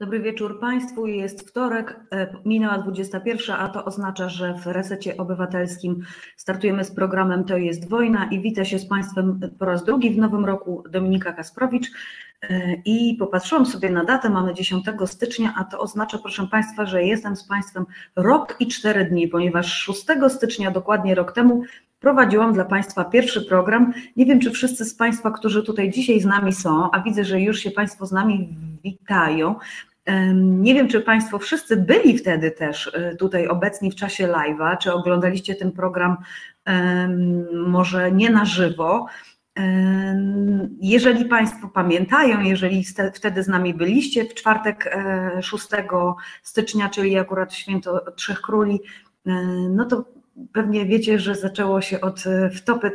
Dobry wieczór Państwu. Jest wtorek, e, minęła 21, a to oznacza, że w Resecie Obywatelskim startujemy z programem To jest wojna i witam się z Państwem po raz drugi w nowym roku Dominika Kasprowicz. E, I popatrzyłam sobie na datę, mamy 10 stycznia, a to oznacza, proszę Państwa, że jestem z Państwem rok i 4 dni, ponieważ 6 stycznia, dokładnie rok temu, prowadziłam dla Państwa pierwszy program. Nie wiem, czy wszyscy z Państwa, którzy tutaj dzisiaj z nami są, a widzę, że już się Państwo z nami witają. Nie wiem, czy Państwo wszyscy byli wtedy też e, tutaj obecni w czasie live'a, czy oglądaliście ten program może nie na żywo. Jeżeli Państwo pamiętają, jeżeli wtedy z nami byliście w czwartek 6 e, stycznia, czyli akurat święto Trzech Króli, e, no to pewnie wiecie, że zaczęło się od wtopy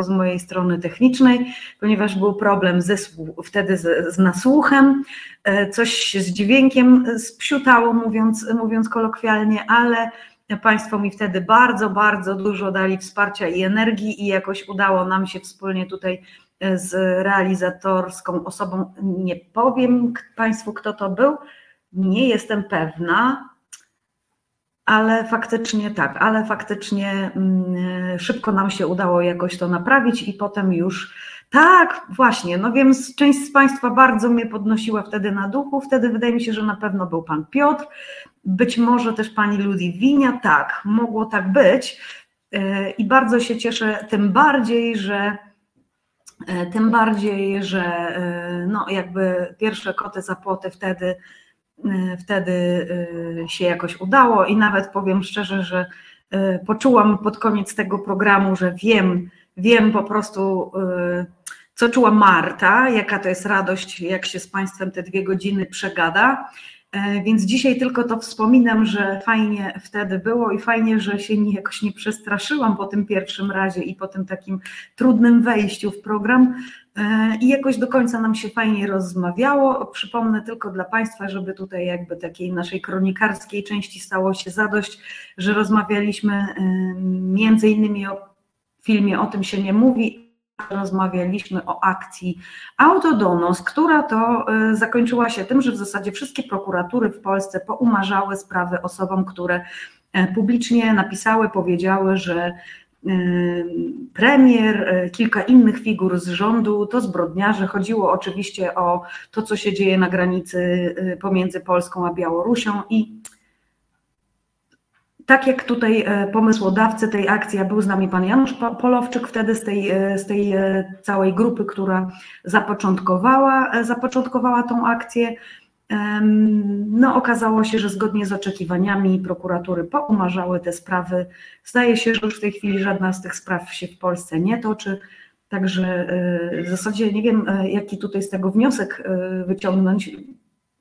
z mojej strony technicznej, ponieważ był problem ze, wtedy z, z nasłuchem, e, coś z dźwiękiem spsiutało, mówiąc, mówiąc kolokwialnie, ale Państwo mi wtedy bardzo, bardzo dużo dali wsparcia i energii i jakoś udało nam się wspólnie tutaj e, z realizatorską osobą, nie powiem Państwu, kto to był, nie jestem pewna, ale faktycznie tak, ale faktycznie mm, szybko nam się udało jakoś to naprawić i potem już tak, właśnie, no wiem, część z Państwa bardzo mnie podnosiła wtedy na duchu, wtedy wydaje mi się, że na pewno był Pan Piotr, być może też Pani Ludwinia, tak, mogło tak być. E, i bardzo się cieszę, tym bardziej, że e, tym bardziej, że e, no jakby pierwsze koty za płoty wtedy wtedy y, się jakoś udało i nawet powiem szczerze, że y, poczułam pod koniec tego programu, że wiem, wiem po prostu, co czuła Marta, jaka to jest radość, jak się z Państwem te dwie godziny przegada. Więc dzisiaj tylko to wspominam, że fajnie wtedy było i fajnie, że się nie, jakoś nie przestraszyłam po tym pierwszym razie i po tym takim trudnym wejściu w program i jakoś do końca nam się fajnie rozmawiało. Przypomnę tylko dla Państwa, żeby tutaj jakby takiej naszej kronikarskiej części stało się zadość, że rozmawialiśmy e, między innymi o filmie O tym się nie mówi, rozmawialiśmy o akcji Autodonos, która to e, zakończyła się tym, że w zasadzie wszystkie prokuratury w Polsce poumarzały sprawy osobom, które e, publicznie napisały, powiedziały, że e, premier, kilka innych figur z rządu to zbrodniarze. Chodziło oczywiście o to, co się dzieje na granicy pomiędzy Polską a Białorusią i tak jak tutaj pomysłodawcy tej akcji, a był z nami pan Janusz Polowczyk wtedy z tej, z tej całej grupy, która zapoczątkowała, zapoczątkowała tą akcję, no okazało się, że zgodnie z oczekiwaniami prokuratury poumarzały te sprawy. Zdaje się, że już w tej chwili żadna z tych spraw się w Polsce nie toczy. Także w zasadzie nie wiem, jaki tutaj z tego wniosek wyciągnąć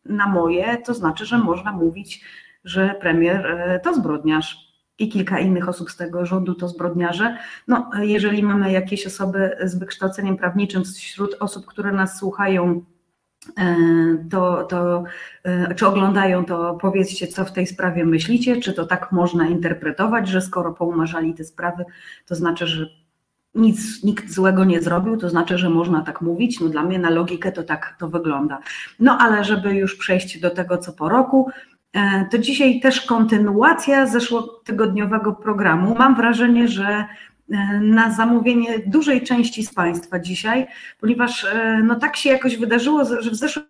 na moje, to znaczy, że można mówić że premier e, to zbrodniarz i kilka innych osób z tego rządu to zbrodniarze. No, jeżeli mamy jakieś osoby z wykształceniem prawniczym wśród osób, które nas słuchają, e, to, to, e, czy oglądają, to powiedzcie, co w tej sprawie myślicie, czy to tak można interpretować, że skoro poumarzali te sprawy, to znaczy, że nic, nikt złego nie zrobił, to znaczy, że można tak mówić. No dla mnie na logikę to tak to wygląda. No ale żeby już przejść do tego, co po roku, E, to dzisiaj też kontynuacja zeszłotygodniowego programu. Mam wrażenie, że e, na zamówienie dużej części z Państwa dzisiaj, ponieważ e, no tak się jakoś wydarzyło, że w zeszłym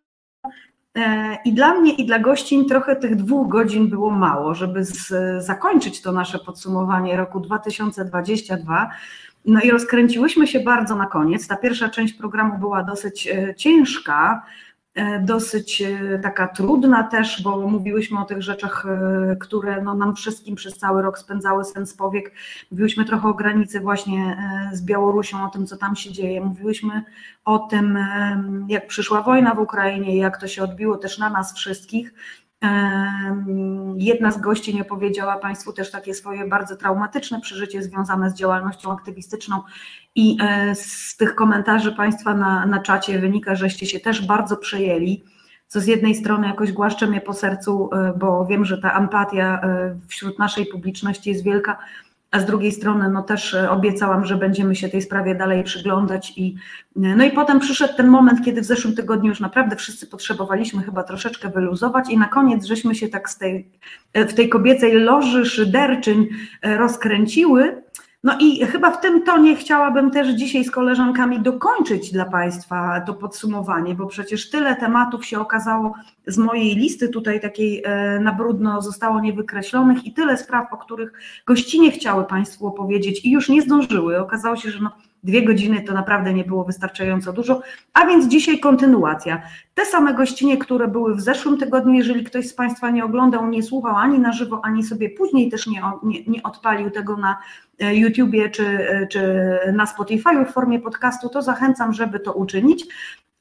i dla mnie, i dla gościń trochę tych dwóch godzin było mało, żeby z, zakończyć to nasze podsumowanie roku 2022. No i rozkręciłyśmy się bardzo na koniec. Ta pierwsza część programu była dosyć ciężka, E, dosyć e, taka trudna też, bo mówiłyśmy o tych rzeczach, e, które no nam wszystkim przez cały rok spędzały sens powiek. Mówiłyśmy trochę o granicy właśnie z Białorusią, o tym, co tam się dzieje. Mówiłyśmy o tym, jak przyszła wojna w Ukrainie, jak to się odbiło też na nas wszystkich. Jedna z gości nie powiedziała Państwu też takie swoje bardzo traumatyczne przeżycie związane z działalnością aktywistyczną i e, z tych komentarzy Państwa na, na czacie wynika, żeście się też bardzo przejęli, co z jednej strony jakoś głaszcze mnie po sercu, e, bo wiem, że ta empatia e, wśród naszej publiczności jest wielka, a z drugiej strony no też e, obiecałam, że będziemy się tej sprawie dalej przyglądać i no i potem przyszedł ten moment, kiedy w zeszłym tygodniu już naprawdę wszyscy potrzebowaliśmy chyba troszeczkę wyluzować i na koniec żeśmy się tak tej, w tej kobiecej loży szyderczyń rozkręciły, no i chyba w tym tonie chciałabym też dzisiaj z koleżankami dokończyć dla Państwa to podsumowanie, bo przecież tyle tematów się okazało z mojej listy tutaj takiej e, na brudno zostało niewykreślonych i tyle spraw, o których gościnie chciały Państwu opowiedzieć i już nie zdążyły. Okazało się, że no, Dwie godziny to naprawdę nie było wystarczająco dużo, a więc dzisiaj kontynuacja. Te same gościnie, które były w zeszłym tygodniu, jeżeli ktoś z Państwa nie oglądał, nie słuchał ani na żywo, ani sobie później też nie, nie, nie odpalił tego na e, YouTubie czy, e, czy na Spotify w formie podcastu, to zachęcam, żeby to uczynić.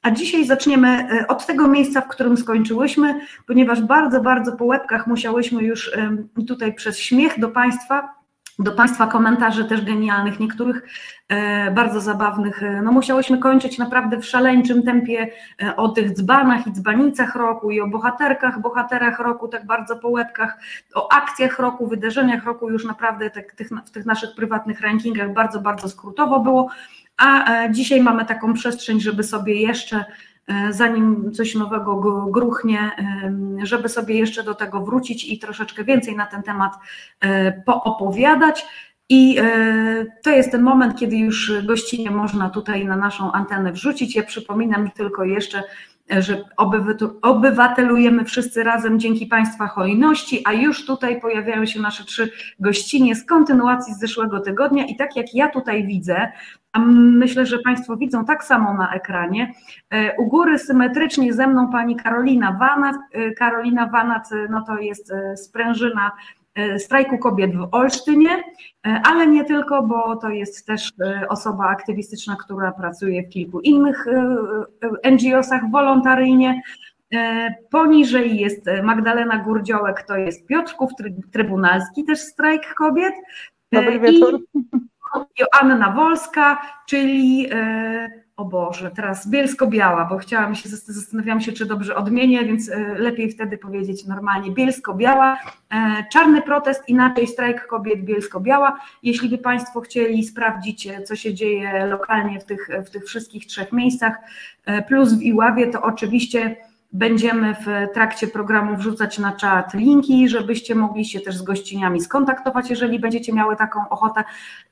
A dzisiaj zaczniemy e, od tego miejsca, w którym skończyłyśmy, ponieważ bardzo, bardzo po łebkach musiałyśmy już tutaj przez śmiech do Państwa do Państwa komentarzy też genialnych, niektórych bardzo zabawnych. E, no musiałyśmy kończyć naprawdę w szaleńczym tempie e, o tych dzbanach i dzbanicach roku i o bohaterkach, bohaterach roku, tak bardzo po łebkach, o akcjach roku, wydarzeniach roku już naprawdę tak, tych, w tych naszych prywatnych rankingach bardzo, bardzo skrótowo było, a dzisiaj mamy taką przestrzeń, żeby sobie jeszcze E, zanim coś nowego gruchnie, żeby sobie jeszcze do tego wrócić i troszeczkę więcej na ten temat e, poopowiadać. I e, to jest ten moment, kiedy już gościnie można tutaj na naszą antenę wrzucić. Ja przypominam tylko jeszcze, że obywatelujemy wszyscy razem dzięki Państwa hojności, a już tutaj pojawiają się nasze trzy gościnie z kontynuacji z zeszłego tygodnia i tak jak ja tutaj widzę, a myślę, że Państwo widzą tak samo na ekranie, e, u góry symetrycznie ze mną pani Karolina Wanat. E, Karolina Wanat no to jest e, sprężyna strajku kobiet w Olsztynie, ale nie tylko, bo to jest też osoba aktywistyczna, która pracuje w kilku innych NGO-sach wolontaryjnie. Poniżej jest Magdalena Gurdziołek, to jest Piotrków Trybunalski, też strajk kobiet. Dobry wieczór. Joanna Wolska, czyli o Boże, teraz Bielsko-Biała, bo chciałam się, zastanawiałam się, czy dobrze odmienię, więc e, lepiej wtedy powiedzieć normalnie Bielsko-Biała. E, czarny protest, inaczej strajk kobiet Bielsko-Biała. Jeśli by Państwo chcieli sprawdzić, e, co się dzieje lokalnie w tych, w tych wszystkich trzech miejscach, plus w Iławie, to oczywiście Będziemy w trakcie programu wrzucać na czat linki, żebyście mogli się też z gościniami skontaktować, jeżeli będziecie miały taką ochotę.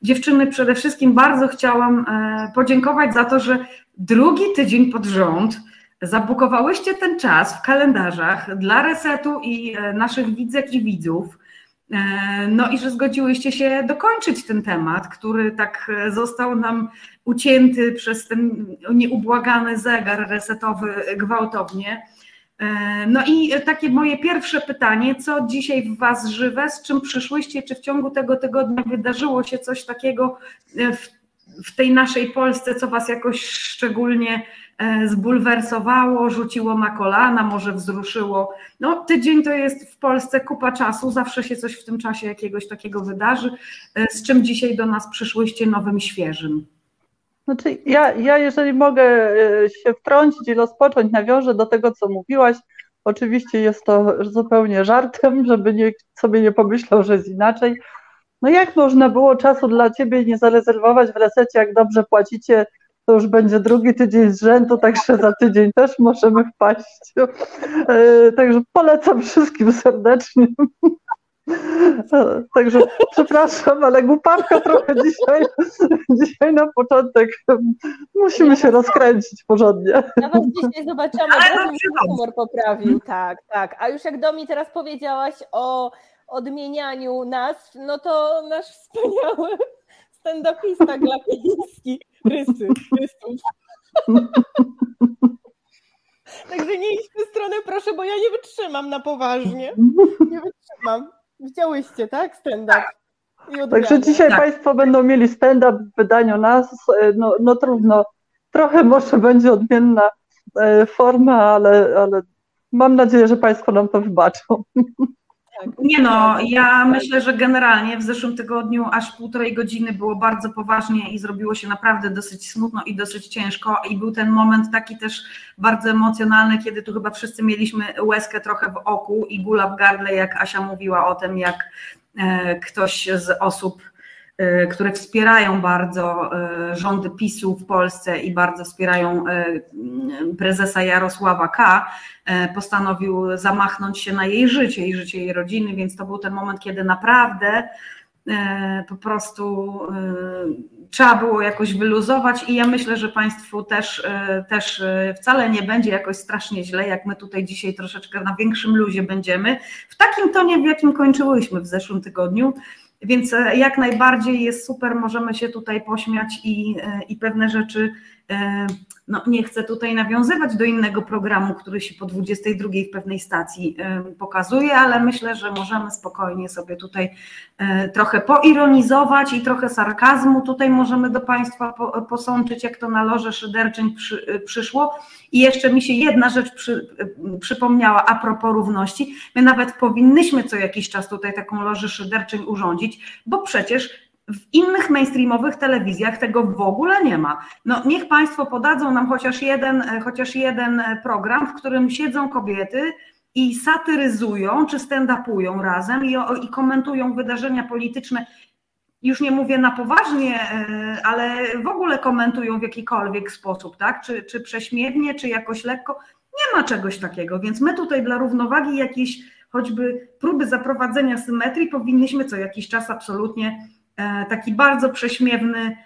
Dziewczyny, przede wszystkim bardzo chciałam e, podziękować za to, że drugi tydzień pod rząd zabukowałyście ten czas w kalendarzach dla resetu i e, naszych widzek i widzów. E, no i że zgodziłyście się dokończyć ten temat, który tak został nam ucięty przez ten nieubłagany zegar resetowy gwałtownie. E, no i takie moje pierwsze pytanie, co dzisiaj w Was żywe, z czym przyszłyście, czy w ciągu tego tygodnia wydarzyło się coś takiego w, w tej naszej Polsce, co Was jakoś szczególnie E, zbulwersowało, rzuciło na kolana, może wzruszyło. No, tydzień to jest w Polsce kupa czasu, zawsze się coś w tym czasie jakiegoś takiego wydarzy. E, z czym dzisiaj do nas przyszłyście nowym, świeżym? Znaczy, ja, ja jeżeli mogę e, się wtrącić i rozpocząć, nawiążę do tego, co mówiłaś. Oczywiście jest to zupełnie żartem, żeby nikt sobie nie pomyślał, że jest inaczej. No jak można było czasu dla ciebie nie zarezerwować w resecie, jak dobrze płacicie to już będzie drugi tydzień z rzędu, także za tydzień też możemy wpaść. E, także polecam wszystkim serdecznie. E, także przepraszam, ale głupawka trochę dzisiaj, dzisiaj na początek. Musimy się rozkręcić porządnie. Nawet dzisiaj zobaczymy, że humor poprawił. Tak, tak. A już jak do mi teraz powiedziałaś o odmienianiu nazw, no to nasz wspaniały stand-upista Glapiński Rysy, Rysów. Także nie idźmy w stronę, proszę, bo ja nie wytrzymam na poważnie. Nie wytrzymam. Widziałyście, tak? Stand-up. Także dzisiaj tak. Państwo będą mieli stand-up w wydaniu nas. No, no trudno. Trochę może będzie odmienna e, forma, ale, ale mam nadzieję, że Państwo nam to wybaczą. Tak. Nie no, ja myślę, że generalnie w zeszłym tygodniu aż półtorej godziny było bardzo poważnie i zrobiło się naprawdę dosyć smutno i dosyć ciężko i był ten moment taki też bardzo emocjonalny, kiedy tu chyba wszyscy mieliśmy łezkę trochę w oku i gula w gardle, jak Asia mówiła o tym, jak e, ktoś z osób które wspierają bardzo rządy PiSu w Polsce i bardzo wspierają prezesa Jarosława K., postanowił zamachnąć się na jej życie i życie jej rodziny, więc to był ten moment, kiedy naprawdę po prostu trzeba było jakoś wyluzować i ja myślę, że Państwu też, e, też e, wcale nie będzie jakoś strasznie źle, jak my tutaj dzisiaj troszeczkę na większym luzie będziemy, w takim tonie, w jakim kończyłyśmy w zeszłym tygodniu. Więc e, jak najbardziej jest super, możemy się tutaj pośmiać i, i pewne rzeczy no, nie chcę tutaj nawiązywać do innego programu, który się po 22 w pewnej stacji pokazuje, ale myślę, że możemy spokojnie sobie tutaj e, trochę poironizować i trochę sarkazmu tutaj możemy do Państwa posączyć, jak to na loże szyderczeń e, przyszło. I jeszcze mi się jedna rzecz przy, e, przypomniała a propos równości. My nawet powinnyśmy co jakiś czas tutaj taką lożę szyderczeń urządzić, bo przecież w innych mainstreamowych telewizjach tego w ogóle nie ma. No, niech Państwo podadzą nam chociaż jeden, e, chociaż jeden e, program, w którym siedzą kobiety i satyryzują czy stand-upują razem i, i komentują wydarzenia polityczne. Już nie mówię na poważnie, e, ale w ogóle komentują w jakikolwiek sposób, tak? Czy, czy prześmiewnie, czy jakoś lekko. Nie ma czegoś takiego, więc my tutaj dla równowagi jakiejś choćby próby zaprowadzenia symetrii powinniśmy co jakiś czas absolutnie taki bardzo prześmiewny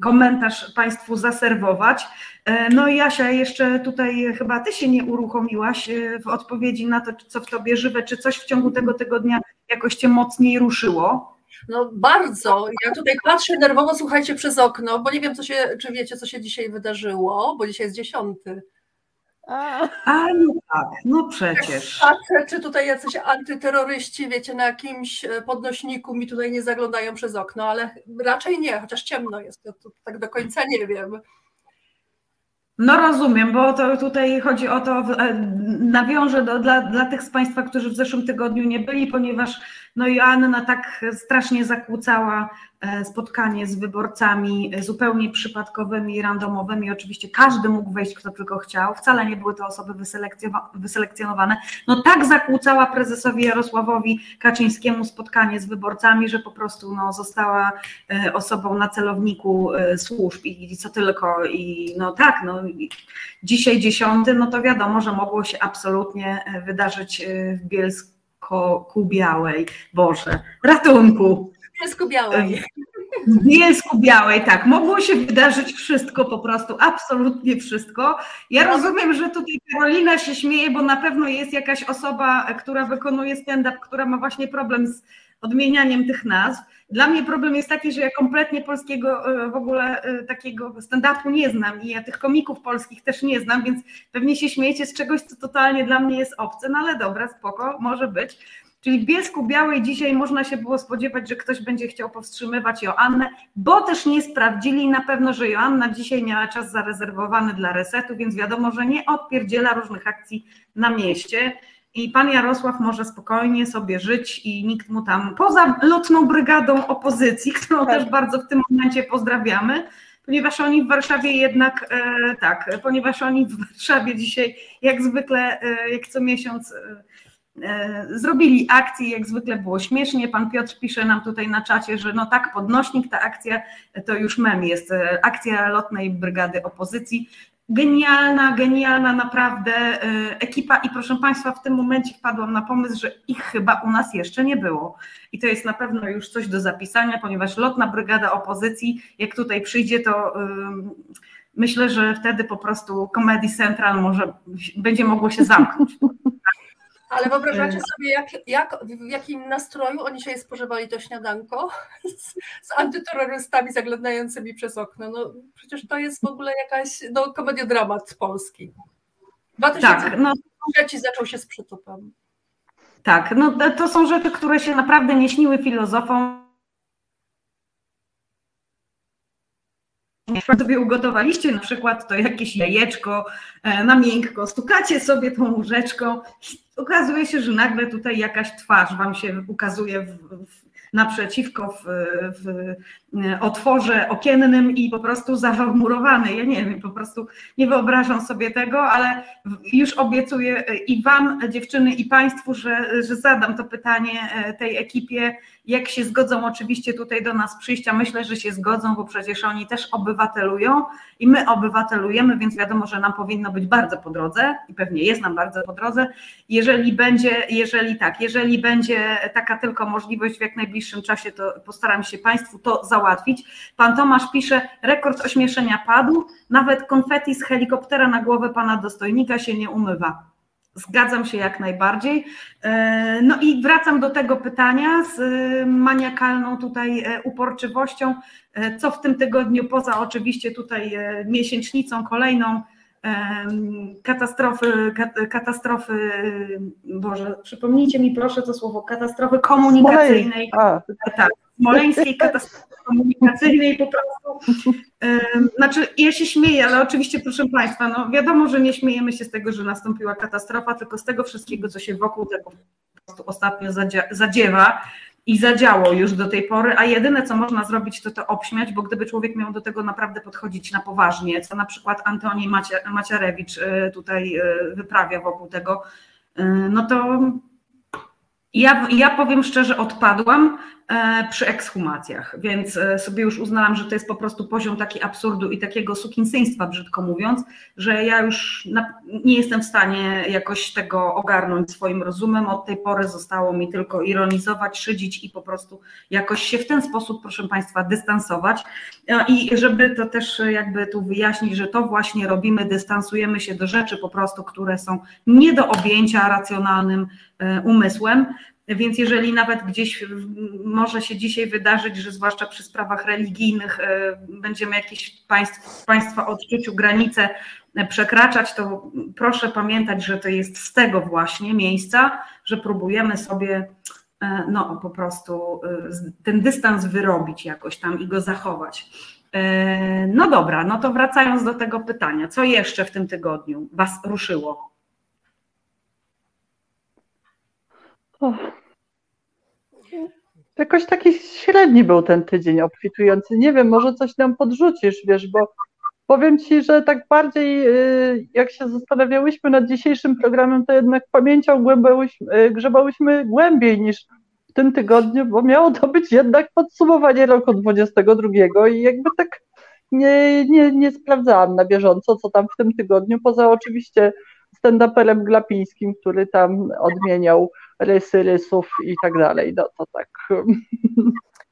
komentarz Państwu zaserwować. E, no i Jasia, jeszcze tutaj chyba Ty się nie uruchomiłaś e, w odpowiedzi na to, co w Tobie żywe, czy coś w ciągu tego tygodnia jakoś Cię mocniej ruszyło? No bardzo. Ja tutaj patrzę nerwowo, słuchajcie, przez okno, bo nie wiem, co się, czy wiecie, co się dzisiaj wydarzyło, bo dzisiaj jest dziesiąty. A, A no tak, no przecież. Patrzę, czy tutaj jacyś antyterroryści, wiecie, na jakimś e, podnośniku mi tutaj nie zaglądają przez okno, ale raczej nie, chociaż ciemno jest, to, to tak do końca nie wiem. No rozumiem, bo to tutaj chodzi o to, e, nawiążę do, dla, dla tych z Państwa, którzy w zeszłym tygodniu nie byli, ponieważ no Joanna tak strasznie zakłócała e, spotkanie z wyborcami zupełnie przypadkowymi, randomowymi. Oczywiście każdy mógł wejść, kto tylko chciał. Wcale nie były to osoby wyselekcjonowane. No tak zakłócała prezesowi Jarosławowi Kaczyńskiemu spotkanie z wyborcami, że po prostu no, została e, osobą na celowniku e, służb i co tylko. I no tak, no dzisiaj dziesiąty, no to wiadomo, że mogło się absolutnie wydarzyć w Bielsku ku białej. Boże, ratunku. Bielsku Białej. W Bielsku Białej, tak. Mogło się wydarzyć wszystko, po prostu, absolutnie wszystko. Ja rozumiem, że tutaj Karolina się śmieje, bo na pewno jest jakaś osoba, która wykonuje stand-up, która ma właśnie problem z odmienianiem tych nazw. Dla mnie problem jest taki, że ja kompletnie polskiego e, w ogóle e, takiego stand-upu nie znam i ja tych komików polskich też nie znam, więc pewnie się śmiejecie z czegoś, co totalnie dla mnie jest obce, no ale dobra, spoko, może być. Czyli w Bielsku Białej dzisiaj można się było spodziewać, że ktoś będzie chciał powstrzymywać Joannę, bo też nie sprawdzili na pewno, że Joanna dzisiaj miała czas zarezerwowany dla resetu, więc wiadomo, że nie odpierdziela różnych akcji na mieście i pan Jarosław może spokojnie sobie żyć i nikt mu tam, poza lotną brygadą opozycji, którą tak. też bardzo w tym momencie pozdrawiamy, ponieważ oni w Warszawie jednak, e, tak, ponieważ oni w Warszawie dzisiaj jak zwykle, e, jak co miesiąc e, e zrobili akcję, jak zwykle było śmiesznie. Pan Piotr pisze nam tutaj na czacie, że no tak, podnośnik, ta akcja to już mem jest, e, akcja lotnej brygady opozycji genialna, genialna naprawdę e, ekipa i proszę Państwa, w tym momencie wpadłam na pomysł, że ich chyba u nas jeszcze nie było. I to jest na pewno już coś do zapisania, ponieważ lotna brygada opozycji, jak tutaj przyjdzie, to myślę, że wtedy po prostu Comedy Central może będzie mogło się zamknąć. Ale wyobrażacie sobie, jak, jak, w jakim nastroju oni się spożywali to śniadanko z, z antyterrorystami zaglądającymi przez okno. No przecież to jest w ogóle jakaś no, komediodramat polski. 2003 tak, no. zaczął się z przytupem. Tak, no to są rzeczy, które się naprawdę nie śniły filozofom, sobie ugotowaliście na przykład to jakieś jajeczko e, na miękko, stukacie sobie tą łyżeczką, okazuje się, że nagle tutaj jakaś twarz wam się ukazuje w, w, naprzeciwko w, w, otworze okiennym i po prostu zawał murowany. Ja nie wiem, po prostu nie wyobrażam sobie tego, ale już obiecuję i Wam, dziewczyny, i Państwu, że, że zadam to pytanie tej ekipie, jak się zgodzą oczywiście tutaj do nas przyjść, a myślę, że się zgodzą, bo przecież oni też obywatelują i my obywatelujemy, więc wiadomo, że nam powinno być bardzo po drodze i pewnie jest nam bardzo po drodze. Jeżeli będzie, jeżeli tak, jeżeli będzie taka tylko możliwość w jak najbliższym czasie, to postaram się Państwu to załatwić. Pan Tomasz pisze, rekord ośmieszenia padł, nawet konfeti z helikoptera na głowę pana dostojnika się nie umywa. Zgadzam się jak najbardziej. E, no i wracam do tego pytania z e, maniakalną tutaj e, uporczywością. Co w tym tygodniu, poza oczywiście tutaj miesięcznicą kolejną katastrofy, katastrofy, Boże, przypomnijcie mi proszę to słowo, katastrofy komunikacyjnej. Tak, smoleńskiej katastrofy komunikacyjnej po prostu. Znaczy, ja się śmieję, ale oczywiście, proszę Państwa, no wiadomo, że nie śmiejemy się z tego, że nastąpiła katastrofa, tylko z tego wszystkiego, co się wokół tego po prostu ostatnio zadziewa i zadziało już do tej pory, a jedyne, co można zrobić, to to obśmiać, bo gdyby człowiek miał do tego naprawdę podchodzić na poważnie, co na przykład Antoni Maciarewicz y, tutaj y, wyprawia wokół tego, y, no to ja, ja powiem szczerze, odpadłam e, przy ekshumacjach, więc e, sobie już uznałam, że to jest po prostu poziom taki absurdu i takiego sukinsyństwa, brzydko mówiąc, że ja już nie jestem w stanie jakoś tego ogarnąć swoim rozumem. Od tej pory zostało mi tylko ironizować, szydzić i po prostu jakoś się w ten sposób, proszę Państwa, dystansować. E, I żeby to też jakby tu wyjaśnić, że to właśnie robimy, dystansujemy się do rzeczy po prostu, które są nie do objęcia racjonalnym umysłem. Więc jeżeli nawet gdzieś może się dzisiaj wydarzyć, że zwłaszcza przy sprawach religijnych e, będziemy jakieś państw, państwa odczuciu granice e, przekraczać, to proszę pamiętać, że to jest z tego właśnie miejsca, że próbujemy sobie e, no po prostu ten dystans wyrobić jakoś tam i go zachować. No dobra, no to wracając do tego pytania, co jeszcze w tym tygodniu Was ruszyło? Jakoś taki średni był ten tydzień obfitujący. Nie wiem, może coś nam podrzucisz, wiesz, bo powiem Ci, że tak bardziej y, jak się zastanawiałyśmy nad dzisiejszym programem, to jednak pamięcią y, grzebałyśmy głębiej niż w tym tygodniu, bo miało to być jednak podsumowanie roku 22 i jakby tak nie, nie, nie sprawdzałam na bieżąco, co tam w tym tygodniu, poza oczywiście stand-uperem Glapińskim, który tam odmieniał rysy rysów i tak dalej. No to tak.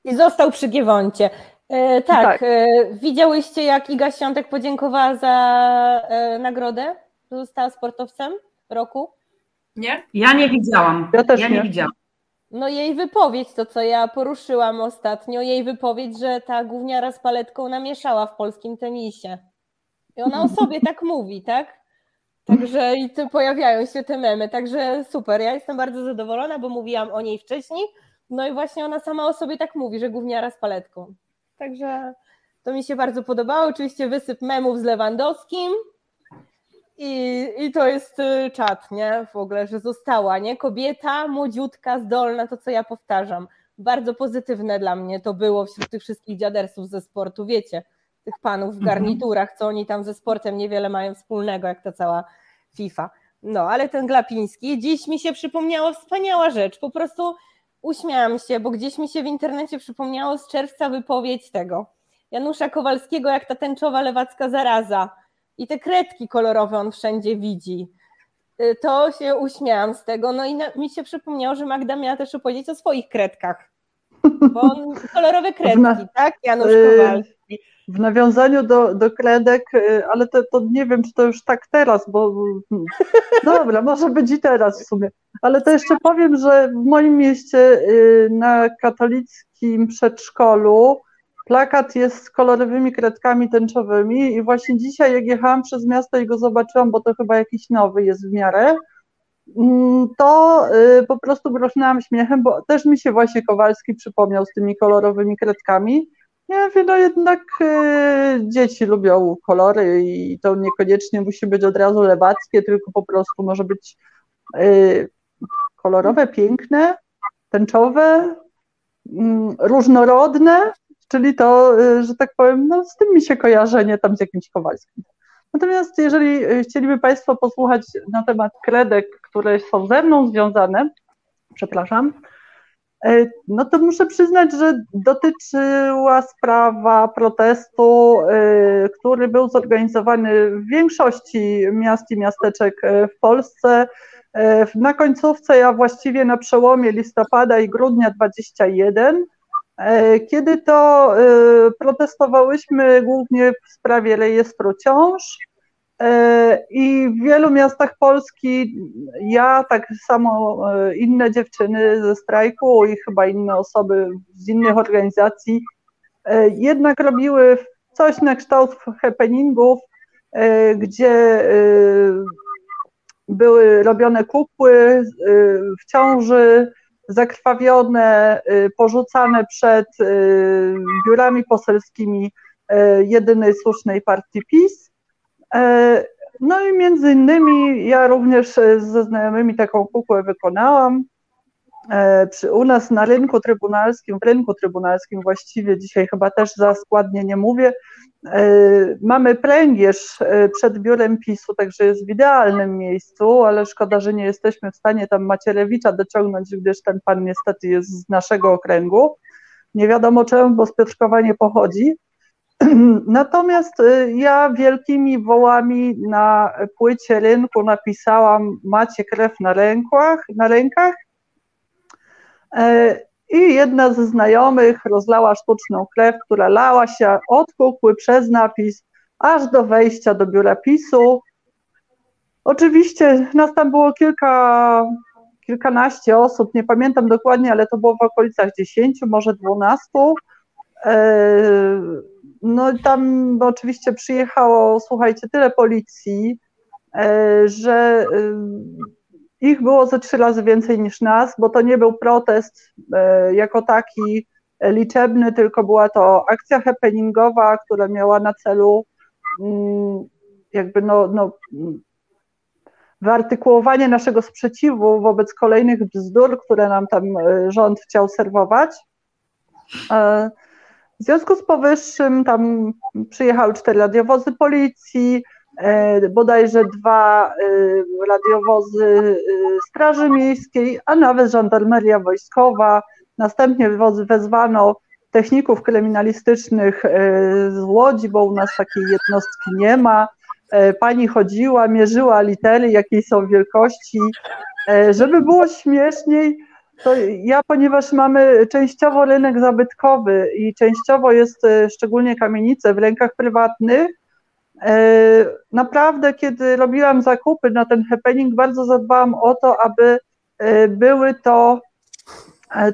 I został przy Giewoncie. E, tak, tak. E, widziałyście jak Iga Świątek podziękowała za e, nagrodę, że została sportowcem roku? Nie? Ja nie widziałam. Ja też ja nie. nie widziałam. No jej wypowiedź, to co ja poruszyłam ostatnio, jej wypowiedź, że ta gówniara z paletką namieszała w polskim tenisie. I ona o sobie tak mówi, tak? Także i tu pojawiają się te memy, także super. Ja jestem bardzo zadowolona, bo mówiłam o niej wcześniej. No i właśnie ona sama o sobie tak mówi, że gówniara z paletką. Także to mi się bardzo podobało. Oczywiście wysyp memów z Lewandowskim. I, I to jest y, czat, nie? W ogóle, że została, nie? Kobieta, młodziutka, zdolna, to co ja powtarzam. Bardzo pozytywne dla mnie to było wśród tych wszystkich dziadersów ze sportu, wiecie tych panów w mhm. garniturach, co oni tam ze sportem niewiele mają wspólnego, jak ta cała FIFA. No, ale ten Glapiński, dziś mi się przypomniała wspaniała rzecz, po prostu uśmiałam się, bo gdzieś mi się w internecie przypomniało z czerwca wypowiedź tego Janusza Kowalskiego, jak ta tęczowa lewacka zaraza i te kredki kolorowe on wszędzie widzi. Y, to się uśmiałam z tego, no i na, mi się przypomniało, że Magda miała też opowiedzieć o swoich kredkach, bo on, kolorowe kredki, tak? Janusz y, Kowalski w nawiązaniu do, do kredek, y, ale to, to nie wiem, czy to już tak teraz, bo hmm, dobra, może być i teraz w sumie. Ale to jeszcze powiem, że w moim mieście y, na katolickim przedszkolu plakat jest z kolorowymi kredkami tęczowymi i właśnie dzisiaj jak jechałam przez miasto i go zobaczyłam, bo to chyba jakiś nowy jest w miarę, mm, to y, po prostu brosnęłam śmiechem, bo też mi się właśnie Kowalski przypomniał z tymi kolorowymi kredkami ja wiem, no jednak y, dzieci lubią kolory i to niekoniecznie musi być od razu lewackie, tylko po prostu może być y, kolorowe, piękne, tęczowe, y, różnorodne, czyli to, że tak powiem, no z tym mi się kojarzenie tam z jakimś Kowalskim. Natomiast jeżeli chcieliby Państwo posłuchać na temat kredek, które są ze mną związane, przepraszam, E, no to muszę przyznać, że dotyczyła sprawa protestu, e, który był zorganizowany w większości miast i miasteczek e, w Polsce. Na końcówce, a właściwie na przełomie listopada i grudnia 21, kiedy to protestowałyśmy głównie w sprawie rejestru ciąż E, I w wielu miastach Polski ja, tak samo e, inne dziewczyny ze strajku i chyba inne osoby z innych organizacji e, jednak robiły coś na kształt happeningów, gdzie były robione kukły w ciąży, zakrwawione, porzucane przed biurami poselskimi jedynej słusznej partii PiS. E, no i między innymi ja również e, ze znajomymi taką kukłę wykonałam. E, u nas na rynku trybunalskim, w rynku trybunalskim właściwie dzisiaj chyba też za składnie nie mówię, mamy pręgierz przed biurem PiSu, także jest w idealnym miejscu, ale szkoda, że nie jesteśmy w stanie tam Macierewicza dociągnąć, gdyż ten pan niestety jest z naszego okręgu. Nie wiadomo czemu, bo z Piotrkowa nie pochodzi. Natomiast y, ja wielkimi wołami na płycie rynku napisałam macie krew na rękach, na rękach. E, I jedna ze znajomych rozlała sztuczną krew, która lała się od kukły przez napis aż do wejścia do biura PiSu. Oczywiście nas tam było kilka, kilkanaście osób, nie pamiętam dokładnie, ale to było w okolicach dziesięciu, może dwunastu. No tam oczywiście przyjechało, słuchajcie, tyle policji, e, że e, ich było ze trzy razy więcej niż nas, bo to nie był protest e, jako taki liczebny, tylko była to akcja happeningowa, która miała na celu mm, jakby no, no wyartykułowanie naszego sprzeciwu wobec kolejnych bzdur, które nam tam rząd chciał serwować. W związku z powyższym tam przyjechały cztery radiowozy policji, e, bodajże dwa e, radiowozy e, Straży Miejskiej, a nawet żandarmeria wojskowa. Następnie wezwano techników kryminalistycznych z Łodzi, bo u nas takiej jednostki nie ma. Pani chodziła, mierzyła litery, jakiej są wielkości. Żeby było śmieszniej, to ja, ponieważ mamy częściowo rynek zabytkowy i częściowo jest e, szczególnie kamienice w rękach prywatnych, e, naprawdę, kiedy robiłam zakupy na ten happening, bardzo zadbałam o to, aby e, były to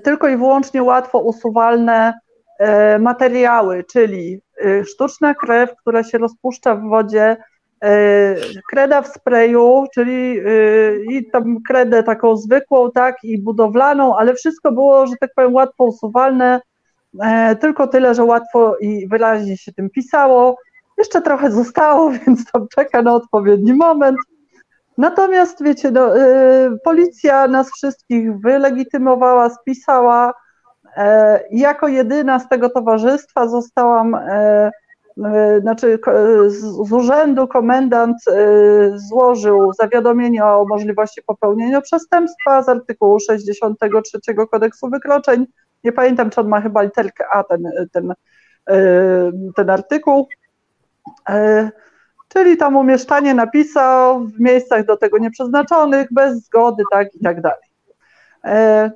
tylko i wyłącznie łatwo usuwalne materiały, czyli sztuczna krew, która się rozpuszcza w wodzie, kreda w sprayu, czyli e, i tam kredę taką zwykłą, tak, i budowlaną, ale wszystko było, że tak powiem, łatwo usuwalne, e, tylko tyle, że łatwo i wyraźnie się tym pisało. Jeszcze trochę zostało, więc tam czeka na odpowiedni moment. Natomiast wiecie, no, policja nas wszystkich wylegitymowała, spisała. Jako jedyna z tego towarzystwa zostałam E, znaczy z urzędu komendant e, złożył zawiadomienie o możliwości popełnienia przestępstwa z artykułu 63 kodeksu wykroczeń. Nie pamiętam, czy on ma chyba literkę A, ten, ten, e, ten artykuł. Czyli tam umieszczanie napisał w miejscach do tego nieprzeznaczonych, bez zgody, tak i tak dalej.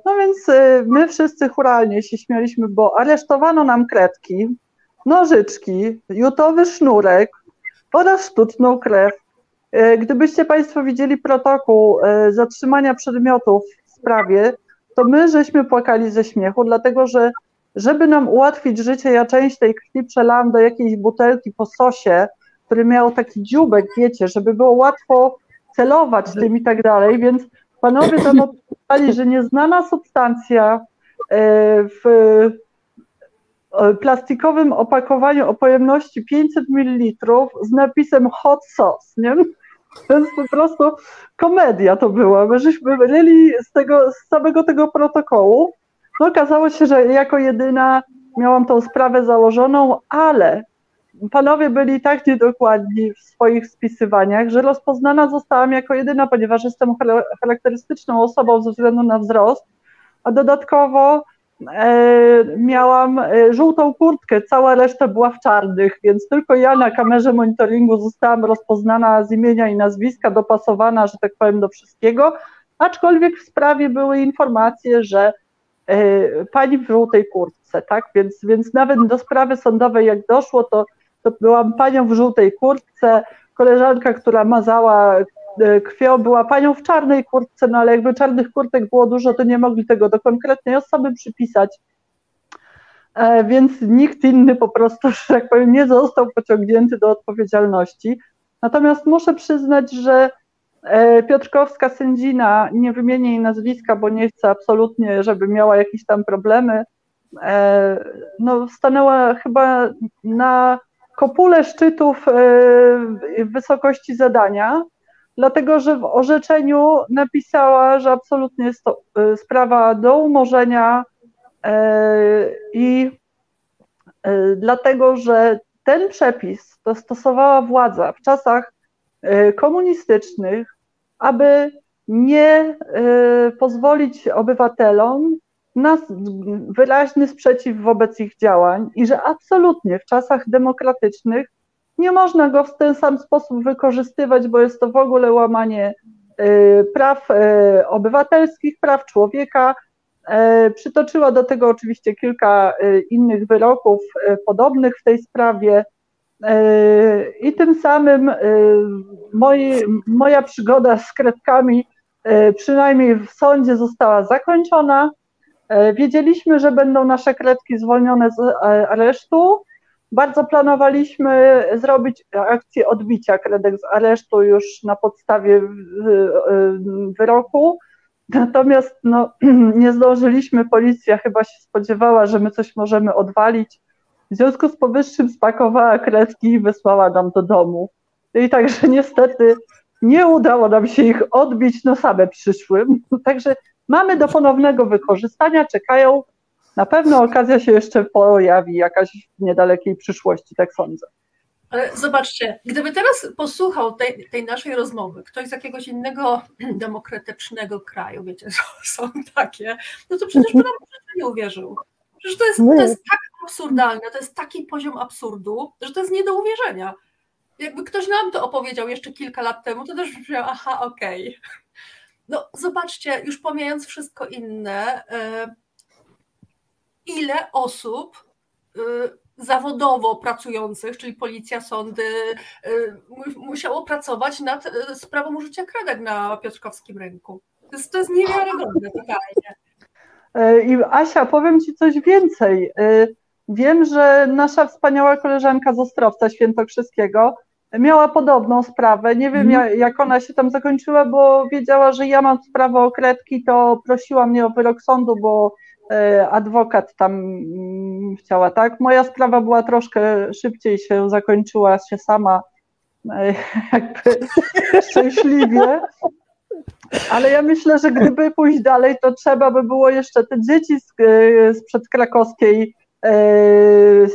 No więc my wszyscy churalnie się śmialiśmy, bo aresztowano nam kredki, nożyczki, jutowy sznurek oraz sztuczną krew. E, gdybyście Państwo widzieli protokół e, zatrzymania przedmiotów w sprawie, to my żeśmy płakali ze śmiechu, dlatego że żeby nam ułatwić życie, ja część tej krwi przelałam do jakiejś butelki po sosie, który miał taki dziubek, wiecie, żeby było łatwo celować tym i tak dalej, więc panowie tam odpisali, że nieznana substancja e, w plastikowym opakowaniu o pojemności 500 ml z napisem hot sauce, nie? Więc po prostu komedia to była. My żeśmy z, tego, z samego tego protokołu. No okazało się, że jako jedyna miałam tą sprawę założoną, ale panowie byli tak niedokładni w swoich spisywaniach, że rozpoznana zostałam jako jedyna, ponieważ jestem charakterystyczną osobą ze względu na wzrost, a dodatkowo e, miałam e, żółtą kurtkę, cała reszta była w czarnych, więc tylko ja na kamerze monitoringu zostałam rozpoznana z imienia i nazwiska, dopasowana, że tak powiem, do wszystkiego, aczkolwiek w sprawie były informacje, że e, pani w żółtej kurtce, tak, więc, więc nawet do sprawy sądowej jak doszło, to to byłam panią w żółtej kurtce, koleżanka, która mazała e, krwią, była panią w czarnej kurtce, no ale jakby czarnych kurtek było dużo, to nie mogli tego do konkretnej osoby przypisać. E, więc nikt inny po prostu, że tak powiem, nie został pociągnięty do odpowiedzialności. Natomiast muszę przyznać, że e, Piotrkowska sędzina, nie wymienię jej nazwiska, bo nie chcę absolutnie, żeby miała jakieś tam problemy, no stanęła chyba na kopulę szczytów e, wysokości zadania, dlatego że w orzeczeniu napisała, że absolutnie jest to e, sprawa do umorzenia e, i dlatego, że ten przepis to stosowała władza w czasach komunistycznych, aby nie pozwolić obywatelom na wyraźny sprzeciw wobec ich działań i że absolutnie w czasach demokratycznych nie można go w ten sam sposób wykorzystywać, bo jest to w ogóle łamanie y, praw y, obywatelskich, praw człowieka. Y, przytoczyła do tego oczywiście kilka innych wyroków podobnych w tej sprawie. I tym samym moi, moja przygoda z kredkami, przynajmniej w sądzie, została zakończona. Wiedzieliśmy, że będą nasze kredki zwolnione z e, aresztu. Bardzo planowaliśmy zrobić akcję odbicia kredek z aresztu już na podstawie wyroku. Natomiast no, nie zdążyliśmy. Policja chyba się spodziewała, że my coś możemy odwalić. W związku z powyższym spakowała kredki i wysłała nam do domu. I także niestety nie udało nam się ich odbić, no same przyszły. Także mamy do ponownego wykorzystania, czekają. Na pewno okazja się jeszcze pojawi jakaś w niedalekiej przyszłości, tak sądzę. Ale zobaczcie, gdyby teraz posłuchał tej, tej naszej rozmowy ktoś z jakiegoś innego demokratycznego kraju, wiecie, są takie, no to przecież by nam nie uwierzył. Przecież to jest, to jest tak absurdalne, to jest taki poziom absurdu, że to jest nie do uwierzenia. Jakby ktoś nam to opowiedział jeszcze kilka lat temu, to też brzmiał, aha, okej. Okay. No zobaczcie, już pomijając wszystko inne, e, ile osób e, zawodowo pracujących, czyli policja, sądy, e, musiało pracować nad sprawą użycia kredek na Piotrkowskim rynku. To jest, to jest niewiarygodne totalnie. I Asia, powiem Ci coś więcej. Wiem, że nasza wspaniała koleżanka z Ostrowca Świętokrzyskiego miała podobną sprawę. Nie wiem, mhm. jak ona się tam zakończyła, bo wiedziała, że ja mam sprawę o kredki, to prosiła mnie o wyrok sądu, bo e, adwokat tam mm, chciała, tak? Moja sprawa była troszkę szybciej się zakończyła się sama e, jakby szczęśliwie. Ale ja myślę, że gdyby pójść dalej, to trzeba by było jeszcze te dzieci z, e, z przedkrakowskiej E,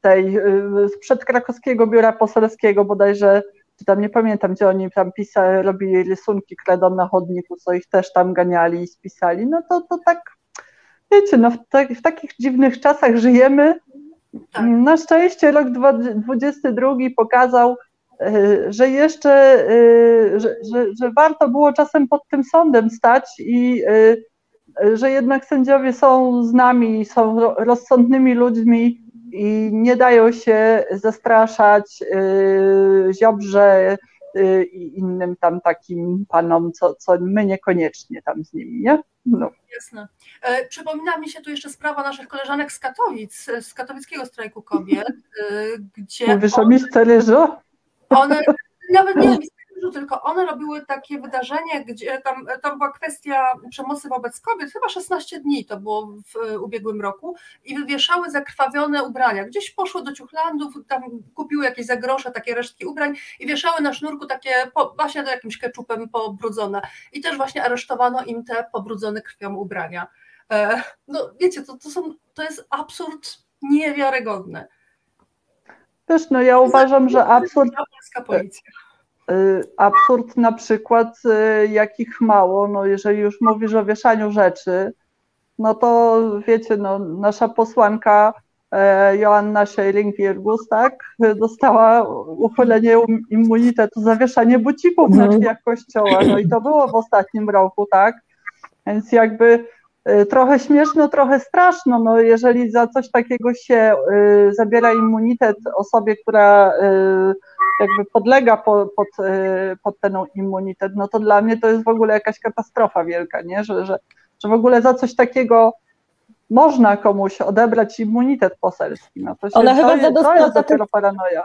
tej, e, sprzed krakowskiego biura poselskiego bodajże, czy tam nie pamiętam, gdzie oni tam pisali, robili rysunki kredą na chodniku, co ich też tam ganiali i spisali, no to, to tak, wiecie, no w, tak, w takich dziwnych czasach żyjemy. Tak. Na szczęście rok 2022 pokazał, e, że jeszcze, że, że, że warto było czasem pod tym sądem stać i że jednak sędziowie są z nami, są rozsądnymi ludźmi i nie dają się zastraszać Ziobrze i innym tam takim panom, co, co my niekoniecznie tam z nimi, nie? No. Jasne. E, przypomina mi się tu jeszcze sprawa naszych koleżanek z Katowic, z katowickiego strajku kobiet, e, gdzie... Mówisz one, o Mistrze Ryżu? One, nawet nie tylko one robiły takie wydarzenie, gdzie tam, tam była kwestia przemocy wobec kobiet, chyba 16 dni to było w ubiegłym roku, i wywieszały zakrwawione ubrania. Gdzieś poszły do ciuchlandów, tam kupiły jakieś za grosze takie resztki ubrań i wieszały na sznurku takie po, właśnie do jakimś keczupem pobrudzone. I też właśnie aresztowano im te pobrudzone krwią ubrania. E, no wiecie, to, to, są, to jest absurd niewiarygodny. Wiesz, no ja uważam, że absurd. Polska policja. Y, absurd na przykład, y, jakich mało, no jeżeli już mówisz o wieszaniu rzeczy, no to wiecie, no, nasza posłanka e, Joanna Scheiling-Wirgus, tak, dostała uchylenie immunitetu za wieszanie bucików na mhm. drzwiach kościoła, no i to było w ostatnim roku, tak, więc jakby y, trochę śmieszno, trochę straszno, no jeżeli za coś takiego się zabiera immunitet osobie, która jakby podlega pod, pod, pod ten immunitet, no to dla mnie to jest w ogóle jakaś katastrofa wielka, nie? Że, że, że w ogóle za coś takiego można komuś odebrać immunitet poselski. No to, się, Ona to, chyba jest, to jest dopiero paranoja.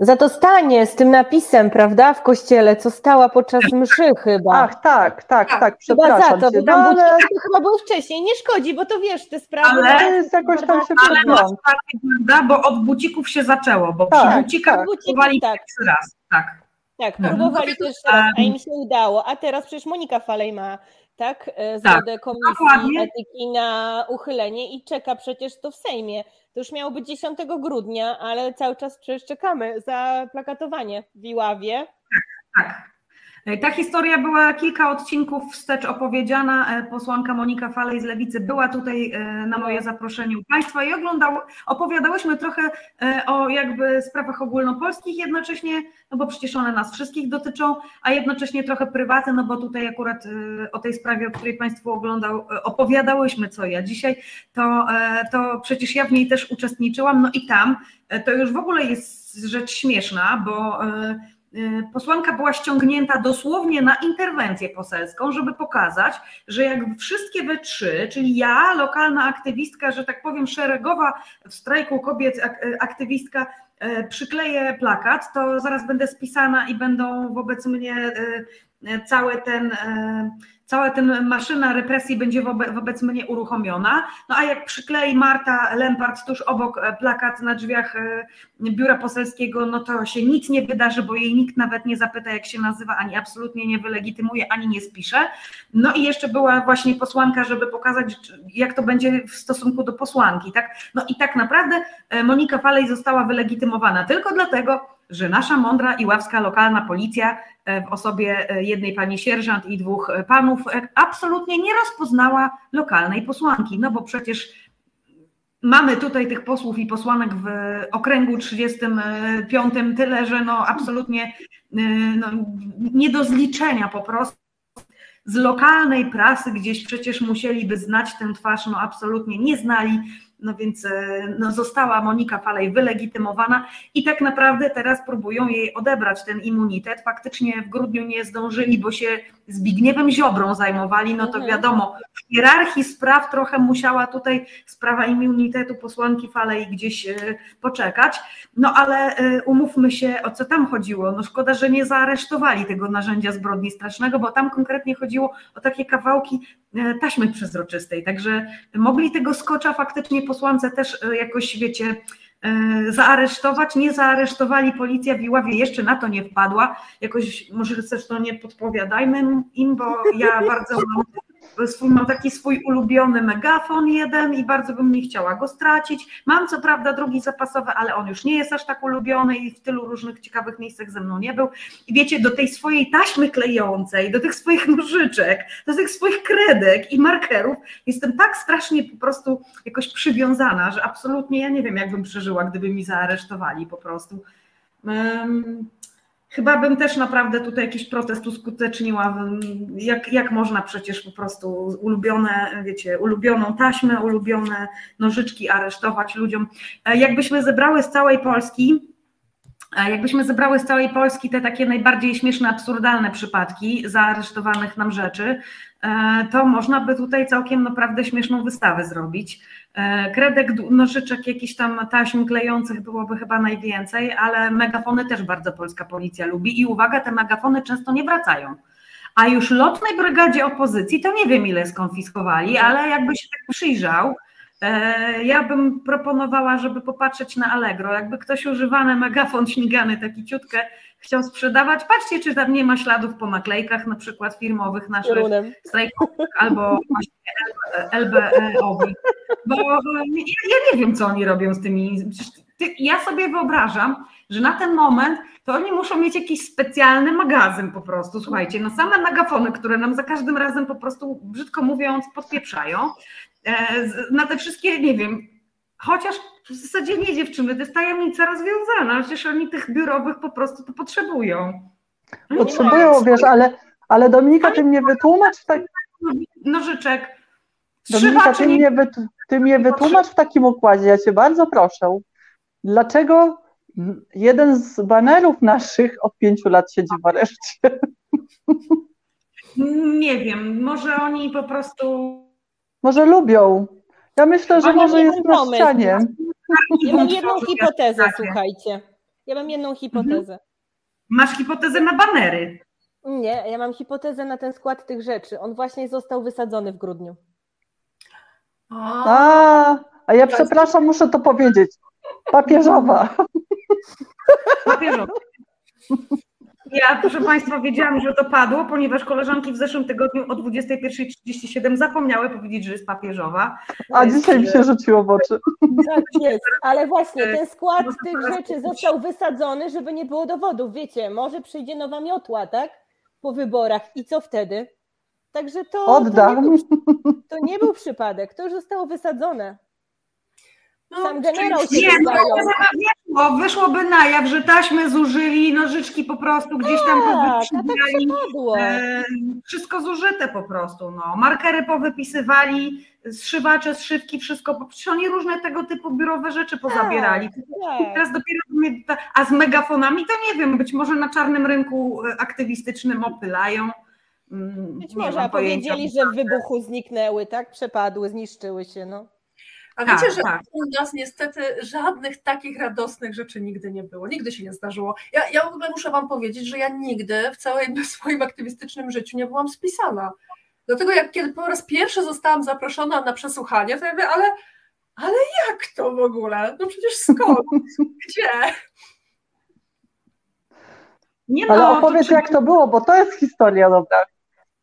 Za to stanie z tym napisem, prawda, w kościele, co stała podczas mszy chyba. Ach, tak, tak, tak, przepraszam chyba za to, cię, bo no, ale... to chyba było wcześniej, nie szkodzi, bo to wiesz, te sprawy... Ale to jest jakoś tam się ale prawda, bo od bucików się zaczęło, bo tak, przy bucikach tak. próbowali tak. raz, tak. Tak, próbowali też raz, a im się udało, a teraz przecież Monika Falej ma tak, e, zgodę tak, Komisji dokładnie. Etyki na uchylenie i czeka przecież to w Sejmie. To już miało być 10 grudnia, ale cały czas przecież czekamy za plakatowanie w Iławie. Tak, tak. E, ta historia była kilka odcinków wstecz opowiedziana. E, posłanka Monika Falej z Lewicy była tutaj e, na moje zaproszenie u Państwa i oglądał, opowiadałyśmy trochę o jakby sprawach ogólnopolskich jednocześnie, no bo przecież one nas wszystkich dotyczą, a jednocześnie trochę prywatne, no bo tutaj akurat o tej sprawie, o której Państwo oglądał, opowiadałyśmy co ja dzisiaj, to, to przecież ja w niej też uczestniczyłam, no i tam to już w ogóle jest rzecz śmieszna, bo posłanka była ściągnięta dosłownie na interwencję poselską, żeby pokazać, że jak wszystkie we trzy, czyli ja, lokalna aktywistka, że tak powiem szeregowa w strajku kobiet aktywistka, y, przykleję plakat, to zaraz będę spisana i będą wobec mnie y, cały ten cała ta maszyna represji będzie wobec, wobec mnie uruchomiona. No a jak przyklei Marta Lempart tuż obok e, plakat na drzwiach e, biura poselskiego, no to się nic nie wydarzy, bo jej nikt nawet nie zapyta, jak się nazywa, ani absolutnie nie wylegitymuje, ani nie spisze. No i jeszcze była właśnie posłanka, żeby pokazać, jak to będzie w stosunku do posłanki. Tak? No i tak naprawdę e, Monika Falej została wylegitymowana tylko dlatego, że nasza mądra i ławska lokalna policja E, w osobie e, jednej pani sierżant i dwóch e, panów absolutnie nie rozpoznała lokalnej posłanki, no bo przecież mamy tutaj tych posłów i posłanek w okręgu 35 tyle, że no absolutnie no, nie do zliczenia po prostu. Z lokalnej prasy gdzieś przecież musieliby znać tę twarz, no absolutnie nie znali no więc e, no, została Monika Falej wylegitymowana i tak naprawdę teraz próbują jej odebrać ten immunitet. Faktycznie w grudniu nie zdążyli, bo się Zbigniewem Ziobrą zajmowali, no to mhm. wiadomo, w hierarchii spraw trochę musiała tutaj sprawa immunitetu posłanki Falej gdzieś e, poczekać. No ale e, umówmy się, o co tam chodziło. No szkoda, że nie zaaresztowali tego narzędzia zbrodni strasznego, bo tam konkretnie chodziło o takie kawałki taśmy przezroczystej. Także mogli tego skocza faktycznie posłance też e, jakoś, wiecie, e, zaaresztować. Nie zaaresztowali, policja w Iławie jeszcze na to nie wpadła. Jakoś może zresztą nie podpowiadajmy im, bo ja bardzo mam swój, mam taki swój ulubiony megafon jeden i bardzo bym nie chciała go stracić. Mam co prawda drugi zapasowy, ale on już nie jest aż tak ulubiony i w tylu różnych ciekawych miejscach ze mną nie był. I wiecie, do tej swojej taśmy klejącej, do tych swoich nożyczek, do tych swoich kredek i markerów jestem tak strasznie po prostu jakoś przywiązana, że absolutnie ja nie wiem, jakbym przeżyła, gdyby mi zaaresztowali po prostu. Chyba bym też naprawdę tutaj jakiś protest uskuteczniła. Jak, jak można przecież po prostu ulubione, wiecie, ulubioną taśmę, ulubione nożyczki aresztować ludziom. E, jakbyśmy zebrały z całej Polski, jakbyśmy zebrały z całej Polski te takie najbardziej śmieszne, absurdalne przypadki zaaresztowanych nam rzeczy, e, to można by tutaj całkiem naprawdę śmieszną wystawę zrobić. E, kredek, nożyczek, jakichś tam taśm klejących byłoby chyba najwięcej, ale megafony też bardzo polska policja lubi i uwaga, te megafony często nie wracają. A już lotnej brygadzie opozycji to nie wiem ile skonfiskowali, ale jakby się tak przyjrzał, e, ja bym proponowała, żeby popatrzeć na Allegro. Jakby ktoś używany megafon śmigany, taki ciutkę chciał sprzedawać, patrzcie, czy tam nie ma śladów po naklejkach, na przykład firmowych naszych strajków, albo właśnie LBE-owi, bo ja, ja nie wiem, co oni robią z tymi. Ja sobie wyobrażam, że na ten moment to oni muszą mieć jakiś specjalny magazyn po prostu, słuchajcie, no same megafony, które nam za każdym razem po prostu, brzydko mówiąc, podpieprzają, e, na te wszystkie, nie wiem, chociaż w zasadzie nie dziewczyny, to jest tajemnica rozwiązana, przecież oni tych biurowych po prostu to potrzebują. No potrzebują, wiesz, ale, ale Dominika, ty mnie wytłumacz tak... Nożyczek. Dominika, ty mnie, ty mnie wytłumacz w takim układzie, ja cię bardzo proszę. Dlaczego jeden z banerów naszych od pięciu lat siedzi w areszcie? Nie wiem, może oni po prostu... Może lubią. Ja myślę, że może jest na ścianie. Ja mam jedną hipotezę, słuchajcie. Ja mam jedną hipotezę. Masz hipotezę na banery? Nie, ja mam hipotezę na ten skład tych rzeczy. On właśnie został wysadzony w grudniu. A, a ja przepraszam, muszę to powiedzieć. Papieżowa. Papieżowa. Ja, proszę Państwa, wiedziałam, że to padło, ponieważ koleżanki w zeszłym tygodniu o 21.37 zapomniały powiedzieć, że jest papieżowa. A dzisiaj mi się rzuciło w oczy. Tak jest, ale właśnie ten skład tych rzeczy został wysadzony, żeby nie było dowodów. Wiecie, może przyjdzie nowa miotła, tak? Po wyborach i co wtedy? Także to, Oddam. To, nie był, to nie był przypadek, to już zostało wysadzone. No, Sam generał się nie, no, wyszło, wyszłoby na jaw, że taśmy zużyli, nożyczki po prostu gdzieś tam tak, powypisywali. Tak e, wszystko zużyte po prostu. No. Markery powypisywali, zszywacze, zszywki, wszystko. Przecież oni różne tego typu biurowe rzeczy pozabierali. Tak, tak. Teraz dopiero, a z megafonami to nie wiem, być może na czarnym rynku e, aktywistycznym opylają. Mm, być może, a powiedzieli, że w wybuchu zniknęły, tak? Przepadły, zniszczyły się, no. A tak, wiecie, że tak. u nas niestety żadnych takich radosnych rzeczy nigdy nie było, nigdy się nie zdarzyło. Ja, ja w ogóle muszę Wam powiedzieć, że ja nigdy w całym swoim aktywistycznym życiu nie byłam spisana. Dlatego jak kiedy po raz pierwszy zostałam zaproszona na przesłuchanie, to ja mówię, ale, ale jak to w ogóle? No przecież skąd? Gdzie? Nie ale no, opowiedz jak to było, bo to jest historia dobra.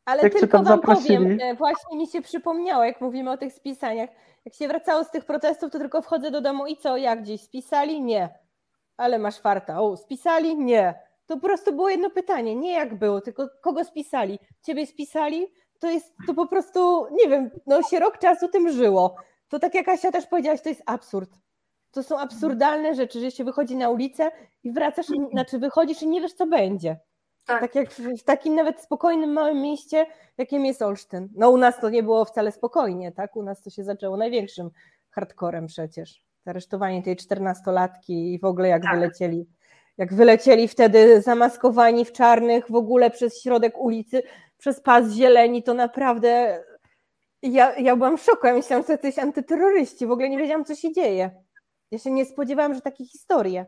Ale jak tylko wam powiem, e, właśnie mi się przypomniało, jak mówimy o tych spisaniach, jak się wracało z tych protestów, to tylko wchodzę do domu i co, jak gdzieś spisali? Nie. Ale masz farta. O, spisali? Nie. To po prostu było jedno pytanie, nie jak było, tylko kogo spisali. Ciebie spisali? To jest, to po prostu, nie wiem, no się rok czasu tym żyło. To tak jak Asia też powiedziałaś, to jest absurd. To są absurdalne rzeczy, że się wychodzi na ulicę i wracasz, znaczy wychodzisz i nie wiesz, co będzie. Tak. tak jak w, takim nawet spokojnym małym mieście, jakim jest Olsztyn. No u nas to nie było wcale spokojnie, tak? U nas to się zaczęło największym hardcorem przecież. Aresztowanie tej czternastolatki i w ogóle jak tak. wylecieli, jak wylecieli wtedy zamaskowani w czarnych w ogóle przez środek ulicy, przez pas zieleni, to naprawdę ja, ja byłam w szoku. Ja myślałam, że to jesteś antyterroryści. W ogóle nie wiedziałam, co się dzieje. Ja się nie spodziewałam, że takie historie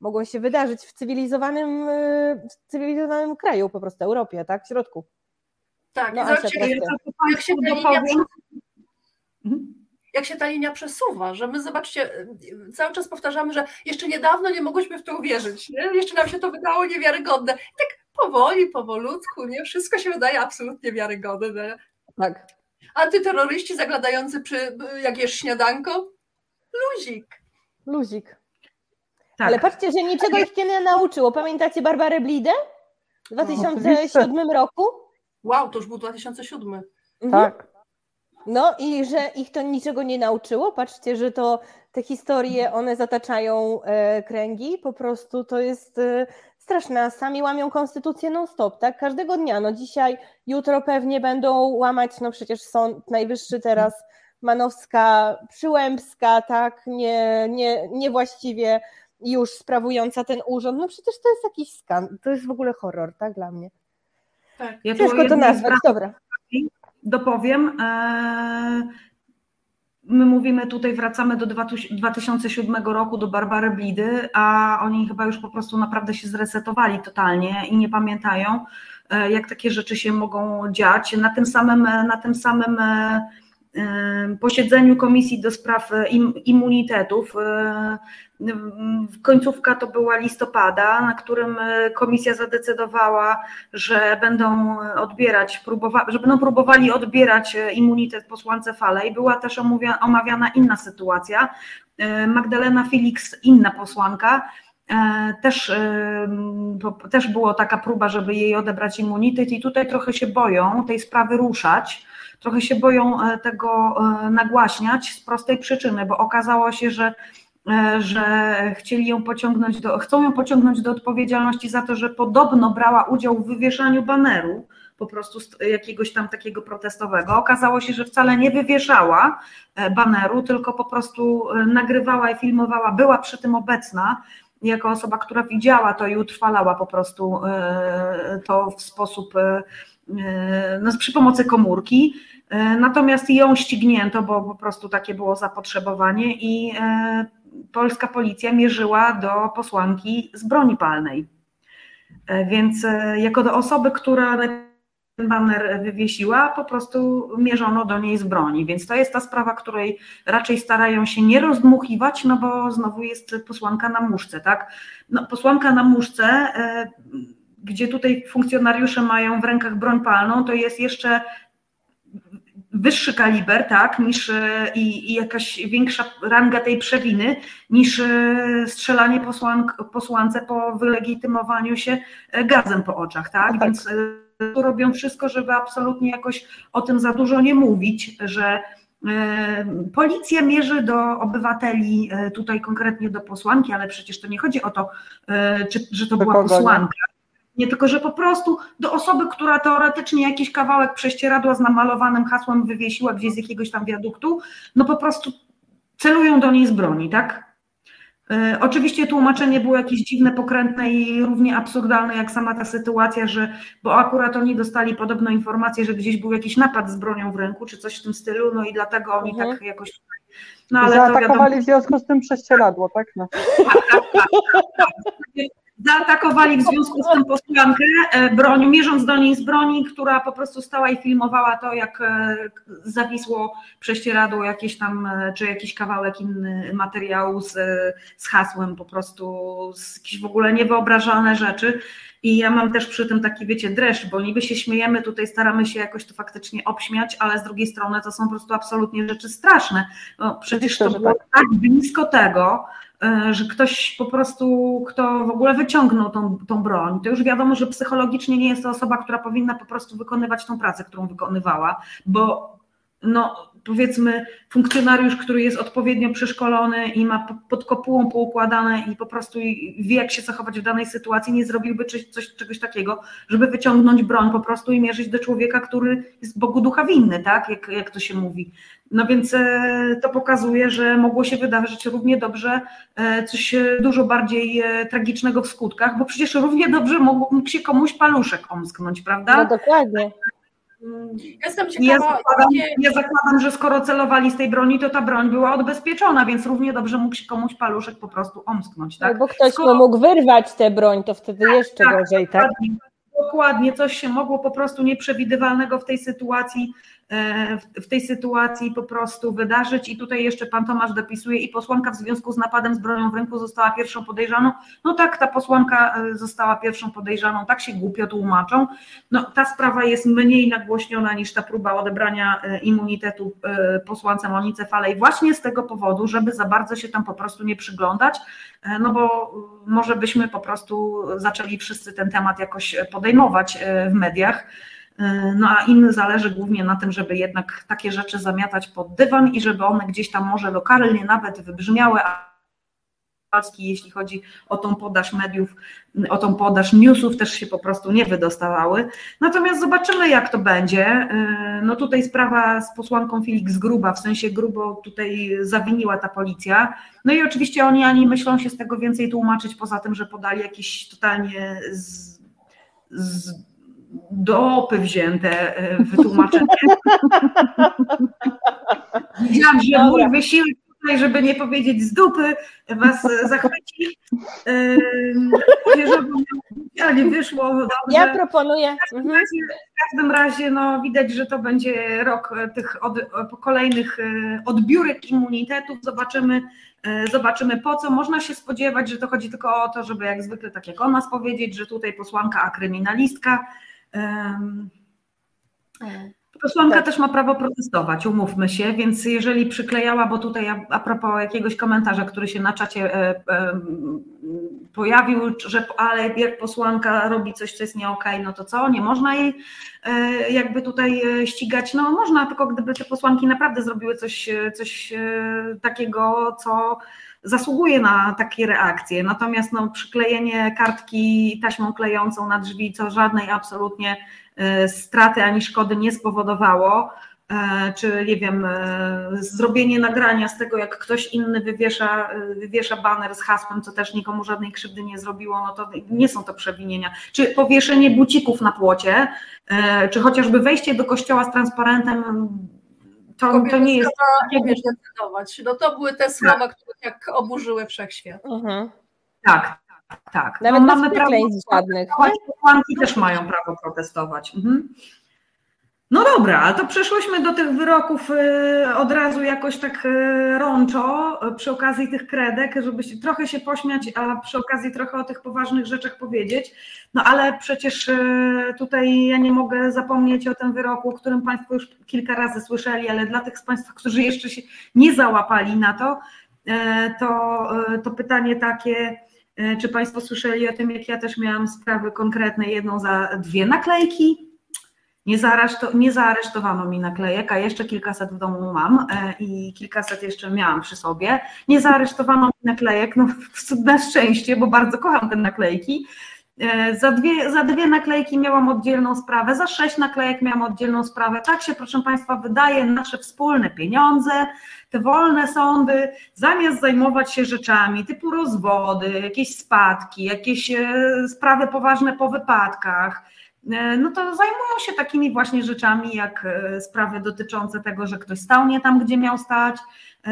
mogą się wydarzyć w cywilizowanym, y, w cywilizowanym kraju, po prostu Europie, tak? W środku. Tak, no, jak, się, jak się ta linia mhm. jak się ta linia przesuwa, że my zobaczcie, cały czas powtarzamy, że jeszcze niedawno nie mogłyśmy w to uwierzyć, nie? jeszcze nam się to wydało niewiarygodne. I tak powoli, powolutku, nie? Wszystko się wydaje absolutnie wiarygodne. Tak. Antyterroryści zaglądający przy, jak jesz śniadanko, luzik. Luzik. Tak. Ale patrzcie, że niczego ich nie nauczyło. Pamiętacie Barbarę Blidę w 2007 no, roku? Wow, to już był 2007. Mhm. Tak. No i że ich to niczego nie nauczyło. Patrzcie, że to te historie, one zataczają e, kręgi. Po prostu to jest e, straszne. Sami łamią konstytucję non-stop, tak? Każdego dnia. No dzisiaj, jutro pewnie będą łamać, no przecież Sąd Najwyższy teraz Manowska, Przyłębska, tak? Nie, nie, niewłaściwie już sprawująca ten urząd, no przecież to jest jakiś skan, to jest w ogóle horror, tak dla mnie. Tak. Ja Ciężko to nazwać, dobra. Dopowiem. E, my mówimy tutaj, wracamy do 2007 roku, do Barbary Blidy, a oni chyba już po prostu naprawdę się zresetowali totalnie i nie pamiętają, e, jak takie rzeczy się mogą dziać. Na tym samym, na tym samym e, posiedzeniu Komisji do Spraw Immunitetów. Końcówka to była listopada, na którym komisja zadecydowała, że będą odbierać, że będą próbowali odbierać immunitet posłance Falej. Była też omawiana inna sytuacja. Magdalena Felix, inna posłanka, E, też, e, też była taka próba, żeby jej odebrać immunitet, i tutaj trochę się boją tej sprawy ruszać, trochę się boją e, tego nagłaśniać z prostej przyczyny, bo okazało się, że, że chcieli ją pociągnąć do, chcą ją pociągnąć do odpowiedzialności za to, że podobno brała udział w wywieszaniu baneru po prostu jakiegoś tam takiego protestowego. Okazało się, że wcale nie wywieszała baneru, tylko po prostu nagrywała i filmowała, była przy tym obecna jako osoba, która widziała to i utrwalała po prostu e, to w sposób, e, e, no, przy pomocy komórki. Natomiast ją ścignięto, bo po prostu takie było zapotrzebowanie i polska policja mierzyła do posłanki z broni palnej. Więc jako do osoby, która baner wywiesiła, po prostu mierzono do niej z broni. Więc to jest ta sprawa, której raczej starają się nie rozdmuchiwać, no bo znowu jest posłanka na muszce, tak? No, posłanka na muszce, e, gdzie tutaj funkcjonariusze mają w rękach broń palną, to jest jeszcze wyższy kaliber, tak, niż e, i, i, jakaś większa ranga tej przewiny niż e, strzelanie posłank, posłance po wylegitymowaniu się gazem po oczach, tak? tak. Więc robią wszystko, żeby absolutnie jakoś o tym za dużo nie mówić, że e, Policja mierzy do obywateli, e, tutaj konkretnie do posłanki, ale przecież to nie chodzi o to, e, czy, że to była posłanka. Nie tylko, że po prostu do osoby, która teoretycznie jakiś kawałek prześcieradła z namalowanym hasłem wywiesiła gdzieś z jakiegoś tam wiaduktu, no po prostu celują do niej z broni, tak? E, oczywiście tłumaczenie było jakieś dziwne, pokrętne i równie absurdalne jak sama ta sytuacja, że bo akurat oni dostali podobno informację, że gdzieś był jakiś napad z bronią w ręku, czy coś w tym stylu, no i dlatego oni mhm. tak jakoś. No, ale Zaatakowali wiadomo, w związku z tym prześcieradło, tak? No. tak, tak, tak, tak zaatakowali w związku z tym posłankę e, bronią, mierząc do niej z broni, która po prostu stała i filmowała to, jak e, zawisło prześcieradło jakieś tam, e, czy jakiś kawałek inny materiału z, z hasłem po prostu, z jakieś w ogóle niewyobrażalne rzeczy. I ja mam też przy tym taki, wiecie, dreszcz, bo niby się śmiejemy, tutaj staramy się jakoś to faktycznie obśmiać, ale z drugiej strony to są po prostu absolutnie rzeczy straszne. No, przecież to było tak blisko tego, że ktoś po prostu, kto w ogóle wyciągnął tą, tą broń, to już wiadomo, że psychologicznie nie jest to osoba, która powinna po prostu wykonywać tą pracę, którą wykonywała, bo no, powiedzmy funkcjonariusz, który jest odpowiednio przeszkolony i ma pod kopułą poukładane i po prostu wie, jak się zachować w danej sytuacji, nie zrobiłby coś, czegoś takiego, żeby wyciągnąć broń po prostu i mierzyć do człowieka, który jest Bogu ducha winny, tak, jak, jak to się mówi. No więc e, to pokazuje, że mogło się wydarzyć równie dobrze e, coś dużo bardziej e, tragicznego w skutkach, bo przecież równie dobrze mógł się komuś paluszek omsknąć, prawda? No dokładnie. Jestem ciekawa. Ja zakładam, ja zakładam, że skoro celowali z tej broni, to ta broń była odbezpieczona, więc równie dobrze mógł się komuś paluszek po prostu omsknąć. Tak? Albo ktoś skoro... mógł wyrwać tę broń, to wtedy jeszcze tak, gorzej, tak? Dokładnie, dokładnie, coś się mogło po prostu nieprzewidywalnego w tej sytuacji E, w tej sytuacji po prostu wydarzyć. I tutaj jeszcze pan Tomasz dopisuje, i posłanka w związku z napadem z bronią w ręku została pierwszą podejrzaną. No tak, ta posłanka e, została pierwszą podejrzaną, tak się głupio tłumaczą. No, ta sprawa jest mniej nagłośniona niż ta próba odebrania e, immunitetu posłance Monice Falej, właśnie z tego powodu, żeby za bardzo się tam po prostu nie przyglądać, no bo może byśmy po prostu zaczęli wszyscy ten temat jakoś podejmować w mediach. No a im zależy głównie na tym, żeby jednak takie rzeczy zamiatać pod dywan i żeby one gdzieś tam może lokalnie nawet wybrzmiały, jeśli chodzi o tą podaż mediów, o tą podaż newsów, też się po prostu nie wydostawały. Natomiast zobaczymy, jak to będzie. E, no tutaj sprawa z posłanką Felix Gruba, w sensie grubo tutaj zawiniła ta policja. No i oczywiście oni ani myślą się z tego więcej tłumaczyć, poza tym, że podali jakieś totalnie z, z dopy wzięte e, wytłumaczenie. Widziałam, że mój wysiłek tutaj, żeby nie powiedzieć z dupy, was zachwyci. jeżeli wyszło dobrze. Ja proponuję. W każdym, razie, w każdym razie no, widać, że to będzie rok tych od, kolejnych odbiórek immunitetów. Zobaczymy, zobaczymy po co. Można się spodziewać, że to chodzi tylko o to, żeby jak zwykle, tak jak o nas powiedzieć, że tutaj posłanka, a kryminalistka. Um, Posłanka tak. też ma prawo protestować, umówmy się, więc jeżeli przyklejała, bo tutaj a, a propos jakiegoś komentarza, który się na czacie e, e, pojawił, że ale jak posłanka robi coś, co jest nie okay, no to co, nie można jej e, jakby tutaj e, ścigać, no można, tylko gdyby te posłanki naprawdę zrobiły coś, e, coś e, takiego, co zasługuje na takie reakcje. Natomiast no, przyklejenie kartki taśmą klejącą na drzwi, co żadnej absolutnie E, straty ani szkody nie spowodowało, e, czy nie wiem, e, zrobienie nagrania z tego, jak ktoś inny wywiesza, wywiesza baner z hasłem, co też nikomu żadnej krzywdy nie zrobiło, no to nie są to przewinienia. Czy powieszenie bucików na płocie, czy chociażby wejście do kościoła z transparentem, to, to nie jest. Umiesz decydować. No to były te słowa, tak. które tak oburzyły wszechświat. Mhm. Tak, tak. Nawet no, mamy prawo żadnych. Posłanki też mają prawo protestować. Mhm. No dobra, ale to przeszłyśmy do tych wyroków y, od razu jakoś tak y, rączo y, przy okazji tych kredek, żeby się, trochę się pośmiać, a przy okazji trochę o tych poważnych rzeczach powiedzieć. No ale przecież tutaj ja nie mogę zapomnieć o tym wyroku, o którym Państwo już kilka razy słyszeli, ale dla tych z Państwa, którzy jeszcze się nie załapali na to, to, to pytanie takie, czy Państwo słyszeli o tym, jak ja też miałam sprawy konkretne, jedną za dwie naklejki? Nie, zaareszto, nie zaaresztowano mi naklejek, a jeszcze kilkaset w domu mam e, i kilkaset jeszcze miałam przy sobie. Nie zaaresztowano mi naklejek, no na szczęście, bo bardzo kocham te naklejki, E, za dwie, za dwie naklejki miałam oddzielną sprawę, za sześć naklejek miałam oddzielną sprawę. Tak się, proszę Państwa, wydaje nasze wspólne pieniądze, te wolne sądy, zamiast zajmować się rzeczami typu rozwody, jakieś spadki, jakieś e, sprawy poważne po wypadkach, no to zajmują się takimi właśnie rzeczami, jak sprawy dotyczące tego, że ktoś stał nie tam, gdzie miał stać,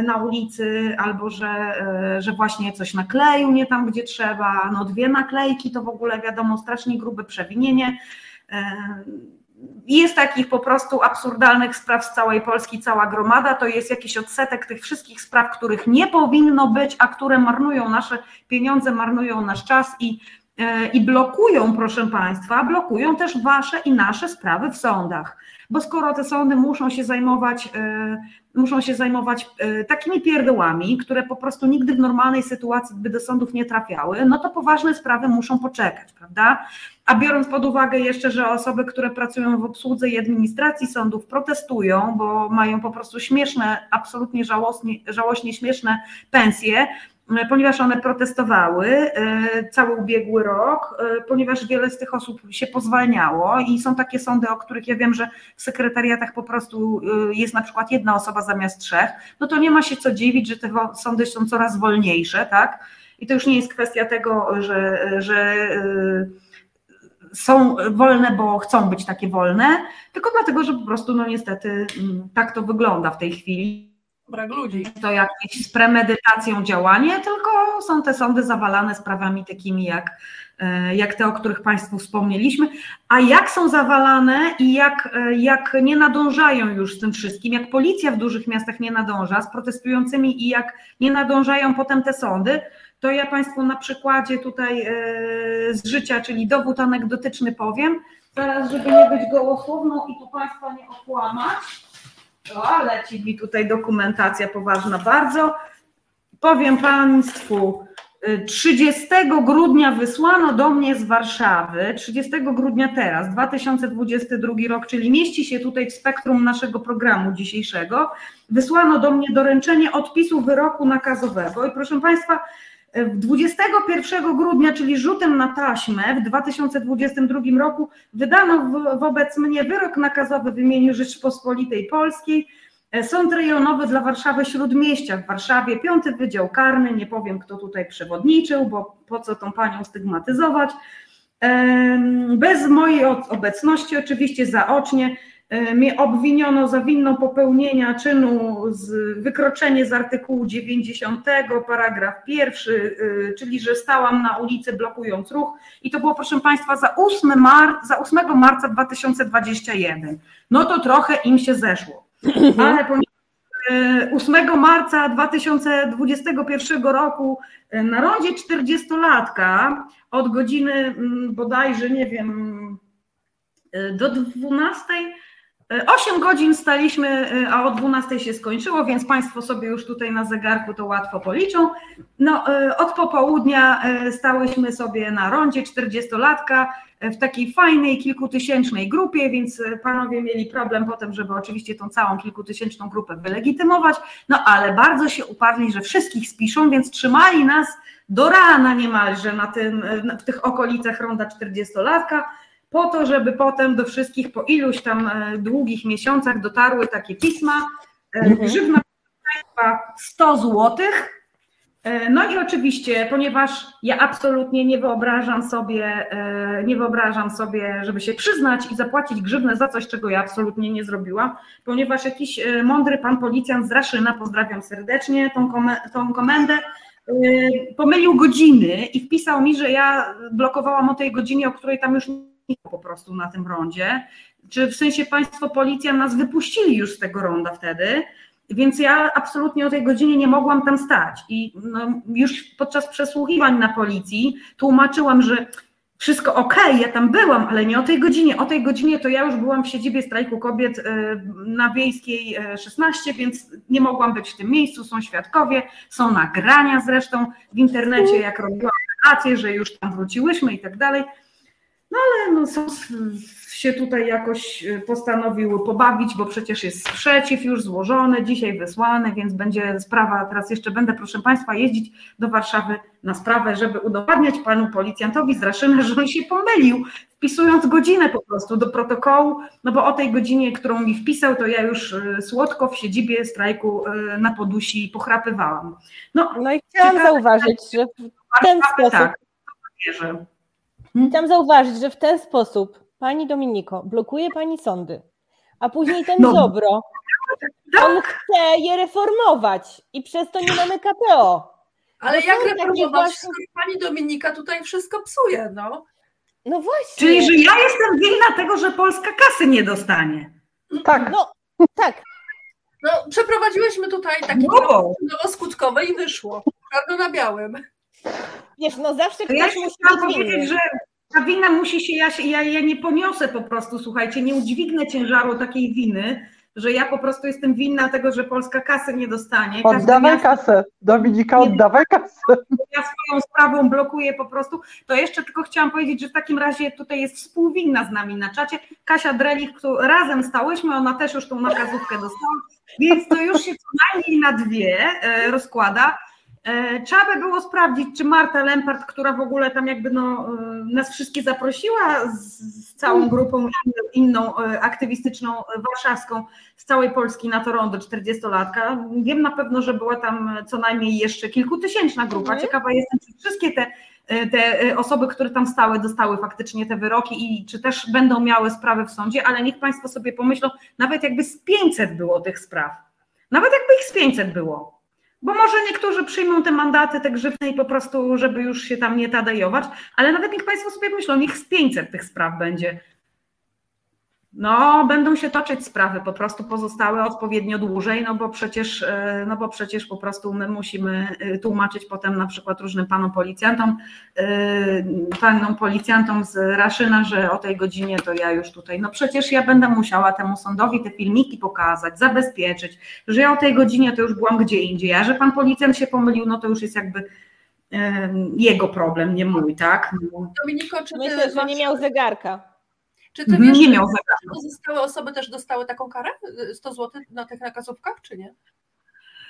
na ulicy, albo że, e, że właśnie coś nakleił nie tam, gdzie trzeba. No dwie naklejki to w ogóle wiadomo, strasznie grube przewinienie. E, jest takich po prostu absurdalnych spraw z całej Polski, cała gromada. To jest jakiś odsetek tych wszystkich spraw, których nie powinno być, a które marnują nasze pieniądze, marnują nasz czas i, e, i blokują, proszę Państwa, blokują też Wasze i nasze sprawy w sądach. Bo skoro te sądy muszą się zajmować muszą się zajmować e, takimi pierdołami, które po prostu nigdy w normalnej sytuacji by do sądów nie trafiały, no to poważne sprawy muszą poczekać, prawda? A biorąc pod uwagę jeszcze, że osoby, które pracują w obsłudze i administracji sądów protestują, bo mają po prostu śmieszne, absolutnie żałosnie, żałośnie śmieszne pensje, ponieważ one protestowały e, cały ubiegły rok, e, ponieważ wiele z tych osób się pozwalniało i są takie sądy, o których ja wiem, że w sekretariatach po prostu e, jest na przykład jedna osoba zamiast trzech, no to nie ma się co dziwić, że te sądy są coraz wolniejsze, tak? I to już nie jest kwestia tego, że, że są wolne, bo chcą być takie wolne, tylko dlatego, że po prostu no niestety mm, tak to wygląda w tej chwili brak ludzi. To jakieś z premedytacją działanie, tylko są te sądy zawalane sprawami takimi jak, e, jak te, o których Państwu wspomnieliśmy. A jak są zawalane i jak, e, jak nie nadążają już z tym wszystkim, jak policja w dużych miastach nie nadąża z protestującymi i jak nie nadążają potem te sądy, to ja Państwu na przykładzie tutaj e, z życia, czyli dowód anegdotyczny powiem, zaraz, żeby nie być gołosłowną i tu Państwa nie okłamać. O, leci mi tutaj dokumentacja poważna bardzo. Powiem Państwu, 30 grudnia wysłano do mnie z Warszawy, 30 grudnia teraz, 2022 rok, czyli mieści się tutaj w spektrum naszego programu dzisiejszego, wysłano do mnie doręczenie odpisu wyroku nakazowego i proszę Państwa, 21 grudnia, czyli rzutem na taśmę w 2022 roku, wydano wobec mnie wyrok nakazowy w imieniu Rzeczypospolitej Polskiej. Sąd rejonowy dla Warszawy Śródmieścia w Warszawie, piąty Wydział Karny, nie powiem kto tutaj przewodniczył, bo po co tą panią stygmatyzować. Bez mojej obecności, oczywiście zaocznie, E, mnie obwiniono za winną popełnienia czynu z wykroczenie z artykułu 90, paragraf pierwszy, e, czyli że stałam na ulicy blokując ruch i to było proszę Państwa za 8, mar za 8 marca 2021. No to trochę im się zeszło. Ale ponieważ 8 e, marca 2021 roku na rondzie 40-latka od godziny mm, bodajże, nie wiem, do 12 8 godzin staliśmy, y, a o 12 się skończyło, więc Państwo sobie już tutaj na zegarku to łatwo policzą. No, y, od popołudnia y, stałyśmy sobie na rondzie 40-latka w takiej fajnej, kilkutysięcznej grupie, więc panowie mieli problem potem, żeby oczywiście tą całą kilkutysięczną grupę wylegitymować, no ale bardzo się uparli, że wszystkich spiszą, więc trzymali nas do rana niemalże na tym, w tych okolicach ronda 40-latka po to, żeby potem do wszystkich po iluś tam e, długich miesiącach dotarły takie pisma. E, mhm. Grzywna państwa 100 złotych. E, no i oczywiście, ponieważ ja absolutnie nie wyobrażam sobie, nie wyobrażam sobie, żeby się przyznać i zapłacić grzywnę za coś, czego ja absolutnie nie zrobiłam, ponieważ jakiś mądry pan policjant z Raszyna, pozdrawiam serdecznie tą, tą komendę, pomylił godziny i wpisał mi, że ja blokowałam o tej godzinie, o której tam już po prostu na tym rondzie. Czy w sensie państwo policja nas wypuścili już z tego ronda wtedy, więc ja absolutnie o tej godzinie nie mogłam tam stać. I no, już podczas przesłuchiwań na policji tłumaczyłam, że wszystko ok, ja tam byłam, ale nie o tej godzinie. O tej godzinie to ja już byłam w siedzibie strajku kobiet y, na Wiejskiej 16, y, więc nie mogłam być w tym miejscu. Są świadkowie, są nagrania zresztą w internecie, jak robiłam relacje, że już tam wróciłyśmy i tak dalej. No ale no, SOS się tutaj jakoś e, postanowił pobawić, bo przecież jest sprzeciw już złożony, dzisiaj wysłany, więc będzie sprawa, teraz jeszcze będę, proszę Państwa, jeździć do Warszawy na sprawę, żeby udowadniać panu policjantowi z Raszyna, że on się pomylił, wpisując godzinę po prostu do protokołu, no bo o tej godzinie, którą mi wpisał, to ja już e, słodko w siedzibie strajku e, na Podusi pochrapywałam. No, no i chciałam zauważyć, że w ten sposób... Tak, wierzę. Hmm? Chciałam zauważyć, że w ten sposób pani Dominiko blokuje pani sądy, a później ten no. Zobro, on chce je reformować i przez to nie mamy KPO. Ale jak reformować, właśnie... pani Dominika tutaj wszystko psuje, no. No właśnie. Czyli, że ja jestem winna tego, że Polska kasy nie dostanie. Tak. No, tak. No, przeprowadziłyśmy tutaj taki no. nowoskutkowy i wyszło. Czarno na białym. Wiesz, no zawsze ktoś ja musi powiedzieć, że ta wina musi się, ja, ja, ja nie poniosę po prostu, słuchajcie, nie udźwignę ciężaru takiej winy, że ja po prostu jestem winna tego, że Polska kasy nie dostanie. Oddawaj miasto, kasę, Dominika, oddawaj kasę. Ja swoją sprawą blokuję po prostu. To jeszcze tylko chciałam powiedzieć, że w takim razie tutaj jest współwinna z nami na czacie. Kasia Drelich, razem stałyśmy, ona też już tą nakazówkę dostała, więc to już się co najmniej na dwie e, rozkłada. E, trzeba by było sprawdzić, czy Marta Lempart, która w ogóle tam jakby no, e, nas wszystkie zaprosiła z, całą grupą inną e, aktywistyczną warszawską z całej Polski na to rondo 40-latka. Wiem na pewno, że była tam co najmniej jeszcze kilkutysięczna grupa. Mhm. Ciekawa jestem, czy wszystkie te, te osoby, które tam stały, dostały faktycznie te wyroki i czy też będą miały sprawy w sądzie, ale niech Państwo sobie pomyślą, nawet jakby z 500 było tych spraw. Nawet jakby ich z 500 było bo może niektórzy przyjmą te mandaty, te grzywne i po prostu, żeby już się tam nie tadejować, ale nawet niech Państwo sobie myślą, niech z 500 tych spraw będzie. No, będą się toczyć sprawy po prostu pozostałe odpowiednio dłużej, no bo przecież, e, no bo przecież po prostu my musimy e, tłumaczyć potem na przykład różnym panom policjantom, e, panom policjantom z Raszyna, że o tej godzinie to ja już tutaj, no przecież ja będę musiała temu sądowi te filmiki pokazać, zabezpieczyć, że ja o tej godzinie to już byłam gdzie indziej, a że pan policjant się pomylił, no to już jest jakby jego problem, nie mój, tak? No. Dominiko, czy Myślę, że nie miał zegarka. Czy ty wiesz, nie miał że pozostałe osoby też dostały taką karę? 100 zł na tych nakazówkach, czy nie?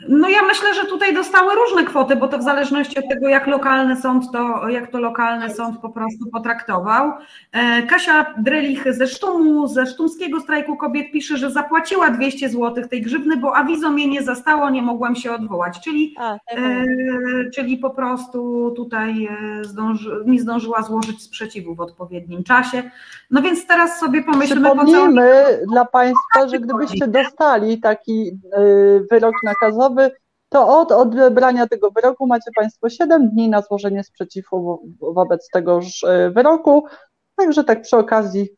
No ja myślę, że tutaj dostały różne kwoty, bo to w zależności od tego, jak lokalny sąd to, jak to lokalny sąd po prostu potraktował. E, Kasia Drelich ze Sztumu, ze Sztumskiego Strajku Kobiet pisze, że zapłaciła 200 zł tej grzywny, bo awizo mnie nie zastało, nie mogłam się odwołać, czyli, A, tak, e, czyli po prostu tutaj e, zdąży, nie zdążyła złożyć sprzeciwu w odpowiednim czasie. No więc teraz sobie pomyślmy, po co... Przypomnijmy dla Państwa, że gdybyście dostali taki y, wyrok nakazowy, to od odebrania tego wyroku macie Państwo 7 dni na złożenie sprzeciwu wo- wobec tegoż y, wyroku. Także tak przy okazji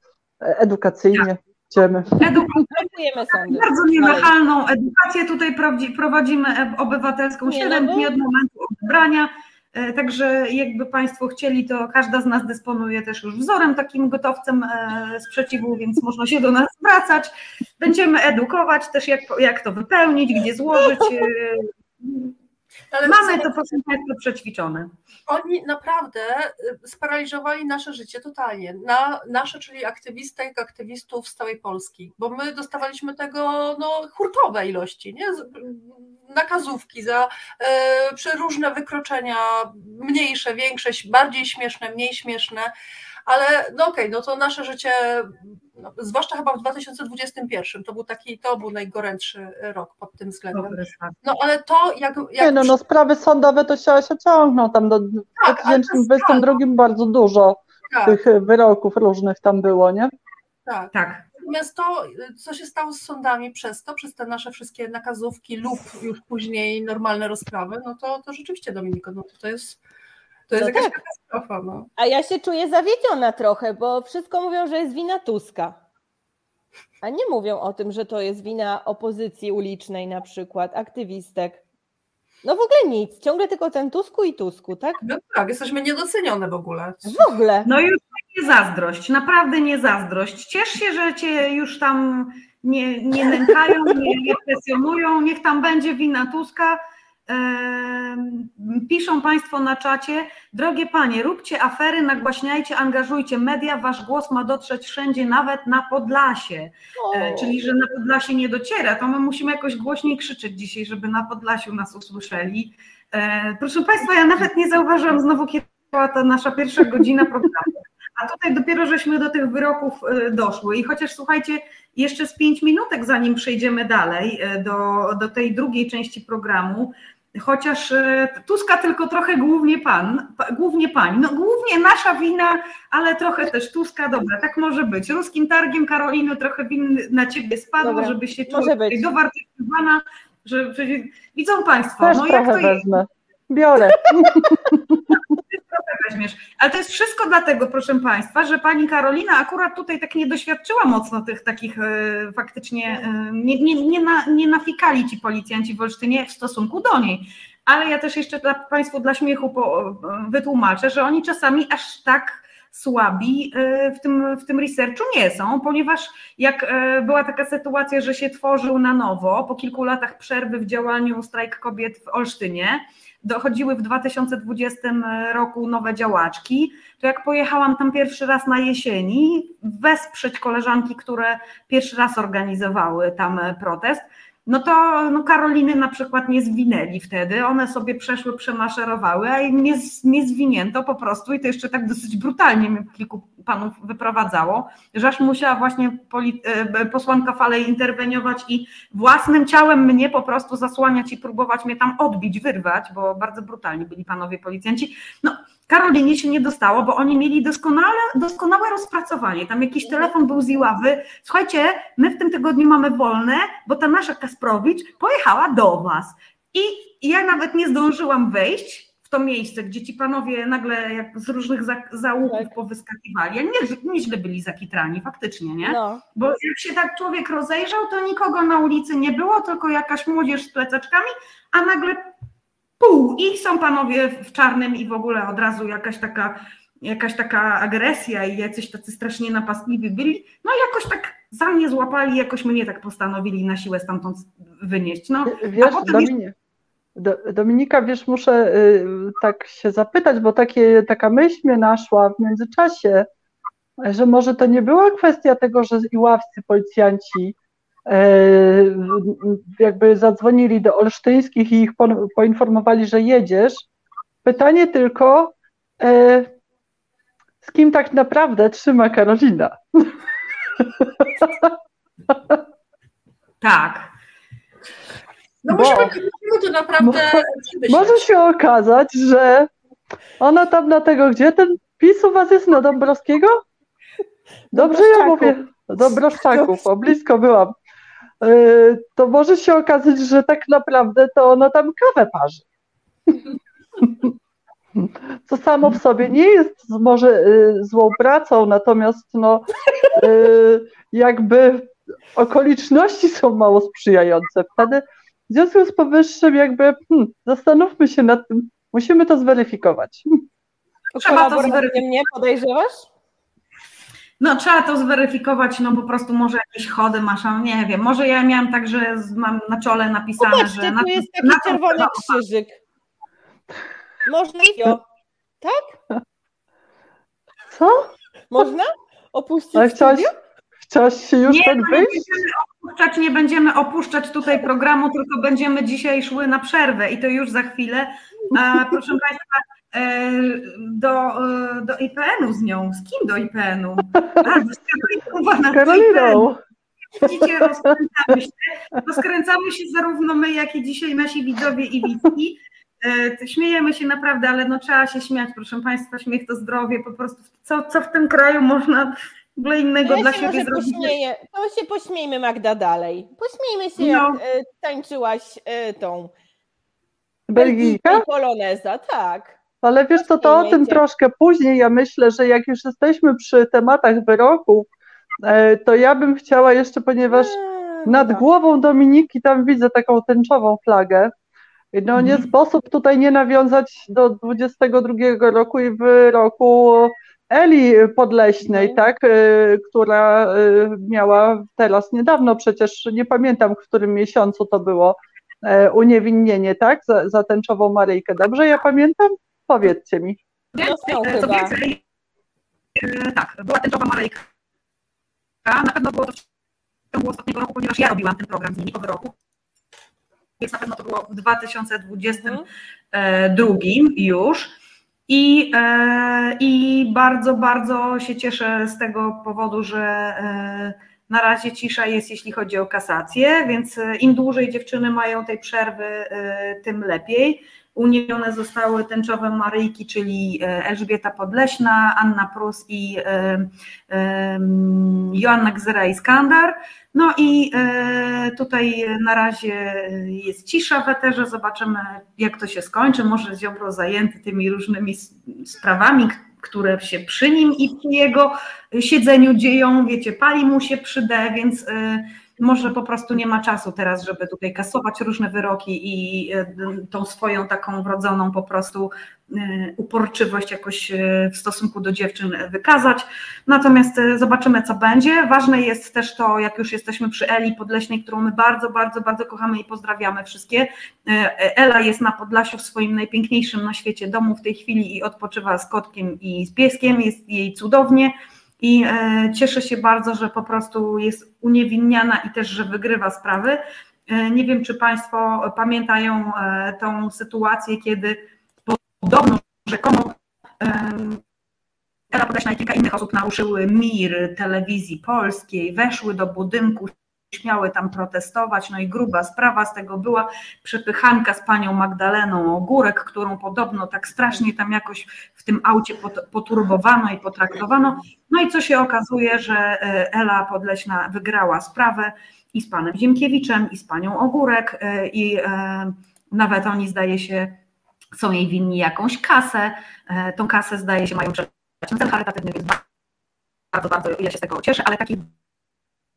e, edukacyjnie idziemy. Dziękujemy sądy. Bardzo nienachalną edukację tutaj prowadzi- prowadzimy e, obywatelską Nie, 7 no dni od momentu odebrania. E, Także jakby Państwo chcieli, to każda z nas dysponuje też już wzorem, takim gotowcem e, sprzeciwu, więc można się do nas zwracać. Będziemy edukować też, jak, jak to wypełnić, gdzie złożyć. Ale Mamy to, proszę Państwa, przećwiczone. Oni naprawdę y, sparaliżowali nasze życie totalnie. Na, nasze, czyli aktywistek, aktywistów z całej Polski, bo my dostawaliśmy tego no, hurtowe ilości, nie? Nakazówki za e, przeróżne wykroczenia, mniejsze, większe, bardziej śmieszne, mniej śmieszne, ale no okej, no to nasze życie, no, zwłaszcza chyba w 2021, to był taki, to był najgorętszy rok pod tym względem. No ale to jak, jak Nie no, no sprawy sądowe to się, się ciągną tam do w Tak, ale to jest 2022 bardzo dużo tak, tych wyroków różnych tam było, nie? tak. Tak. Natomiast to, co się stało z sądami przez to, przez te nasze wszystkie nakazówki lub już później normalne rozprawy, no to, to rzeczywiście Dominiko, no to, to jest, to jest No jakaś tak. katastrofa. No. A ja się czuję zawiedziona trochę, bo wszystko mówią, że jest wina Tuska. A nie mówią o tym, że to jest wina opozycji ulicznej na przykład, aktywistek. No w ogóle nic, ciągle tylko ten Tusku i Tusku, tak? no tak, jesteśmy niedocenione w ogóle. W ogóle. No już nie zazdrość, naprawdę nie zazdrość. Ciesz się, że cię już tam nie, nie nękają, nie, nie presjonują, niech tam będzie wina Tuska. Piszą Państwo na czacie, drogie Panie, róbcie afery, nagłaśniajcie, angażujcie media, Wasz głos ma dotrzeć wszędzie, nawet na Podlasie. E, O. Czyli, że na Podlasie nie dociera, to my musimy jakoś głośniej krzyczeć dzisiaj, żeby na Podlasiu nas usłyszeli. E, Proszę Państwa, ja nawet nie zauważyłam znowu, kiedy była ta nasza pierwsza godzina programu. A tutaj dopiero żeśmy do tych wyroków e, doszły. I chociaż słuchajcie, jeszcze z pięć minutek, zanim przejdziemy dalej e, do, do tej drugiej części programu, chociaż e, Tuska tylko trochę głównie pan, pa, głównie pani, no głównie nasza wina, ale trochę też Tuska, dobra, tak może być. Ruskim targiem Karoliny trochę win na ciebie spadło, Dobra, żeby się czuła dowartościowana, że, widzą Państwo, Też no jak to jest, wezmę. Biorę. weźmiesz. Ale to jest wszystko dlatego, proszę Państwa, że Pani Karolina akurat tutaj tak nie doświadczyła mocno tych takich e, faktycznie, e, nie, nie, nie, na, nie nafikali ci policjanci w Olsztynie w stosunku do niej. Ale ja też jeszcze dla Państwu dla śmiechu po, wytłumaczę, że oni czasami aż tak słabi e, w tym, w tym researchu nie są, ponieważ jak e, była taka sytuacja, że się tworzył na nowo po kilku latach przerwy w działaniu strajk kobiet w Olsztynie, dochodziły w 2020 roku nowe działaczki, to jak pojechałam tam pierwszy raz na jesieni, wesprzeć koleżanki, które pierwszy raz organizowały tam protest, no to no Karoliny na przykład nie zwinęli wtedy, one sobie przeszły, przemaszerowały, a im nie, nie zwinięto po prostu i to jeszcze tak dosyć brutalnie mnie kilku panów wyprowadzało, że aż musiała właśnie e, posłanka Falej interweniować i własnym ciałem mnie po prostu zasłaniać i próbować mnie tam odbić, wyrwać, bo bardzo brutalni byli panowie policjanci. No, Karolinie się nie dostało, bo oni mieli doskonale, doskonałe rozpracowanie. Tam jakiś telefon był z Iławy. Słuchajcie, my w tym tygodniu mamy wolne, bo ta nasza Kasprowicz pojechała do was. I ja nawet nie zdążyłam wejść w to miejsce, gdzie ci panowie nagle jak z różnych za, zaułków Tak. powyskakiwali. A nie, nieźle byli zakitrani, faktycznie, nie? No. Bo jak się tak człowiek rozejrzał, to nikogo na ulicy nie było, tylko jakaś młodzież z plecaczkami, a nagle pół i są panowie w czarnym i w ogóle od razu jakaś taka, jakaś taka agresja i jacyś tacy strasznie napastliwi byli. No i jakoś tak za mnie złapali, jakoś mnie tak postanowili na siłę stamtąd wynieść. No, Wiesz, potem Dominie, Do, Dominika, wiesz, muszę y, tak się zapytać, bo takie, taka myśl mnie naszła w międzyczasie, że może to nie była kwestia tego, że iławscy policjanci jakby zadzwonili do olsztyńskich i ich poinformowali, że jedziesz. Pytanie tylko, z kim tak naprawdę trzyma Karolina? Tak. No Bo, to naprawdę. Może się okazać, że ona tam na tego, gdzie ten PiS u was jest na Dąbrowskiego? Dobrze ja mówię. Do Broszczaków, o blisko byłam. E, to może się okazać, że tak naprawdę to ona tam kawę parzy. Co samo w sobie nie jest może e, złą pracą, natomiast no, e, jakby okoliczności są mało sprzyjające. Wtedy w związku z powyższym jakby hmm, zastanówmy się nad tym, musimy to zweryfikować. Trzeba to zweryfikować. mnie podejrzewasz? No trzeba to zweryfikować, no po prostu może jakieś chody masz, nie wiem, może ja miałam tak, że mam na czole napisane, Popatrzcie, że... tu na, jest taki czerwony krzyżyk. Można i tak? Co? Można? Opuścić Ale chciałaś, chciałaś się już nie, tak wyjść? Nie będziemy, opuszczać, nie będziemy opuszczać tutaj programu, tylko będziemy dzisiaj szły na przerwę i to już za chwilę. A, proszę Państwa, do, e, do IPN-u z nią. Z kim do IPN-u? z Karoliną. Widzicie, rozkręcamy się. Rozkręcamy się zarówno my, jak i dzisiaj nasi widzowie i widzki. E, śmiejemy się naprawdę, ale no trzeba się śmiać, proszę Państwa, śmiech to zdrowie, po prostu co, co w tym kraju można w ogóle innego ja dla siebie zrobić. Pośmieję, to się pośmiejmy Magda dalej. Pośmiejmy się, no. jak tańczyłaś tą Belgijka? Poloneza, tak. Ale wiesz co, to o tym troszkę później. Ja myślę, że jak już jesteśmy przy tematach wyroków, e, to ja bym chciała jeszcze, ponieważ eee, nad tak. głową Dominiki tam widzę taką tęczową flagę. No nie mhm. sposób tutaj nie nawiązać do 22 roku i wyroku Eli Podleśnej, mhm. tak, e, która e, miała teraz niedawno, przecież nie pamiętam w którym miesiącu to było, uniewinnienie, tak, za, za tęczową Maryjkę. Dobrze ja pamiętam? Powiedzcie mi. Więcej, co więcej, e, tak, była tęczowa Marejka. Na pewno było to w ciągu ostatniego roku, ponieważ ja robiłam ten program z nimi po wyroku. Więc na pewno to było w 2022 mhm. już. I, e, I bardzo, bardzo się cieszę z tego powodu, że e, na razie cisza jest, jeśli chodzi o kasację, więc im dłużej dziewczyny mają tej przerwy, tym lepiej. Unione zostały tęczowe Maryjki, czyli e, Elżbieta Podleśna, Anna Prus i e, e, Joanna Gzera-Iskandar. No i tutaj na razie jest cisza w eterze, zobaczymy jak to się skończy. Może Ziobro zajęty tymi różnymi sprawami, które się przy nim i przy jego siedzeniu dzieją, wiecie, pali mu się przy D, więc może po prostu nie ma czasu teraz, żeby tutaj kasować różne wyroki i e, tą swoją taką wrodzoną po prostu e, uporczywość jakoś e, w stosunku do dziewczyn wykazać. Natomiast zobaczymy, co będzie. Ważne jest też to, jak już jesteśmy przy Eli Podleśnej, którą my bardzo, bardzo, bardzo kochamy i pozdrawiamy wszystkie. Ela jest na Podlasiu w swoim najpiękniejszym na świecie domu w tej chwili i odpoczywa z kotkiem i z pieskiem. Jest jej cudownie i e, cieszę się bardzo, że po prostu jest uniewinniana i też, że wygrywa sprawy. E, nie wiem, czy Państwo pamiętają e, tą sytuację, kiedy podobno rzekomo Ela Podleśna i kilka innych osób naruszyły mir telewizji polskiej, weszły do budynku śmiały tam protestować, no i gruba sprawa z tego była przepychanka z panią Magdaleną Ogórek, którą podobno tak strasznie tam jakoś w tym aucie poturbowano i potraktowano. No i co się okazuje, że e, Ela Podleśna wygrała sprawę i z panem Ziemkiewiczem, i z panią Ogórek, e, i e, nawet oni zdaje się są jej winni jakąś kasę. Tą kasę zdaje się mają przeczytać na cel charytatywny, więc bardzo, bardzo ja się z tego cieszę, ale takich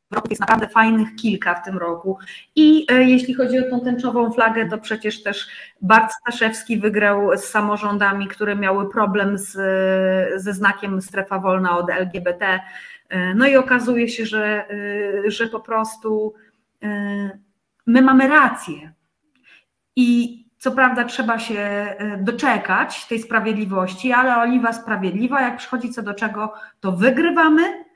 wyroków jest naprawdę fajnych kilka w tym roku. I e, jeśli chodzi o tą tęczową flagę, to przecież też Bart Staszewski wygrał z samorządami, które miały problem z, ze znakiem strefa wolna od LGBT. E, no i okazuje się, że, e, że po prostu my mamy rację. I co prawda trzeba się doczekać tej sprawiedliwości, ale oliwa sprawiedliwa, jak przychodzi co do czego, to wygrywamy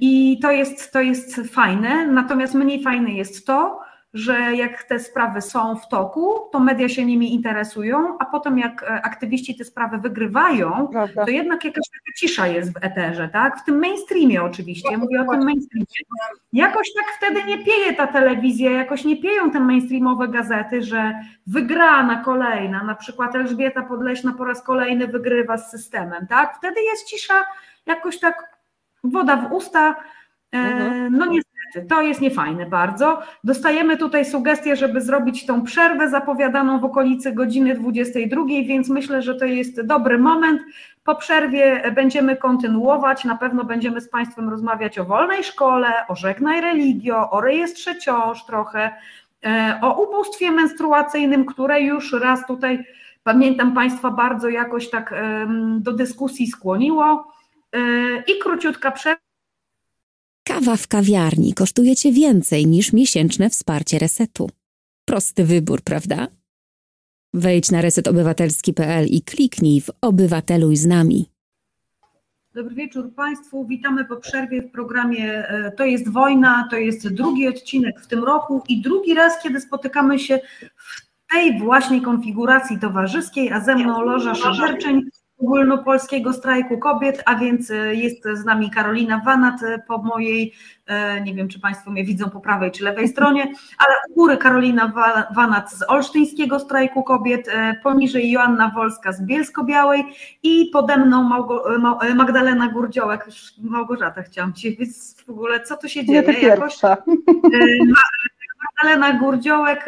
I to jest, to jest fajne, natomiast mniej fajne jest to, że jak te sprawy są w toku, to media się nimi interesują, a potem jak e, aktywiści te sprawy wygrywają, Prawda. to jednak jakaś taka cisza jest w eterze, tak? W tym mainstreamie oczywiście, ja mówię o tym mainstreamie. Jakoś tak wtedy nie pieje ta telewizja, jakoś nie pieją te mainstreamowe gazety, że wygrana kolejna, na przykład Elżbieta Podleśna po raz kolejny wygrywa z systemem, tak? Wtedy jest cisza, jakoś tak woda w usta, e, mhm. no niestety to jest niefajne bardzo. Dostajemy tutaj sugestię, żeby zrobić tą przerwę zapowiadaną w okolicy godziny 22, więc myślę, że to jest dobry moment. Po przerwie będziemy kontynuować. Na pewno będziemy z Państwem rozmawiać o wolnej szkole, o żegnaj religio, o rejestrze ciąż trochę, e, o ubóstwie menstruacyjnym, które już raz tutaj pamiętam Państwa bardzo jakoś tak do dyskusji skłoniło. I króciutka przerwa. Kawa w kawiarni kosztuje Cię więcej niż miesięczne wsparcie resetu. Prosty wybór, prawda? Wejdź na resetobywatelski.pl i kliknij w Obywateluj z nami. Dobry wieczór Państwu. Witamy po przerwie w programie e, To jest wojna. To jest drugi odcinek w tym roku i drugi raz, kiedy spotykamy się w tej właśnie konfiguracji towarzyskiej, a ze mną Loża Szyberczeń, ogólnopolskiego strajku kobiet, a więc e, jest z nami Karolina Wanat e, po mojej, e, nie wiem czy Państwo mnie widzą po prawej czy lewej stronie, ale u góry Karolina Wanat z Olsztyńskiego strajku kobiet, poniżej Joanna Wolska z Bielsko-Białej i pode mną Magdalena Gurdziołek, Małgorzata chciałam Ci, więc w ogóle co tu się dzieje? Nie Jakoś, Magdalena Gurdziołek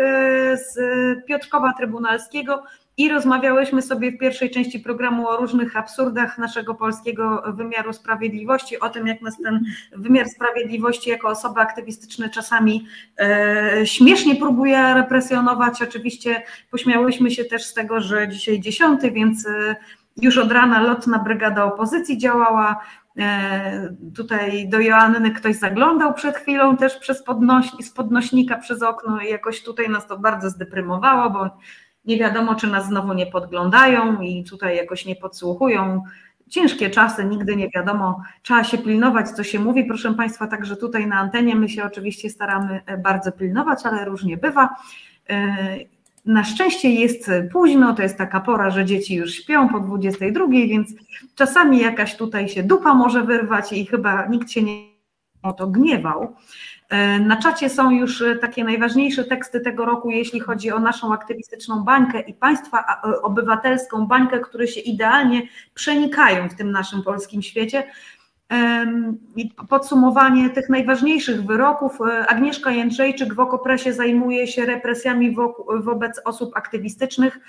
z Piotrkowa Trybunalskiego, i rozmawiałyśmy sobie w pierwszej części programu o różnych absurdach naszego polskiego wymiaru sprawiedliwości, o tym, jak nas ten wymiar sprawiedliwości jako osoby aktywistyczne czasami e, śmiesznie próbuje represjonować. Oczywiście pośmiałyśmy się też z tego, że dzisiaj dziesiąty, więc e, już od rana lotna brygada opozycji działała. E, tutaj do Joanny ktoś zaglądał przed chwilą też przez podnoś, z podnośnika przez okno i jakoś tutaj nas to bardzo zdeprymowało, bo nie wiadomo, czy nas znowu nie podglądają i tutaj jakoś nie podsłuchują. Ciężkie czasy, nigdy nie wiadomo, trzeba się pilnować, co się mówi. Proszę Państwa, także tutaj na antenie my się oczywiście staramy e, bardzo pilnować, ale różnie bywa. E, na szczęście jest późno, to jest taka pora, że dzieci już śpią po 22, więc czasami jakaś tutaj się dupa może wyrwać i chyba nikt się nie o to gniewał. E, na czacie są już e, takie najważniejsze teksty tego roku, jeśli chodzi o naszą aktywistyczną bańkę i państwa e, obywatelską bańkę, które się idealnie przenikają w tym naszym polskim świecie. Podsumowanie tych najważniejszych wyroków. Agnieszka Jędrzejczyk w Okopresie zajmuje się represjami wobec osób aktywistycznych.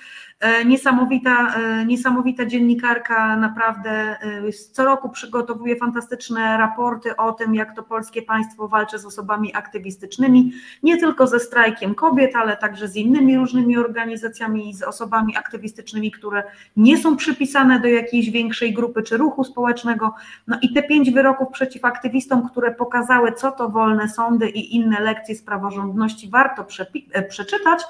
E, niesamowita, e, niesamowita dziennikarka, naprawdę e, co roku przygotowuje fantastyczne raporty o tym, jak to polskie państwo walczy z osobami aktywistycznymi, nie tylko ze strajkiem kobiet, ale także z innymi różnymi organizacjami i z osobami aktywistycznymi, które nie są przypisane do jakiejś większej grupy czy ruchu społecznego. No i te pięć wyroków przeciw aktywistom, które pokazały, co to wolne sądy i inne lekcje z praworządności, warto przeczytać.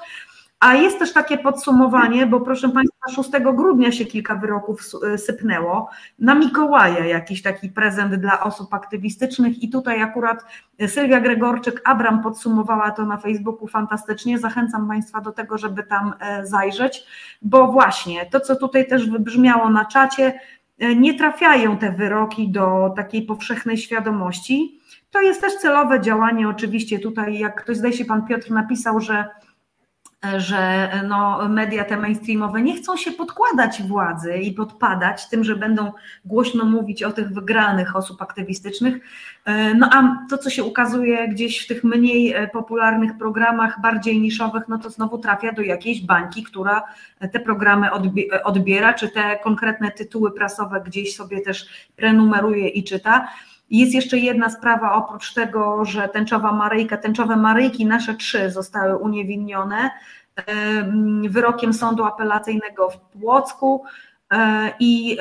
A jest też takie podsumowanie, bo proszę Państwa, 6 grudnia się kilka wyroków y, sypnęło. Na Mikołaja jakiś taki prezent dla osób aktywistycznych i tutaj akurat Sylwia Gregorczyk-Abram podsumowała to na Facebooku fantastycznie. Zachęcam Państwa do tego, żeby tam e, zajrzeć, bo właśnie to, co tutaj też wybrzmiało na czacie, e, nie trafiają te wyroki do takiej powszechnej świadomości. To jest też celowe działanie, oczywiście tutaj, jak ktoś zdaje się, pan Piotr napisał, że że no, media te mainstreamowe nie chcą się podkładać władzy i podpadać tym, że będą głośno mówić o tych wygranych osób aktywistycznych. No a to, co się ukazuje gdzieś w tych mniej popularnych programach, bardziej niszowych, no to znowu trafia do jakiejś bańki, która te programy odbiera, czy te konkretne tytuły prasowe gdzieś sobie też prenumeruje i czyta. Jest jeszcze jedna sprawa, oprócz tego, że tęczowa Maryjka, tęczowe Maryjki, nasze trzy zostały uniewinnione wyrokiem sądu apelacyjnego w Płocku e, i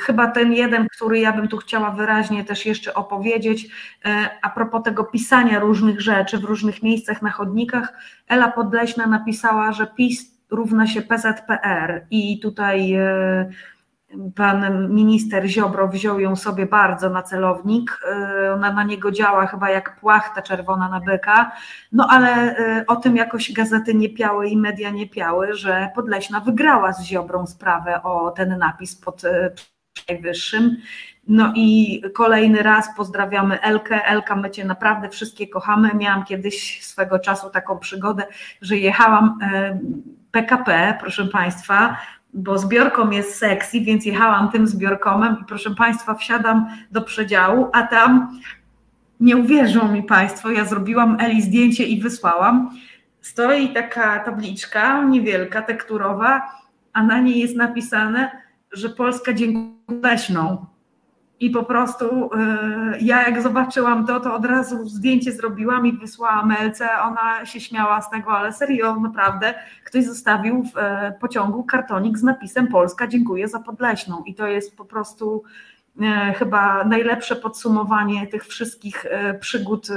chyba ten jeden, który ja bym tu chciała wyraźnie też jeszcze opowiedzieć, e, a propos tego pisania różnych rzeczy w różnych miejscach na chodnikach, Ela Podleśna napisała, że PiS równa się PZPR i tutaj e, pan minister Ziobro wziął ją sobie bardzo na celownik. Y, ona na niego działa chyba jak płachta czerwona na byka. No ale y, o tym jakoś gazety nie piały i media nie piały, że Podleśna wygrała z Ziobrą sprawę o ten napis pod najwyższym. No i kolejny raz pozdrawiamy Elkę. Elka, my Cię naprawdę wszystkie kochamy. Miałam kiedyś swego czasu taką przygodę, że jechałam PKP, proszę Państwa, bo zbiorką jest sexy, więc jechałam tym zbiorkomem i proszę Państwa, wsiadam do przedziału, a tam nie uwierzą mi Państwo, ja zrobiłam Eli zdjęcie i wysłałam. Stoi taka tabliczka niewielka, tekturowa, a na niej jest napisane, że Polska dziękuję leśną. I po prostu y, ja jak zobaczyłam to, to od razu zdjęcie zrobiłam i wysłałam Melce. Ona się śmiała z tego, ale serio, naprawdę, ktoś zostawił w e, pociągu kartonik z napisem Polska dziękuję za Podleśną. I to jest po prostu e, chyba najlepsze podsumowanie tych wszystkich e, przygód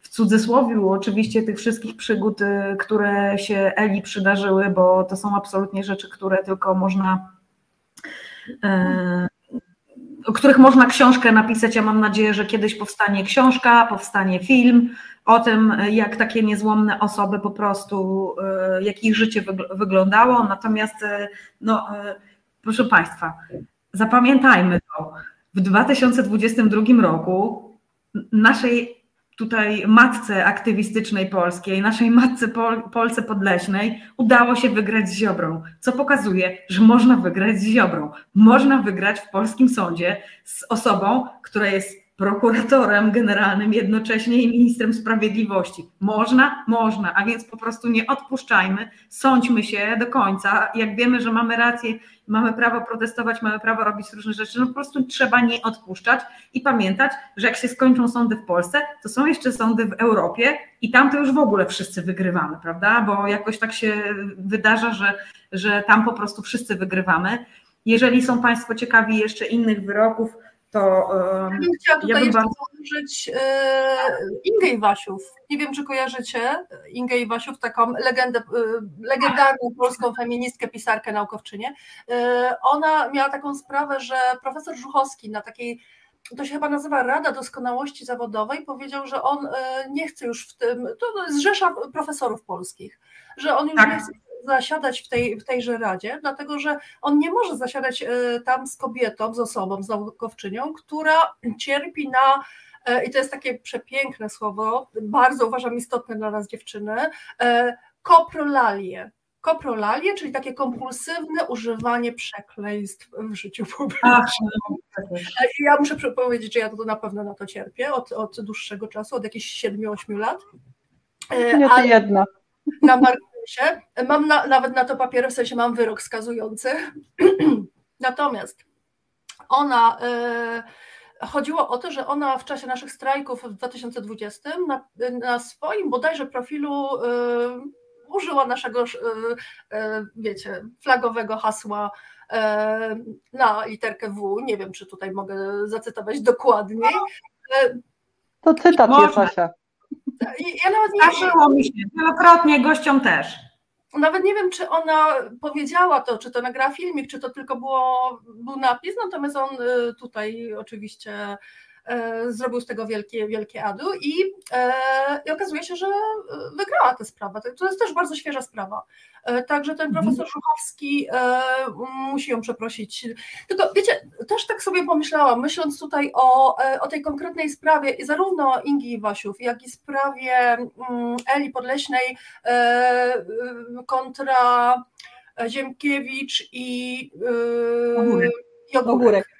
w cudzysłowie, oczywiście tych wszystkich przygód, które się Eli przydarzyły, bo to są absolutnie rzeczy, które tylko można o których można książkę napisać. Ja mam nadzieję, że kiedyś powstanie książka, powstanie film o tym, jak takie niezłomne osoby po prostu, e, jak ich życie wyglądało. Natomiast, e, no, e, proszę Państwa, zapamiętajmy to. W 2022 roku naszej tutaj matce aktywistycznej polskiej, naszej matce Pol Polce Podleśnej udało się wygrać z Ziobrą, co pokazuje, że można wygrać z Ziobrą. Można wygrać w polskim sądzie z osobą, która jest prokuratorem generalnym jednocześnie i ministrem sprawiedliwości. Można? Można, a więc po prostu nie odpuszczajmy, sądźmy się do końca. Jak wiemy, że mamy rację, mamy prawo protestować, mamy prawo robić różne rzeczy, no po prostu trzeba nie odpuszczać i pamiętać, że jak się skończą sądy w Polsce, to są jeszcze sądy w Europie i tam to już w ogóle wszyscy wygrywamy, prawda? Bo jakoś tak się wydarza, że, że tam po prostu wszyscy wygrywamy. Jeżeli są Państwo ciekawi jeszcze innych wyroków, to ja bym chciała tutaj ja bym bardzo... użyć e, Ingę Iwasiów. Nie wiem, czy kojarzycie Ingę Iwasiów, taką legendę, e, legendarną polską feministkę, pisarkę, naukowczynię. E, ona miała taką sprawę, że profesor Żuchowski na takiej to się chyba nazywa Rada Doskonałości Zawodowej, powiedział, że on nie chce już w tym, to jest rzesza profesorów polskich, że on już tak. nie chce zasiadać w, tej, w tejże radzie, dlatego że on nie może zasiadać e, tam z kobietą, z osobą, z naukowczynią, która cierpi na e, i to jest takie przepiękne słowo, bardzo uważam istotne dla nas dziewczyny, e, koprolalie. Koprolalie, czyli takie kompulsywne używanie przekleństw w życiu publicznym. Ja muszę powiedzieć, że ja to na pewno na to cierpię od, od dłuższego czasu, od jakichś 7-8 lat. Nie to jedna. Na, mar się. Mam na, nawet na to papiery, w sensie mam wyrok skazujący. Natomiast ona. Y, chodziło o to, że ona w czasie naszych strajków w 2020 na, na swoim bodajże profilu y, użyła naszego, y, wiecie, flagowego hasła na literkę W. Nie wiem, czy tutaj mogę zacytować dokładniej. To cytat jest, Asia. Ja nawet nie Zdarzyło mi się, wielokrotnie gościom też. Nawet nie wiem, czy ona powiedziała to, czy to nagrała filmik, czy to tylko było, był napis, natomiast on y, tutaj oczywiście zrobił z tego wielkie, wielkie adu i, e, i okazuje się, że wygrała tę sprawę. To jest też bardzo świeża sprawa. E, także ten mhm. profesor Żuchowski musi ją przeprosić. Tylko wiecie, też tak sobie pomyślałam, myśląc tutaj o, o tej konkretnej sprawie, zarówno Ingi Iwasiów, jak i sprawie mm, Eli Podleśnej kontra Ziemkiewicz i. I Ogórek.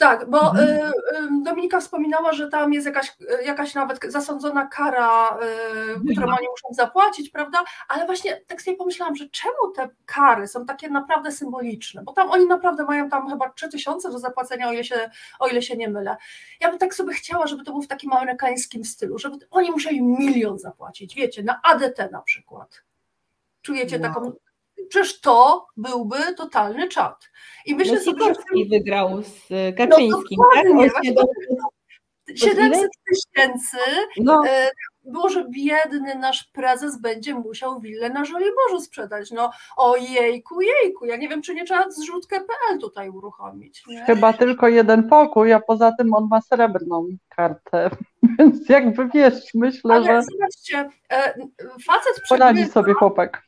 Tak, bo mhm. Y, y, Dominika wspominała, że tam jest jakaś, jakaś nawet zasądzona kara, y, mhm. którą oni muszą zapłacić, prawda? Ale właśnie tak sobie pomyślałam, że czemu te kary są takie naprawdę symboliczne? Bo tam oni naprawdę mają tam chyba 3000 do zapłacenia, o ile się, o ile się nie mylę. Ja bym tak sobie chciała, żeby to był w takim amerykańskim stylu, żeby oni musieli milion zapłacić, wiecie, na ADT na przykład. Czujecie wow. taką Przecież to byłby totalny czat. I myślę no, sobie, że... wygrał z e, Kaczyńskim, no, tak? 700 tysięcy no. E, było, że biedny nasz prezes będzie musiał willę na Żoliborzu sprzedać. No ojejku, jejku, ja nie wiem, czy nie trzeba zrzutkę.pl tutaj uruchomić. Nie? Chyba tylko jeden pokój, a poza tym on ma srebrną kartę, więc jakby wiesz, myślę, Ale że zobaczcie, e, facet poradzi sobie chłopak.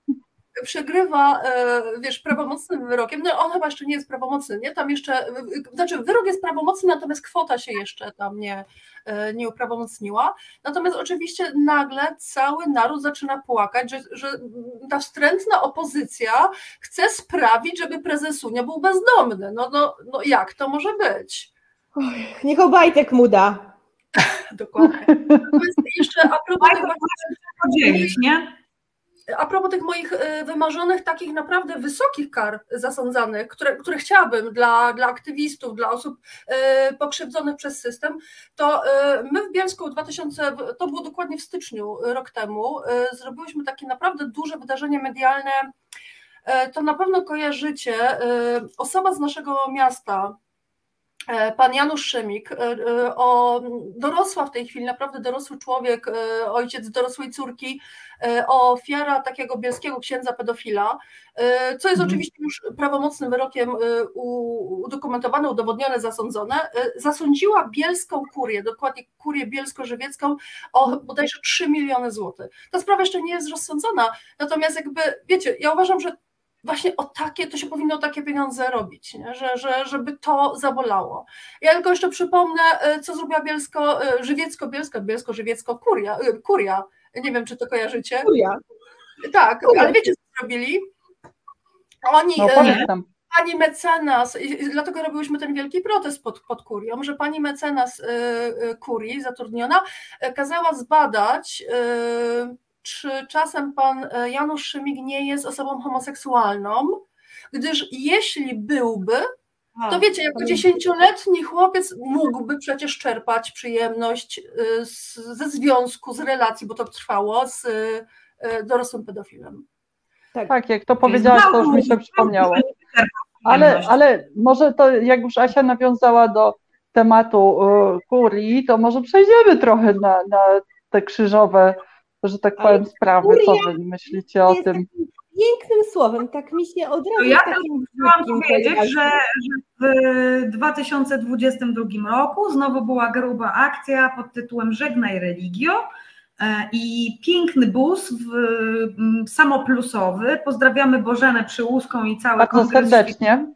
Przegrywa, e, wiesz, prawomocnym wyrokiem, no on chyba jeszcze nie jest prawomocny, nie? Tam jeszcze, znaczy wyrok jest prawomocny, natomiast kwota się jeszcze tam nie, e, nie uprawomocniła. Natomiast oczywiście nagle cały naród zaczyna płakać, że, że ta wstrętna opozycja chce sprawić, żeby prezesunia był bezdomny. No, no, no jak to może być? Niech Obajtek mu da. Dokładnie. Natomiast jeszcze a propos podzielić, nie? A propos tych moich y, wymarzonych, takich naprawdę wysokich kar zasądzanych, które, które chciałabym dla, dla aktywistów, dla osób y, pokrzywdzonych przez system, to y, my w Bielsku w 2000, to było dokładnie w styczniu rok temu, zrobiłyśmy takie naprawdę duże wydarzenie medialne. To na pewno kojarzycie. Osoba z naszego miasta, pan Janusz Szymik, e, e, o, dorosła w tej chwili, naprawdę dorosły człowiek, ojciec dorosłej córki, ofiara takiego bielskiego księdza pedofila, co jest mhm. oczywiście już prawomocnym wyrokiem udokumentowane, udowodnione, zasądzone, zasądziła bielską kurię, dokładnie kurię bielsko-żywiecką o bodajże 3 miliony złotych. Ta sprawa jeszcze nie jest rozsądzona, natomiast jakby, wiecie, ja uważam, że właśnie o takie, to się powinno takie pieniądze robić, nie? Że, że, żeby to zabolało. Ja tylko jeszcze przypomnę, e, co zrobiła Bielsko, e, Żywiecko-Bielska, Bielsko-Żywiecko-Kuria, e, Kuria, nie wiem, czy to kojarzycie. Kuria. Tak, Kuria. ale wiecie, co zrobili? Oni, no, pamiętam. pani mecenas, dlatego robiłyśmy ten wielki protest pod, pod kurią, że pani mecenas kurii zatrudniona kazała zbadać czy czasem pan e, Janusz Szymik nie jest osobą homoseksualną, gdyż jeśli byłby, to wiecie, jako dziesięcioletni chłopiec mógłby przecież czerpać przyjemność e, z, ze związku, z relacji, bo to trwało, z e, dorosłym pedofilem. Tak, tak jak to powiedziałaś, to już mi się przypomniało. Ale, ale może to, jak już Asia nawiązała do tematu kurii, to może przejdziemy trochę na, na te krzyżowe że tak powiem, sprawy. Co wy myślicie o tym? Pięknym słowem, tak mi się od razu. Ja chciałam powiedzieć, że, że w 2022 roku znowu była gruba akcja pod tytułem Żegnaj religio e, i piękny bus w, samoplusowy. Pozdrawiamy Bożenę Przyłuską i cały Bardzo serdecznie.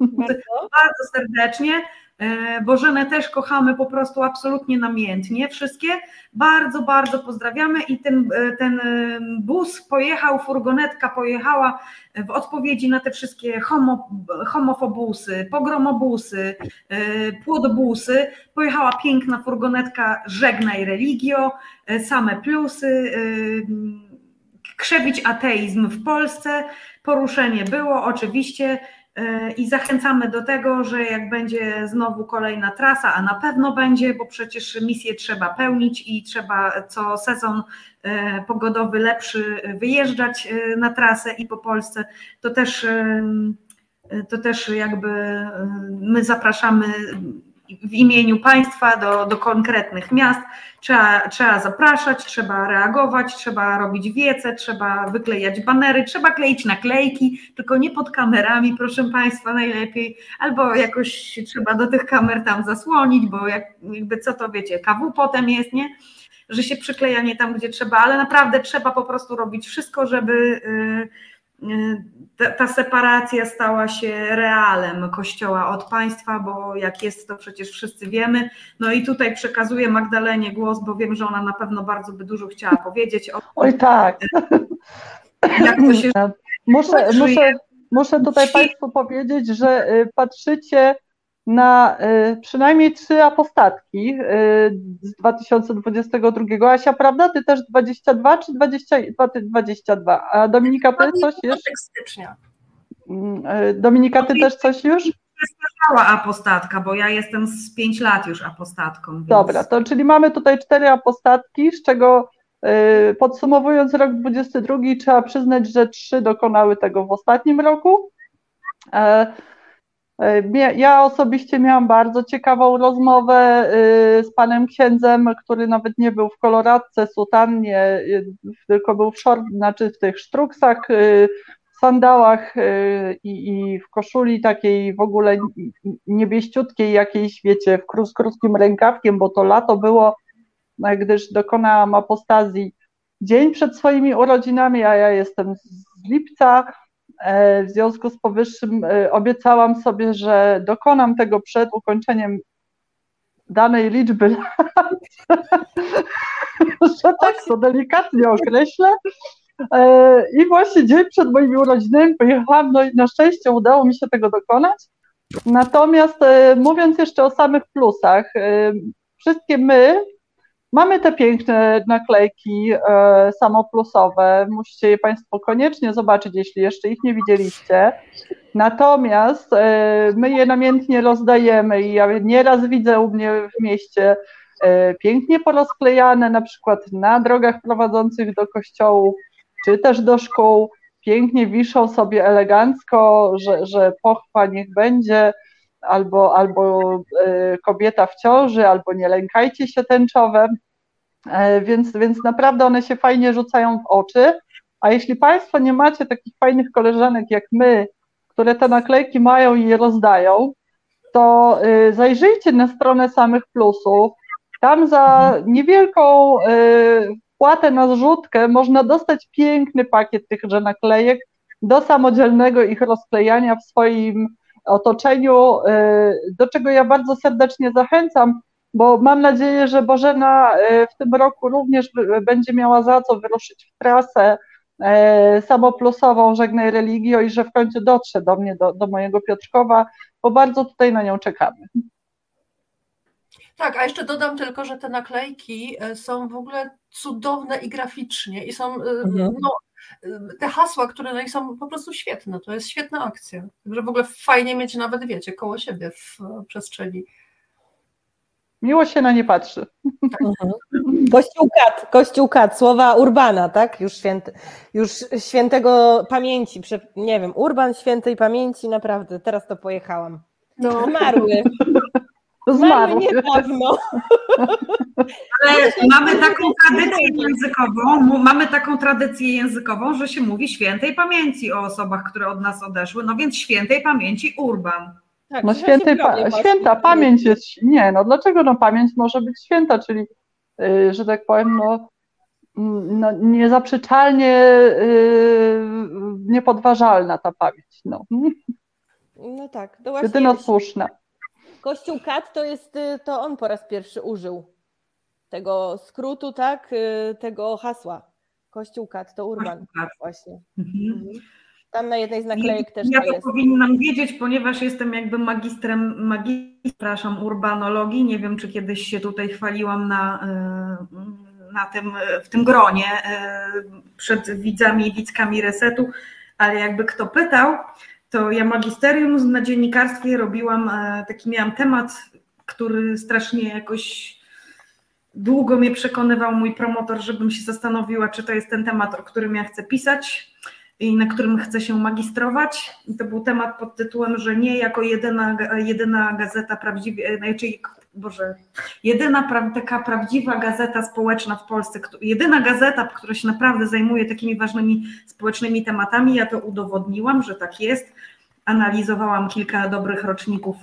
Bardzo serdecznie. E, Bożenę też kochamy po prostu absolutnie namiętnie, wszystkie. Bardzo, bardzo pozdrawiamy i ten, e, ten e, bus pojechał, furgonetka pojechała w odpowiedzi na te wszystkie homo, homofobusy, pogromobusy, płodobusy. Pojechała piękna furgonetka Żegnaj religio, same plusy, krzewić ateizm w Polsce, poruszenie było oczywiście, i zachęcamy do tego, że jak będzie znowu kolejna trasa, a na pewno będzie, bo przecież misję trzeba pełnić i trzeba co sezon e, pogodowy lepszy wyjeżdżać e, na trasę i po Polsce, to też, e, to też jakby my zapraszamy w imieniu państwa do, do konkretnych miast. Trzeba, trzeba zapraszać, trzeba reagować, trzeba robić wiece, trzeba wyklejać banery, trzeba kleić naklejki, tylko nie pod kamerami, proszę państwa, najlepiej, albo jakoś trzeba do tych kamer tam zasłonić, bo jak, jakby co to wiecie, KW potem jest, nie? Że się przykleja nie tam, gdzie trzeba, ale naprawdę trzeba po prostu robić wszystko, żeby. Yy, ta, ta, separacja stała się realem Kościoła od państwa, bo jak jest, to przecież wszyscy wiemy. No i tutaj przekazuję Magdalenie głos, bo wiem, że ona na pewno bardzo by dużo chciała powiedzieć. O, Oj tak. Jak to się muszę, muszę, muszę tutaj Państwu powiedzieć, że y, patrzycie na y, przynajmniej trzy apostatki y, z 2022. Asia, prawda? Ty też 22 czy 22? 22. A Dominika, ty coś już? stycznia. Mm, y, Dominika, ty też coś już? Stała apostatka, bo ja jestem z 5 lat już apostatką. Więc... Dobra, to czyli mamy tutaj cztery apostatki, z czego podsumowując rok 22 trzeba przyznać, że trzy dokonały tego w ostatnim roku. E, Ja osobiście miałam bardzo ciekawą rozmowę z panem księdzem, który nawet nie był w koloradce, sutannie, tylko był w short, znaczy w tych sztruksach, sandałach i, i, w koszuli takiej w ogóle niebieściutkiej jakiejś, wiecie, w z krótkim rękawkiem, bo to lato było, gdyż dokonałam apostazji dzień przed swoimi urodzinami, a ja jestem z lipca, w związku z powyższym e, obiecałam sobie, że dokonam tego przed ukończeniem danej liczby lat, że tak to delikatnie określę. E, I właśnie dzień przed moimi urodzinami pojechałam, no i na szczęście udało mi się tego dokonać. Natomiast mówiąc jeszcze o samych plusach, wszystkie my, Mamy te piękne naklejki e, samoplusowe. Musicie je Państwo koniecznie zobaczyć, jeśli jeszcze ich nie widzieliście. Natomiast e, my je namiętnie rozdajemy i ja nieraz widzę u mnie w mieście e, pięknie porozklejane, na przykład na drogach prowadzących do kościołów, czy też do szkół. Pięknie wiszą sobie elegancko, że, że pochwa niech będzie albo, albo e, kobieta w ciąży, albo nie lękajcie się tęczowe, e, więc, więc naprawdę one się fajnie rzucają w oczy. A jeśli Państwo nie macie takich fajnych koleżanek jak my, które te naklejki mają i je rozdają, to e, zajrzyjcie na stronę samych plusów. Tam za niewielką wpłatę na zrzutkę można dostać piękny pakiet tychże naklejek do samodzielnego ich rozklejania w swoim otoczeniu, y, do czego ja bardzo serdecznie zachęcam, bo mam nadzieję, że Bożena y, w tym roku również będzie miała za co wyruszyć w trasę y, samoplusową Żegnaj Religio i że w końcu dotrze do mnie, do, do mojego Piotrkowa, bo bardzo tutaj na nią czekamy. Tak, a jeszcze dodam tylko, że te naklejki są w ogóle cudowne i graficznie i są mhm. no, te hasła, które no są po prostu świetne. To jest świetna akcja. Także w ogóle fajnie mieć nawet, wiecie, koło siebie w przestrzeni. Miło się na nie patrzy. Tak. Mhm. Kościół kat, kościół kat, słowa Urbana, tak? Już, święty, już świętego pamięci, nie wiem, Urban świętej pamięci, naprawdę, teraz to pojechałam. No. Zmarły. Zmarł. niedawno. Ale mamy taką tradycję językową, mamy taką tradycję językową, że się mówi świętej pamięci o osobach, które od nas odeszły, no więc świętej pamięci Urban. Tak, no świętej pa święta pamięć jest, nie no dlaczego no pamięć może być święta, czyli yy, że tak powiem no, mm, no niezaprzeczalnie yy, niepodważalna ta pamięć. No, no tak, to właśnie. Słuszna. Kościół Kat to jest, y, to on po raz pierwszy użył tego skrótu, tak, y, tego hasła. Kościół Kat to Urban właśnie. Mhm. mhm. Tam na jednej z naklejek też ja to jest. powinnam wiedzieć, ponieważ jestem jakby magistrem, przepraszam, urbanologii. Nie wiem, czy kiedyś się tutaj chwaliłam na, y, na tym, w tym gronie przed widzami i widzkami resetu, ale jakby kto pytał, to ja magisterium na dziennikarstwie robiłam, e, taki miałam temat, który strasznie jakoś długo mnie przekonywał mój promotor, żebym się zastanowiła, czy to jest ten temat, o którym ja chcę pisać i na którym chcę się magistrować. I to był temat pod tytułem, że nie jako jedyna, jedyna gazeta prawdziwie, znaczy Boże, jedyna taka prawdziwa gazeta społeczna w Polsce, jedyna gazeta, która się naprawdę zajmuje takimi ważnymi społecznymi tematami, ja to udowodniłam, że tak jest. Analizowałam kilka dobrych roczników,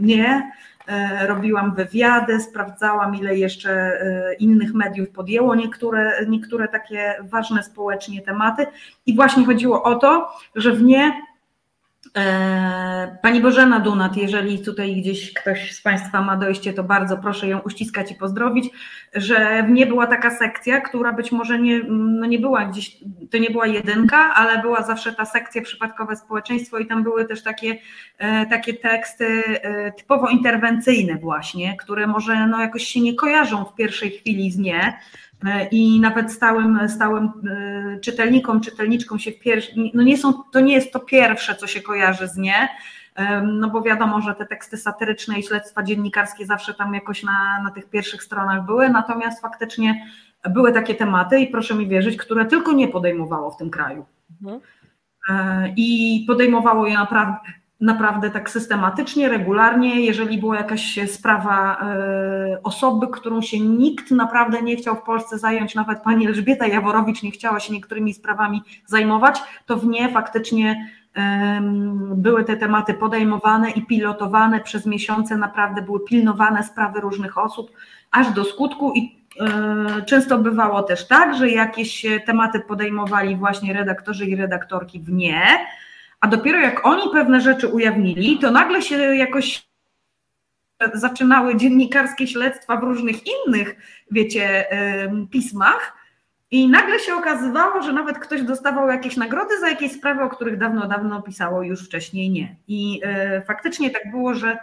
nie, e, robiłam wywiady, sprawdzałam, ile jeszcze e, innych mediów podjęło niektóre, niektóre takie ważne społecznie tematy. I właśnie chodziło o to, że w nie pani Bożena Dunat, jeżeli tutaj gdzieś ktoś z Państwa ma dojście, to bardzo proszę ją uściskać i pozdrowić, że nie była taka sekcja, która być może nie, no nie była gdzieś, to nie była jedynka, ale była zawsze ta sekcja przypadkowe społeczeństwo i tam były też takie, e, takie teksty e, typowo interwencyjne właśnie, które może no jakoś się nie kojarzą w pierwszej chwili z nie, E, i nawet stałym, stałym e, czytelnikom, czytelniczkom się w pierwszy, no nie są, to nie jest to pierwsze, co się kojarzy z nie, e, no bo wiadomo, że te teksty satyryczne i śledztwa dziennikarskie zawsze tam jakoś na, na tych pierwszych stronach były, natomiast faktycznie były takie tematy i proszę mi wierzyć, które tylko nie podejmowało w tym kraju. Mhm. I podejmowało je naprawdę naprawdę tak systematycznie, regularnie, jeżeli była jakaś sprawa e, osoby, którą się nikt naprawdę nie chciał w Polsce zająć, nawet pani Elżbieta Jaworowicz nie chciała się niektórymi sprawami zajmować, to w nie faktycznie były te tematy podejmowane i pilotowane przez miesiące, naprawdę były pilnowane sprawy różnych osób, aż do skutku i e, często bywało też tak, że jakieś tematy podejmowali właśnie redaktorzy i redaktorki w nie, a dopiero jak oni pewne rzeczy ujawnili, to nagle się jakoś zaczynały dziennikarskie śledztwa w różnych innych, wiecie, pismach. I nagle się okazywało, że nawet ktoś dostawał jakieś nagrody za jakieś sprawy, o których dawno, dawno pisało, już wcześniej nie. I e, faktycznie tak było, że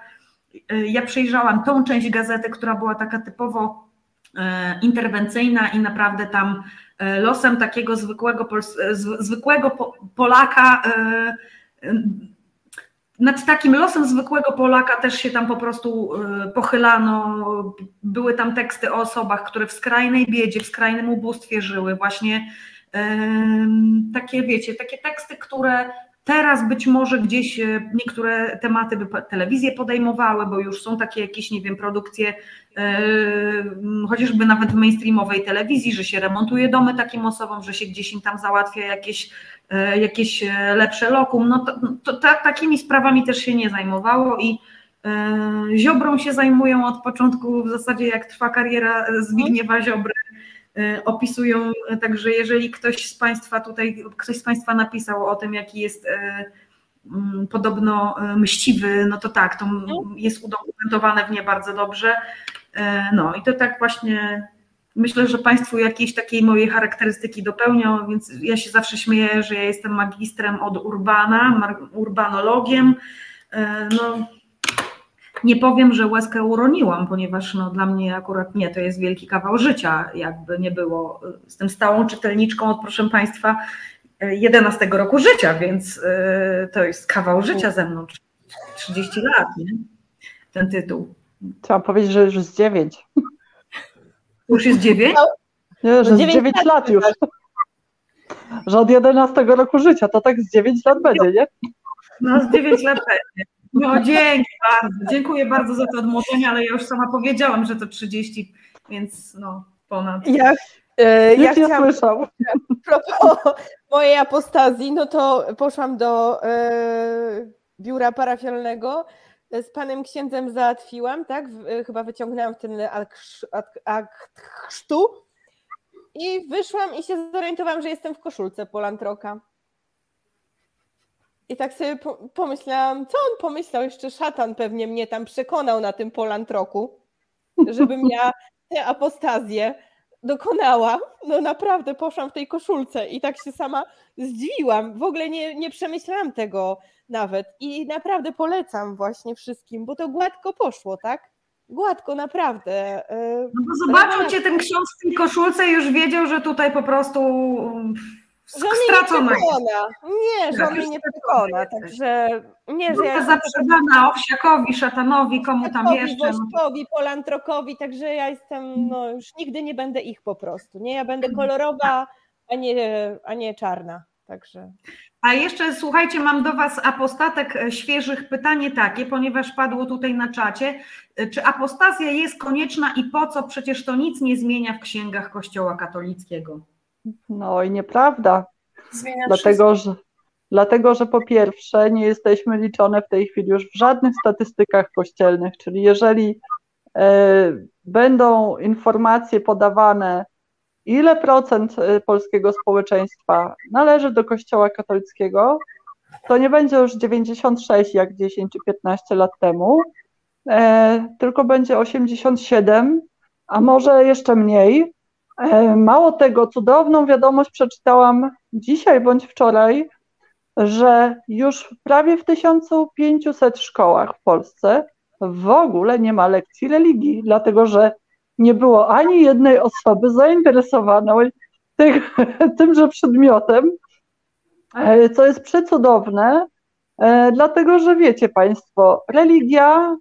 e, ja przejrzałam tą część gazety, która była taka typowo interwencyjna i naprawdę tam E, losem takiego zwykłego, e, zwykłego Polaka, e, nad takim losem zwykłego Polaka też się tam po prostu pochylano. Były tam teksty o osobach, które w skrajnej biedzie, w skrajnym ubóstwie żyły. Właśnie takie, wiecie, takie teksty, które Teraz być może gdzieś e, niektóre tematy by telewizje podejmowały, bo już są takie jakieś, nie wiem, produkcje, yy, chociażby nawet w mainstreamowej telewizji, że się remontuje domy takim osobom, że się gdzieś im tam załatwia jakieś, yy, jakieś lepsze lokum. No to, to ta, takimi sprawami też się nie zajmowało i yy, Ziobrą się zajmują od początku, w zasadzie jak trwa kariera Zbigniewa Ziobry, opisują, także jeżeli ktoś z Państwa tutaj, ktoś z Państwa napisał o tym, jaki jest y, mm, podobno y, mściwy, no to tak, to jest udokumentowane w nie bardzo dobrze. No i to tak właśnie myślę, że Państwu jakiejś takiej mojej charakterystyki dopełnią, więc ja się zawsze śmieję, że ja jestem magistrem od urbana, urbanologiem. No, nie powiem, że łezkę uroniłam, ponieważ no, dla mnie akurat nie, to jest wielki kawał życia, jakby nie było. Jestem stałą czytelniczką od, proszę Państwa, 11 roku życia, więc y, to jest kawał życia ze mną, 30 lat, nie? ten tytuł. Chciałam powiedzieć, że już z 9. Już jest 9? Nie, że z 9 lat już. Że od 11 roku życia, to tak z 9 lat będzie, nie? No, z 9 lat będzie. No dzięki bardzo, dziękuję bardzo za to odmłodzenie, ale ja już sama powiedziałam, że to 30, więc no ponad. Ja, e, ja chciałam, słyszał. propos mojej apostazji, no to poszłam do e, biura parafialnego, z panem księdzem załatwiłam, tak, w, chyba wyciągnęłam ten akt chrztu i wyszłam i się zorientowałam, że jestem w koszulce polantroka. I tak sobie pomyślałam, co on pomyślał, jeszcze szatan pewnie mnie tam przekonał na tym polantroku, żebym ja tę apostazję dokonała. No naprawdę poszłam w tej koszulce i tak się sama zdziwiłam. W ogóle nie, nie przemyślałam tego nawet i naprawdę polecam właśnie wszystkim, bo to gładko poszło, tak? Gładko, naprawdę. Y, no bo zobaczył cię ten ksiądz w tej koszulce i już wiedział, że tutaj po prostu że mnie nie przekona. Nie, że on mnie nie przekona, także nie, że ja... Zaprzedana Owsiakowi, Szatanowi, komu tam jeszcze. No Wośkowi, Polantrokowi, także ja jestem, no już nigdy nie będę ich po prostu, nie? Ja będę kolorowa, a nie, a nie czarna, także... A jeszcze słuchajcie, mam do Was apostatek e, świeżych pytanie takie, ponieważ padło tutaj na czacie. E, czy apostazja jest konieczna i po co? Przecież to nic nie zmienia w księgach Kościoła katolickiego. No i nieprawda. Zmienia dlatego, że, dlatego, że po pierwsze nie jesteśmy liczone w tej chwili już w żadnych statystykach kościelnych, czyli jeżeli e, będą informacje podawane, ile procent e, polskiego społeczeństwa należy do Kościoła katolickiego, to nie będzie już 96 jak 10 czy 15 lat temu, e, tylko będzie 87, a może jeszcze mniej, mało tego, cudowną wiadomość przeczytałam dzisiaj bądź wczoraj, że już prawie w 1500 szkołach w Polsce w ogóle nie ma lekcji religii, dlatego że nie było ani jednej osoby zainteresowanej tymże przedmiotem, e, co jest przecudowne, e, dlatego że wiecie Państwo, religia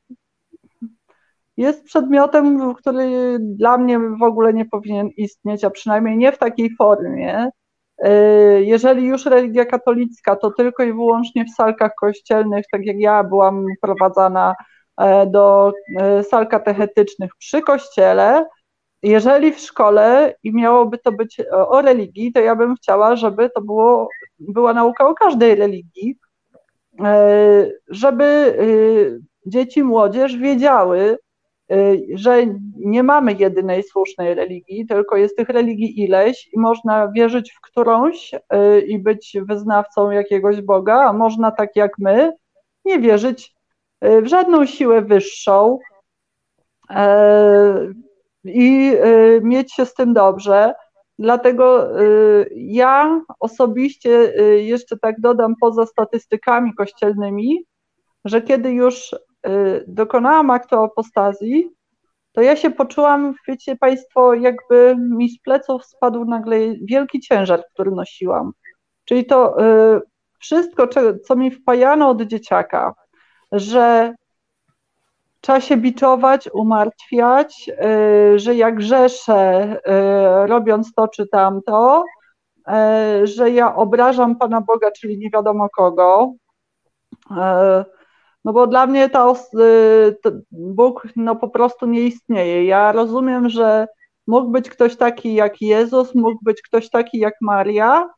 jest przedmiotem, który dla mnie w ogóle nie powinien istnieć, a przynajmniej nie w takiej formie, jeżeli już religia katolicka, to tylko i wyłącznie w salkach kościelnych, tak jak ja byłam prowadzana do sal katechetycznych przy kościele, jeżeli w szkole i miałoby to być o religii, to ja bym chciała, żeby to było, była nauka o każdej religii, e, żeby e, dzieci, młodzież wiedziały, e, że nie mamy jedynej słusznej religii, tylko jest tych religii ileś i można wierzyć w którąś i być wyznawcą jakiegoś Boga, a można tak jak my nie wierzyć w żadną siłę wyższą i y, mieć się z tym dobrze. Dlatego y, ja osobiście y, jeszcze tak dodam poza statystykami kościelnymi, że kiedy już dokonałam aktu apostazji, to ja się poczułam, wiecie Państwo, jakby mi z pleców spadł nagle wielki ciężar, który nosiłam. Czyli to wszystko, co mi wpajano od dzieciaka, że trzeba się biczować, umartwiać, y, że jak grzeszę, y, robiąc to czy tamto, y, że ja obrażam Pana Boga, czyli nie wiadomo kogo. No bo dla mnie ta, Bóg no po prostu nie istnieje. Ja rozumiem, że mógł być ktoś taki jak Jezus, mógł być ktoś taki jak Maria,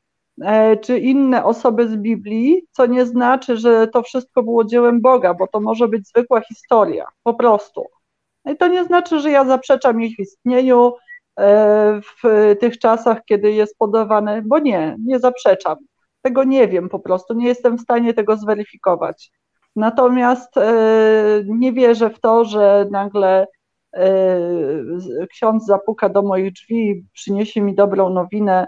E, czy inne osoby z Biblii, co nie znaczy, że to wszystko było dziełem Boga, bo to może być zwykła historia, po prostu. No I to nie znaczy, że ja zaprzeczam ich istnieniu e, w tych czasach, kiedy jest podawane, bo nie, nie zaprzeczam. Tego nie wiem po prostu, nie jestem w stanie tego zweryfikować. Natomiast e, nie wierzę w to, że nagle ksiądz zapuka do moich drzwi i przyniesie mi dobrą nowinę,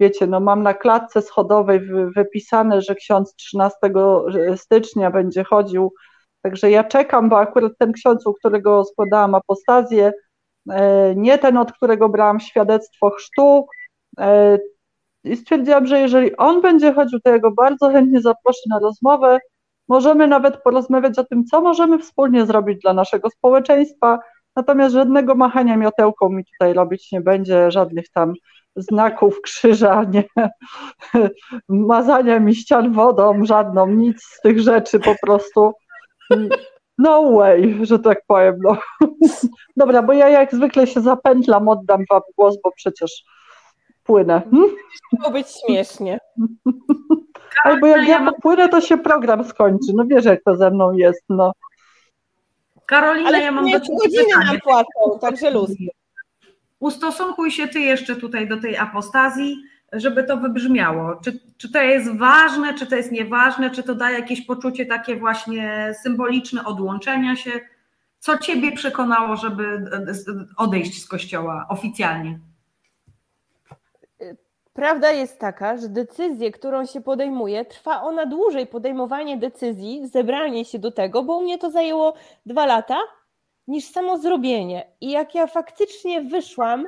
wiecie, no mam na klatce schodowej wypisane, że ksiądz 13 stycznia będzie chodził, także ja czekam, bo akurat ten ksiądz, u którego składałam apostazję, e, nie ten, od którego brałam świadectwo chrztu, e, i stwierdziłam, że jeżeli on będzie chodził, to ja go bardzo chętnie zaproszę na rozmowę. Możemy nawet porozmawiać o tym, co możemy wspólnie zrobić dla naszego społeczeństwa. Natomiast żadnego machania miotełką mi tutaj robić nie będzie, żadnych tam znaków krzyża, nie mazania mi ścian wodą, żadną, nic z tych rzeczy po prostu. No way, że tak powiem. No. Dobra, bo ja jak zwykle się zapętlam, oddam wam głos, bo przecież płynę. Hmm? Miało być śmiesznie. Albo jak ja popłynę, to się program skończy. No wiesz, jak to ze mną jest, no. Karolina, Ale ja mam do ciebie godziny pytanie. nam płacą, także luz ustosunkuj się ty jeszcze tutaj do tej apostazji, żeby to wybrzmiało. Czy, czy to jest ważne, czy to jest nieważne, czy to daje jakieś poczucie takie właśnie symboliczne odłączenia się? Co ciebie przekonało, żeby odejść z kościoła oficjalnie? Prawda jest taka, że decyzję, którą się podejmuje, trwa ona dłużej podejmowanie decyzji, zebranie się do tego, bo u mnie to zajęło dwa lata, niż samo zrobienie. I jak ja faktycznie wyszłam,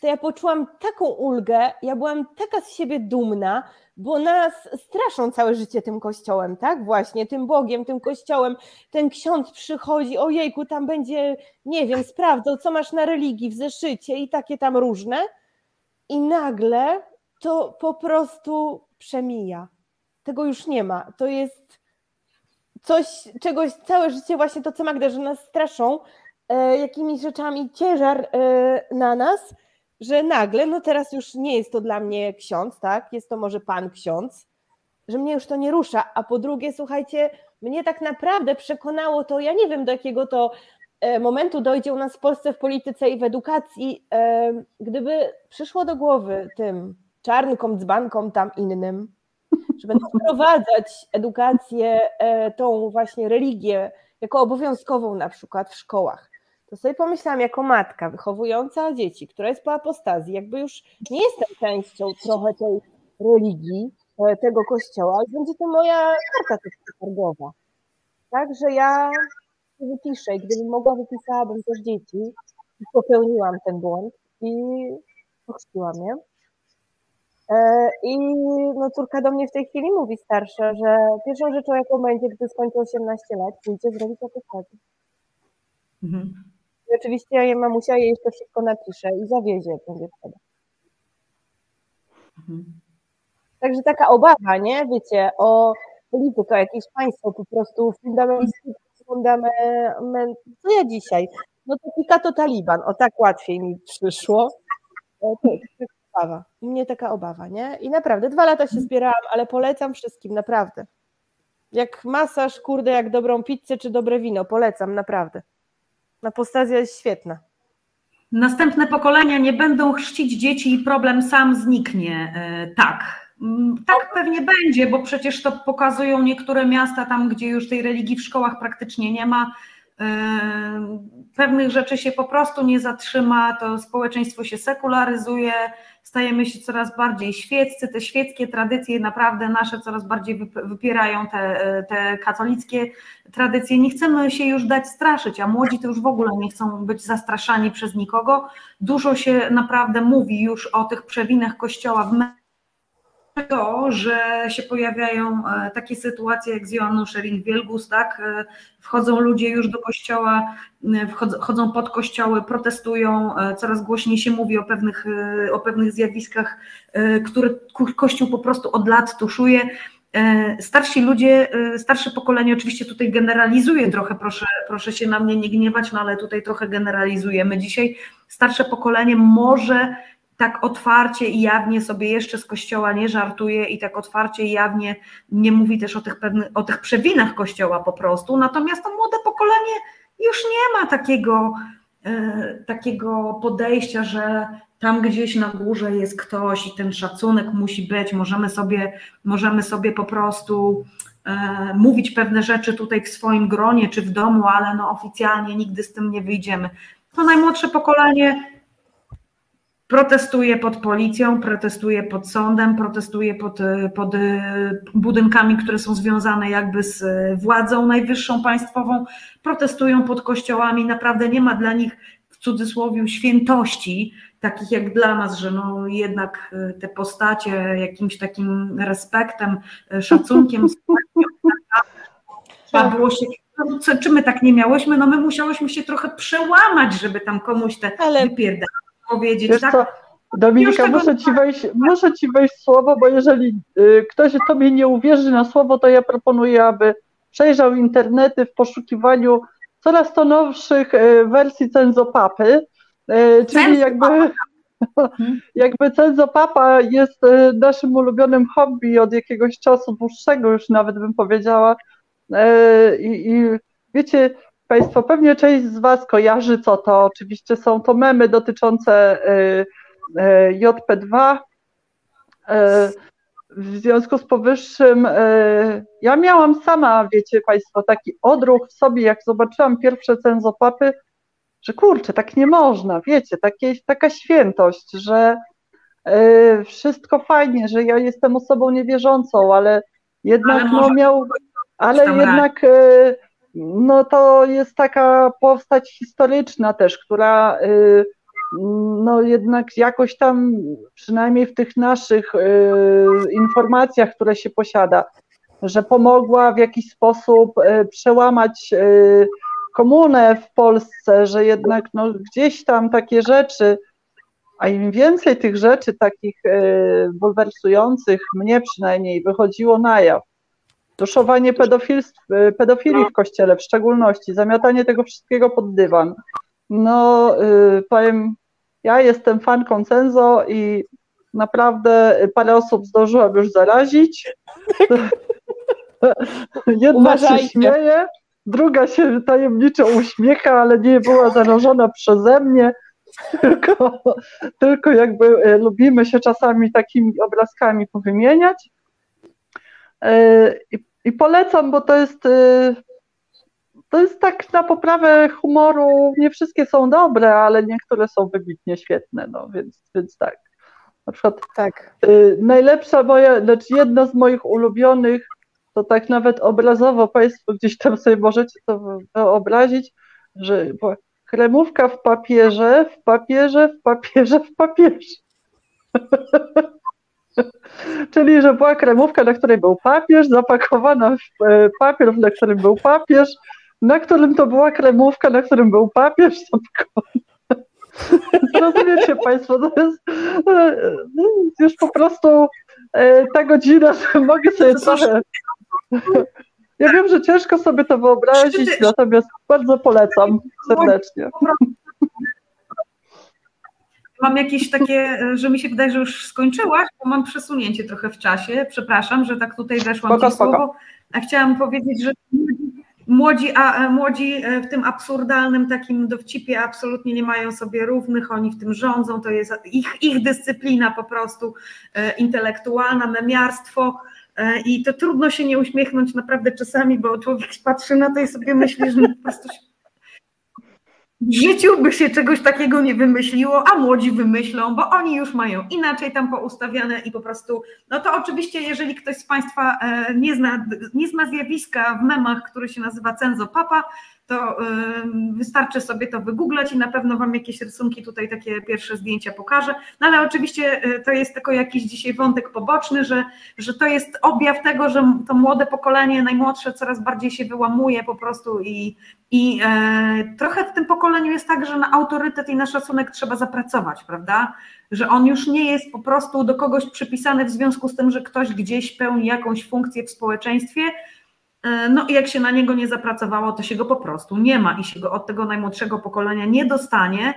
to ja poczułam taką ulgę, ja byłam taka z siebie dumna, bo nas straszą całe życie tym kościołem, tak? Właśnie, tym Bogiem, tym kościołem. Ten ksiądz przychodzi, ojejku, tam będzie, nie wiem, sprawdzał, co masz na religii w zeszycie i takie tam różne. I nagle to po prostu przemija. Tego już nie ma. To jest coś, czegoś całe życie właśnie to, co Magda, że nas straszą e, jakimiś rzeczami, ciężar e, na nas, że nagle, no teraz już nie jest to dla mnie ksiądz, tak, jest to może pan ksiądz, że mnie już to nie rusza, a po drugie, słuchajcie, mnie tak naprawdę przekonało to, ja nie wiem do jakiego to e, momentu dojdzie u nas w Polsce w polityce i w edukacji, e, gdyby przyszło do głowy tym czarnkom, dzbankom tam innym, że będą wprowadzać edukację, e, tą właśnie religię jako obowiązkową na przykład w szkołach. To sobie pomyślałam jako matka wychowująca dzieci, która jest po apostazji, jakby już nie jestem częścią trochę tej religii, e, tego kościoła, ale będzie to moja karta przetargowa. Tak, że ja wypiszę i gdybym mogła, wypisałabym też dzieci popełniłam ten błąd i ochrzciłam je. E, I no, córka do mnie w tej chwili mówi starsza, że pierwszą rzeczą, jaką będzie, gdy skończy 18 lat, pójdzie zrobić atestację. Mhm. I oczywiście jej mamusia jej jeszcze wszystko napisze i zawiezie, jak będzie wtedy. Mhm. Także taka obawa, nie? Wiecie, o politykę, jakieś państwo po prostu fundamentalistyczne, fundament... Co ja dzisiaj? No to pika to Taliban, o tak łatwiej mi przyszło. To, to, taka obawa. U mnie taka obawa, nie? I naprawdę, dwa lata się zbierałam, ale polecam wszystkim, naprawdę. Jak masaż, kurde, jak dobrą pizzę czy dobre wino, polecam, naprawdę. Apostazja jest świetna. Następne pokolenia nie będą chrzcić dzieci i problem sam zniknie. Tak, tak pewnie będzie, bo przecież to pokazują niektóre miasta tam, gdzie już tej religii w szkołach praktycznie nie ma. Pewnych rzeczy się po prostu nie zatrzyma, to społeczeństwo się sekularyzuje, stajemy się coraz bardziej świeccy, te świeckie tradycje naprawdę nasze coraz bardziej wypierają te, te katolickie tradycje. Nie chcemy się już dać straszyć, a młodzi to już w ogóle nie chcą być zastraszani przez nikogo. Dużo się naprawdę mówi już o tych przewinach Kościoła w to, że się pojawiają e, takie sytuacje jak z Joanną Schering-Wielgus, tak? E, wchodzą ludzie już do kościoła, e, wchodzą pod kościoły, protestują, coraz głośniej się mówi o pewnych, o pewnych zjawiskach, które Kościół po prostu od lat tuszuje. Starsi ludzie, starsze pokolenie oczywiście tutaj generalizuje trochę, proszę, proszę się na mnie nie gniewać, no ale tutaj trochę generalizujemy dzisiaj. Starsze pokolenie może tak otwarcie i jawnie sobie jeszcze z kościoła nie żartuje i tak otwarcie i jawnie nie mówi też o tych, pewnych, o tych przewinach kościoła po prostu. Natomiast to młode pokolenie już nie ma takiego, e, takiego podejścia, że tam gdzieś na górze jest ktoś i ten szacunek musi być. Możemy sobie, możemy sobie po prostu e, mówić pewne rzeczy tutaj w swoim gronie czy w domu, ale no oficjalnie nigdy z tym nie wyjdziemy. To najmłodsze pokolenie protestuje pod policją, protestuje pod sądem, protestuje pod, pod budynkami, które są związane jakby z władzą najwyższą państwową, protestują pod kościołami. Naprawdę nie ma dla nich w cudzysłowie świętości, takich jak dla nas, że no jednak te postacie jakimś takim respektem, szacunkiem trzeba było się no, co, czy my tak nie miałyśmy? No my musiałyśmy się trochę przełamać, żeby tam komuś te Ale powiedzieć. Wiesz tak? Co? Dominika, muszę ci, wejść, muszę ci wejść w słowo, bo jeżeli y, ktoś tobie nie uwierzy na słowo, to ja proponuję, aby przejrzał internety w poszukiwaniu coraz to nowszych y, wersji cenzopapy, y, czyli jakby, jakby cenzopapa jest naszym ulubionym hobby od jakiegoś czasu dłuższego już nawet bym powiedziała i, i wiecie, Państwo, pewnie część z Was kojarzy, co to. Oczywiście są to memy dotyczące y, y, JP2. Y, w związku z powyższym, ja miałam sama, wiecie Państwo, taki odruch w sobie, jak zobaczyłam pierwsze cenzopapy, że kurczę, tak nie można, wiecie, takie, taka świętość, że wszystko fajnie, że ja jestem osobą niewierzącą, ale jednak ale no miał, ale jednak no to jest taka postać historyczna też, która y, no jednak jakoś tam, przynajmniej w tych naszych y, informacjach, które się posiada, że pomogła w jakiś sposób y, przełamać komunę w Polsce, że jednak no, gdzieś tam takie rzeczy, a im więcej tych rzeczy takich bulwersujących, mnie przynajmniej, wychodziło na jaw, tuszowanie pedofilii w kościele w szczególności, zamiatanie tego wszystkiego pod dywan. No, yy, powiem, ja jestem fanką Cenzo i naprawdę parę osób zdążyłam już zarazić. Jedna Uważajcie. się śmieje, druga się tajemniczo uśmiecha, ale nie była zarażona przeze mnie, tylko, tylko jakby y, lubimy się czasami takimi obrazkami powymieniać. Y, I i polecam, bo to jest, y, to jest tak na poprawę humoru. Nie wszystkie są dobre, ale niektóre są wybitnie świetne, no więc, więc tak. Na przykład tak. Y, najlepsza moja, lecz jedna z moich ulubionych, to tak nawet obrazowo Państwo gdzieś tam sobie możecie to wyobrazić, że kremówka w papierze, w papierze, w papierze, w papierze. Czyli, że była kremówka, na której był papież, zapakowana w e, papier, na którym był papież, na którym to była kremówka, na którym był papież zapakowany. Rozumiecie Państwo, to jest e, już po prostu e, ta godzina, że mogę sobie trochę... Ja wiem, że ciężko sobie to wyobrazić, natomiast bardzo polecam serdecznie. Mam jakieś takie, że mi się wydaje, że już skończyłaś, bo mam przesunięcie trochę w czasie. Przepraszam, że tak tutaj weszłam spoko, ci słowo. A chciałam powiedzieć, że Młodzi, a, młodzi e, w tym absurdalnym takim dowcipie absolutnie nie mają sobie równych, oni w tym rządzą, to jest ich, ich dyscyplina po prostu e, intelektualna, memiarstwo e, i to trudno się nie uśmiechnąć naprawdę czasami, bo człowiek patrzy na to i sobie myśli, że po prostu w życiu by się czegoś takiego nie wymyśliło, a młodzi wymyślą, bo oni już mają inaczej tam poustawiane i po prostu, no to oczywiście, jeżeli ktoś z Państwa e, nie zna, nie zna zjawiska w memach, który się nazywa Cenzo Papa, to wystarczy sobie to wygooglać i na pewno Wam jakieś rysunki tutaj takie pierwsze zdjęcia pokażę. No ale oczywiście e, to jest tylko jakiś dzisiaj wątek poboczny, że, że to jest objaw tego, że to młode pokolenie, najmłodsze coraz bardziej się wyłamuje po prostu i, i e, trochę w tym pokoleniu jest tak, że na autorytet i na szacunek trzeba zapracować, prawda? Że on już nie jest po prostu do kogoś przypisany w związku z tym, że ktoś gdzieś pełni jakąś funkcję w społeczeństwie, no i jak się na niego nie zapracowało, to się go po prostu nie ma i się go od tego najmłodszego pokolenia nie dostanie.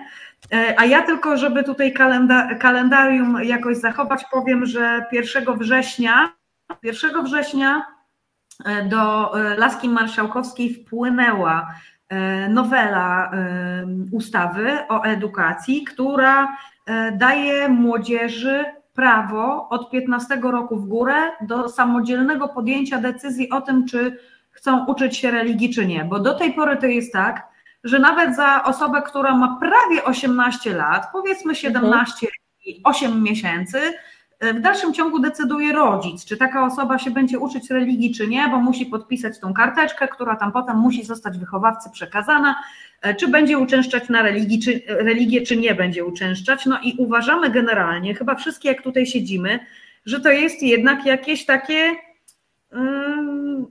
E, a ja tylko, żeby tutaj kalenda kalendarium jakoś zachować, powiem, że 1 września, 1 września e, do Laski Marszałkowskiej wpłynęła nowela ustawy o edukacji, która daje młodzieży prawo od 15 roku w górę do samodzielnego podjęcia decyzji o tym, czy chcą uczyć się religii, czy nie. Bo do tej pory to jest tak, że nawet za osobę, która ma prawie 18 lat, powiedzmy 17 i 8 miesięcy, w dalszym ciągu decyduje rodzic, czy taka osoba się będzie uczyć religii, czy nie, bo musi podpisać tą karteczkę, która tam potem musi zostać wychowawcy przekazana, e, czy będzie uczęszczać na religii, czy, religię, czy nie będzie uczęszczać. No i uważamy generalnie, chyba wszystkie jak tutaj siedzimy, że to jest jednak jakieś takie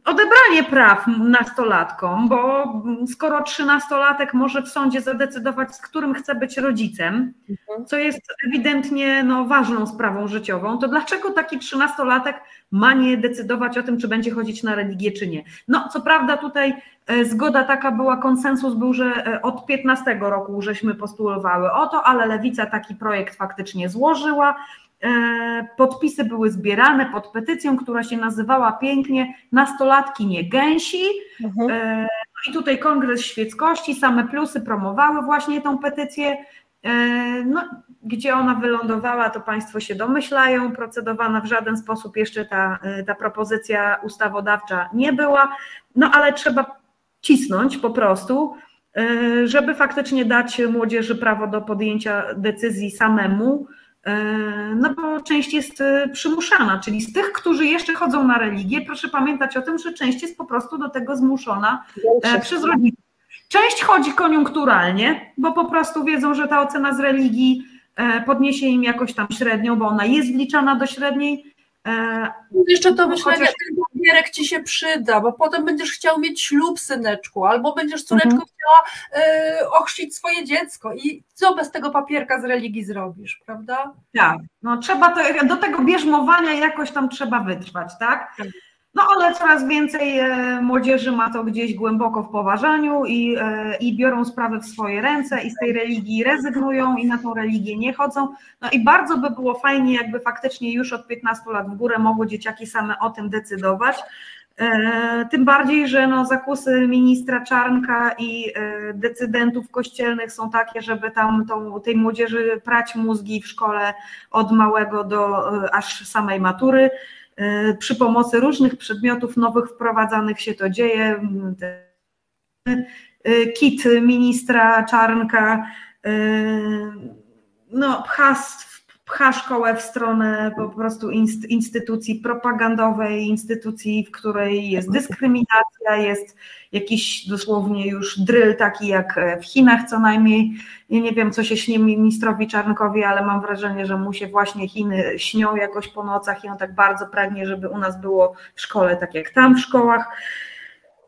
odebranie praw nastolatkom, bo skoro trzynastolatek może w sądzie zadecydować, z którym chce być rodzicem, mhm. co jest ewidentnie no, ważną sprawą życiową, to dlaczego taki trzynastolatek ma nie decydować o tym, czy będzie chodzić na religię, czy nie? No, co prawda tutaj e, zgoda taka była, konsensus był, że e, od 15 roku żeśmy postulowały o to, ale lewica taki projekt faktycznie złożyła. E, podpisy były zbierane pod petycją, która się nazywała pięknie Nastolatki nie gęsi. Mhm. E, no I tutaj Kongres Świeckości, same plusy promowały właśnie tą petycję. E, no, gdzie ona wylądowała, to Państwo się domyślają. Procedowana w żaden sposób jeszcze ta, ta propozycja ustawodawcza nie była, no ale trzeba cisnąć po prostu, żeby faktycznie dać młodzieży prawo do podjęcia decyzji samemu no bo część jest e, przymuszana, czyli z tych, którzy jeszcze chodzą na religię, proszę pamiętać o tym, że część jest po prostu do tego zmuszona e, przez rodziców. Część chodzi koniunkturalnie, bo po prostu wiedzą, że ta ocena z religii podniesie im jakoś tam średnią, bo ona jest wliczana do średniej, E, Jeszcze to myślenie, chociaż... ten papierek ci się przyda, bo potem będziesz chciał mieć ślub, syneczku, albo będziesz córeczko mhm. Chciała y, ochrzcić swoje dziecko i co bez tego papierka z religii zrobisz, prawda? Tak, no trzeba to, do tego bierzmowania jakoś tam trzeba wytrwać, tak? tak. No ale coraz więcej e, młodzieży ma to gdzieś głęboko w poważaniu i, e, i biorą sprawy w swoje ręce i z tej religii rezygnują i na tą religię nie chodzą. No i bardzo by było fajnie, jakby faktycznie już od 15 lat w górę mogły dzieciaki same o tym decydować. E, tym bardziej, że no zakusy ministra Czarnka i decydentów kościelnych są takie, żeby tam tą, tej młodzieży prać mózgi w szkole od małego do aż samej matury. E, przy pomocy różnych przedmiotów nowych wprowadzanych się to dzieje. E, kit ministra Czarnka e, no, pcha, pcha szkołę w stronę po prostu instytucji propagandowej, instytucji, w której jest dyskryminacja, jest jakiś dosłownie już dryl taki jak w Chinach co najmniej. Ja nie wiem, co się śni ministrowi Czarnkowi, ale mam wrażenie, że mu się właśnie Chiny śnią jakoś po nocach i on tak bardzo pragnie, żeby u nas było w szkole tak jak tam w szkołach.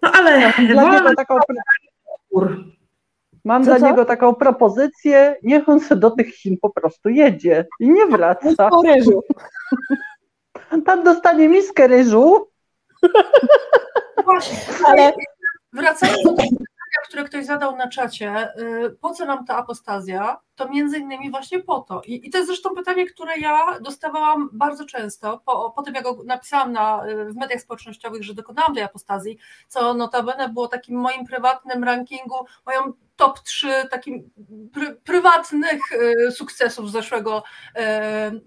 No ale wolno taką... Mam co, dla co? niego taką propozycję, niech on sobie do tych Chin po prostu jedzie i nie wraca. Pan dostanie miskę ryżu. Właśnie, ale wracając do tego które ktoś zadał na czacie, y, po co nam ta apostazja, to między innymi właśnie po to. I, i to jest zresztą pytanie, które ja dostawałam bardzo często, po, po tym jak napisałam na, w mediach społecznościowych, że dokonałam tej apostazji, co notabene było takim moim prywatnym rankingu, moją top 3 takim pry, prywatnych y, sukcesów z zeszłego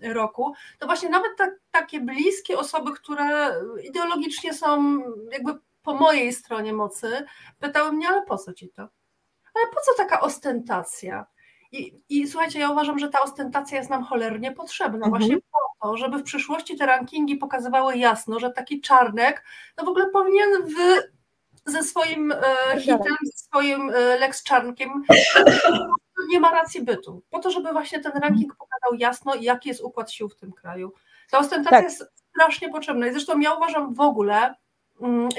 y, roku, to właśnie nawet tak, takie bliskie osoby, które ideologicznie są jakby po mojej stronie mocy, pytały mnie, ale po co ci to? Ale po co taka ostentacja? I, I słuchajcie, ja uważam, że ta ostentacja jest nam cholernie potrzebna, mhm. właśnie po to, żeby w przyszłości te rankingi pokazywały jasno, że taki czarnek no w ogóle powinien w, ze swoim e, hitem, ze swoim e, Lex Czarnkiem nie ma racji bytu. Po to, żeby właśnie ten ranking pokazał jasno, jaki jest układ sił w tym kraju. Ta ostentacja tak. jest strasznie potrzebna. I zresztą ja uważam w ogóle,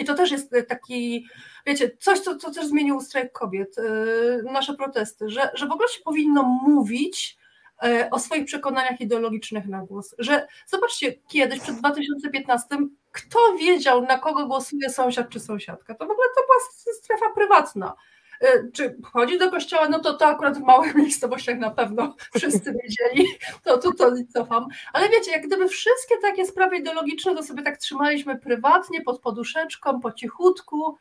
I to też jest taki, wiecie, coś, co, co też zmienił strajk kobiet, y, nasze protesty, że, że w ogóle się powinno mówić y, o swoich przekonaniach ideologicznych na głos. Że zobaczcie, kiedyś przed 2015 kto wiedział, na kogo głosuje sąsiad czy sąsiadka? To w ogóle to była strefa prywatna. Y, czy chodzi do kościoła, no to to akurat w małych miejscowościach na pewno wszyscy wiedzieli, to tu to, to cofam. Ale wiecie, jak gdyby wszystkie takie sprawy ideologiczne to sobie tak trzymaliśmy prywatnie, pod poduszeczką, po cichutku.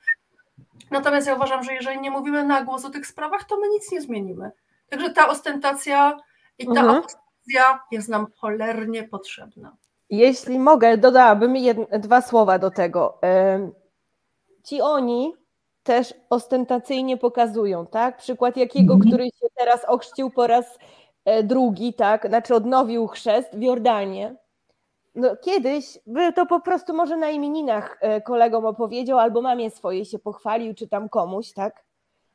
Natomiast ja uważam, że jeżeli nie mówimy na głos o tych sprawach, to my nic nie zmienimy. Także ta ostentacja i ta mhm. jest nam cholernie potrzebna. Jeśli mogę, dodałabym jedne, dwa słowa do tego. Ci oni też ostentacyjnie pokazują, tak? Przykład Jakiego, mhm. który się teraz ochrzcił po raz e, drugi, tak? Znaczy odnowił chrzest w Jordanie. No, kiedyś by to po prostu może na imieninach e, kolegom opowiedział, albo mamie swojej się pochwalił, czy tam komuś, tak?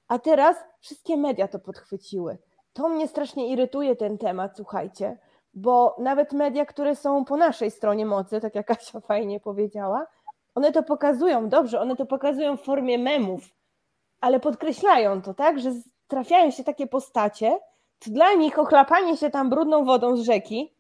A teraz wszystkie media to podchwyciły. To mnie strasznie irytuje ten temat, słuchajcie, bo nawet media, które są po naszej stronie mocy, tak jak Kasia fajnie powiedziała, one to pokazują, dobrze, one to pokazują w formie memów, ale podkreślają to, tak, że trafiają się takie postacie, to dla nich ochlapanie się tam brudną wodą z rzeki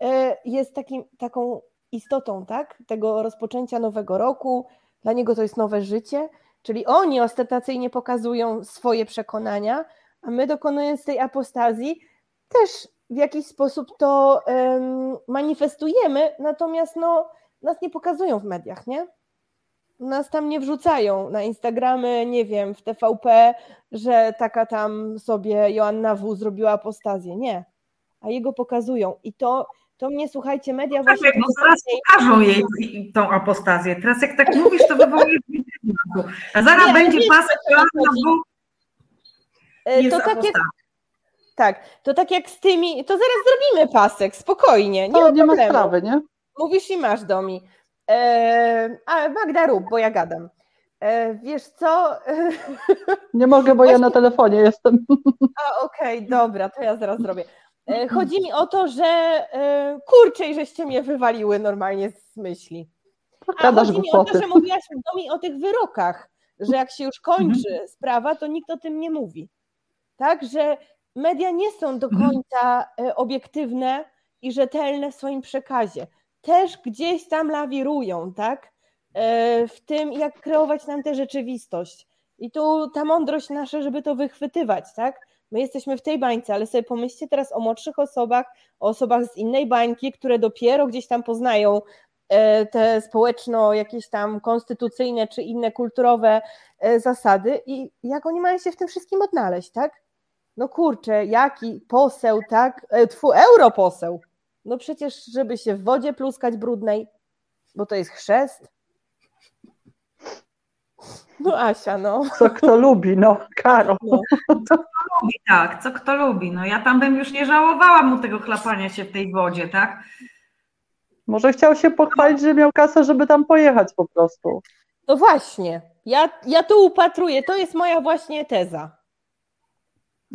e, jest takim, taką istotą, tak, tego rozpoczęcia nowego roku, dla niego to jest nowe życie, czyli oni ostentacyjnie pokazują swoje przekonania, a my dokonując tej apostazji też w jakiś sposób to um, manifestujemy, natomiast no, nas nie pokazują w mediach, nie? Nas tam nie wrzucają na Instagramy, nie wiem, w TVP, że taka tam sobie Joanna W. zrobiła apostazję. Nie. A jego pokazują. I to, to mnie, słuchajcie, media no właśnie... No zaraz pokażą jej tą apostazję. Teraz jak tak mówisz, to wywołuje A zaraz nie, będzie pas Joanna W. E, to tak jak, tak, to tak jak z tymi, to zaraz zrobimy pasek, spokojnie. Nie, ma, nie ma sprawy, nie? Mówisz i masz do mi. E, a Magda rób, bo ja gadam. E, wiesz co? Nie mogę, bo Właśnie... ja na telefonie jestem. A okej, okay, dobra, to ja zaraz zrobię. E, chodzi mi o to, że e, kurczę, żeście mnie wywaliły normalnie z myśli. A chodzi mi o to, że mówiłaś do mi o tych wyrokach, że jak się już kończy mhm. sprawa, to nikt o tym nie mówi. Tak, że media nie są do mhm. końca e, obiektywne i rzetelne w swoim przekazie też gdzieś tam lawirują, tak? E, w tym, jak kreować nam tę rzeczywistość. I tu ta mądrość nasza, żeby to wychwytywać, tak? My jesteśmy w tej bańce, ale sobie pomyślcie teraz o młodszych osobach, o osobach z innej bańki, które dopiero gdzieś tam poznają e, te społeczno, jakieś tam konstytucyjne czy inne kulturowe e, zasady i jak oni mają się w tym wszystkim odnaleźć, tak? No kurczę, jaki poseł, tak? Twu, europoseł, no przecież, żeby się w wodzie pluskać brudnej, bo to jest chrzest. No Asia, no. Co kto lubi, no, Karo. No. Co kto lubi, tak, co kto lubi. No ja tam bym już nie żałowała mu tego chlapania się w tej wodzie, tak? Może chciał się pochwalić, że miał kasę, żeby tam pojechać po prostu. No właśnie, ja, ja tu upatruję, to jest moja właśnie teza.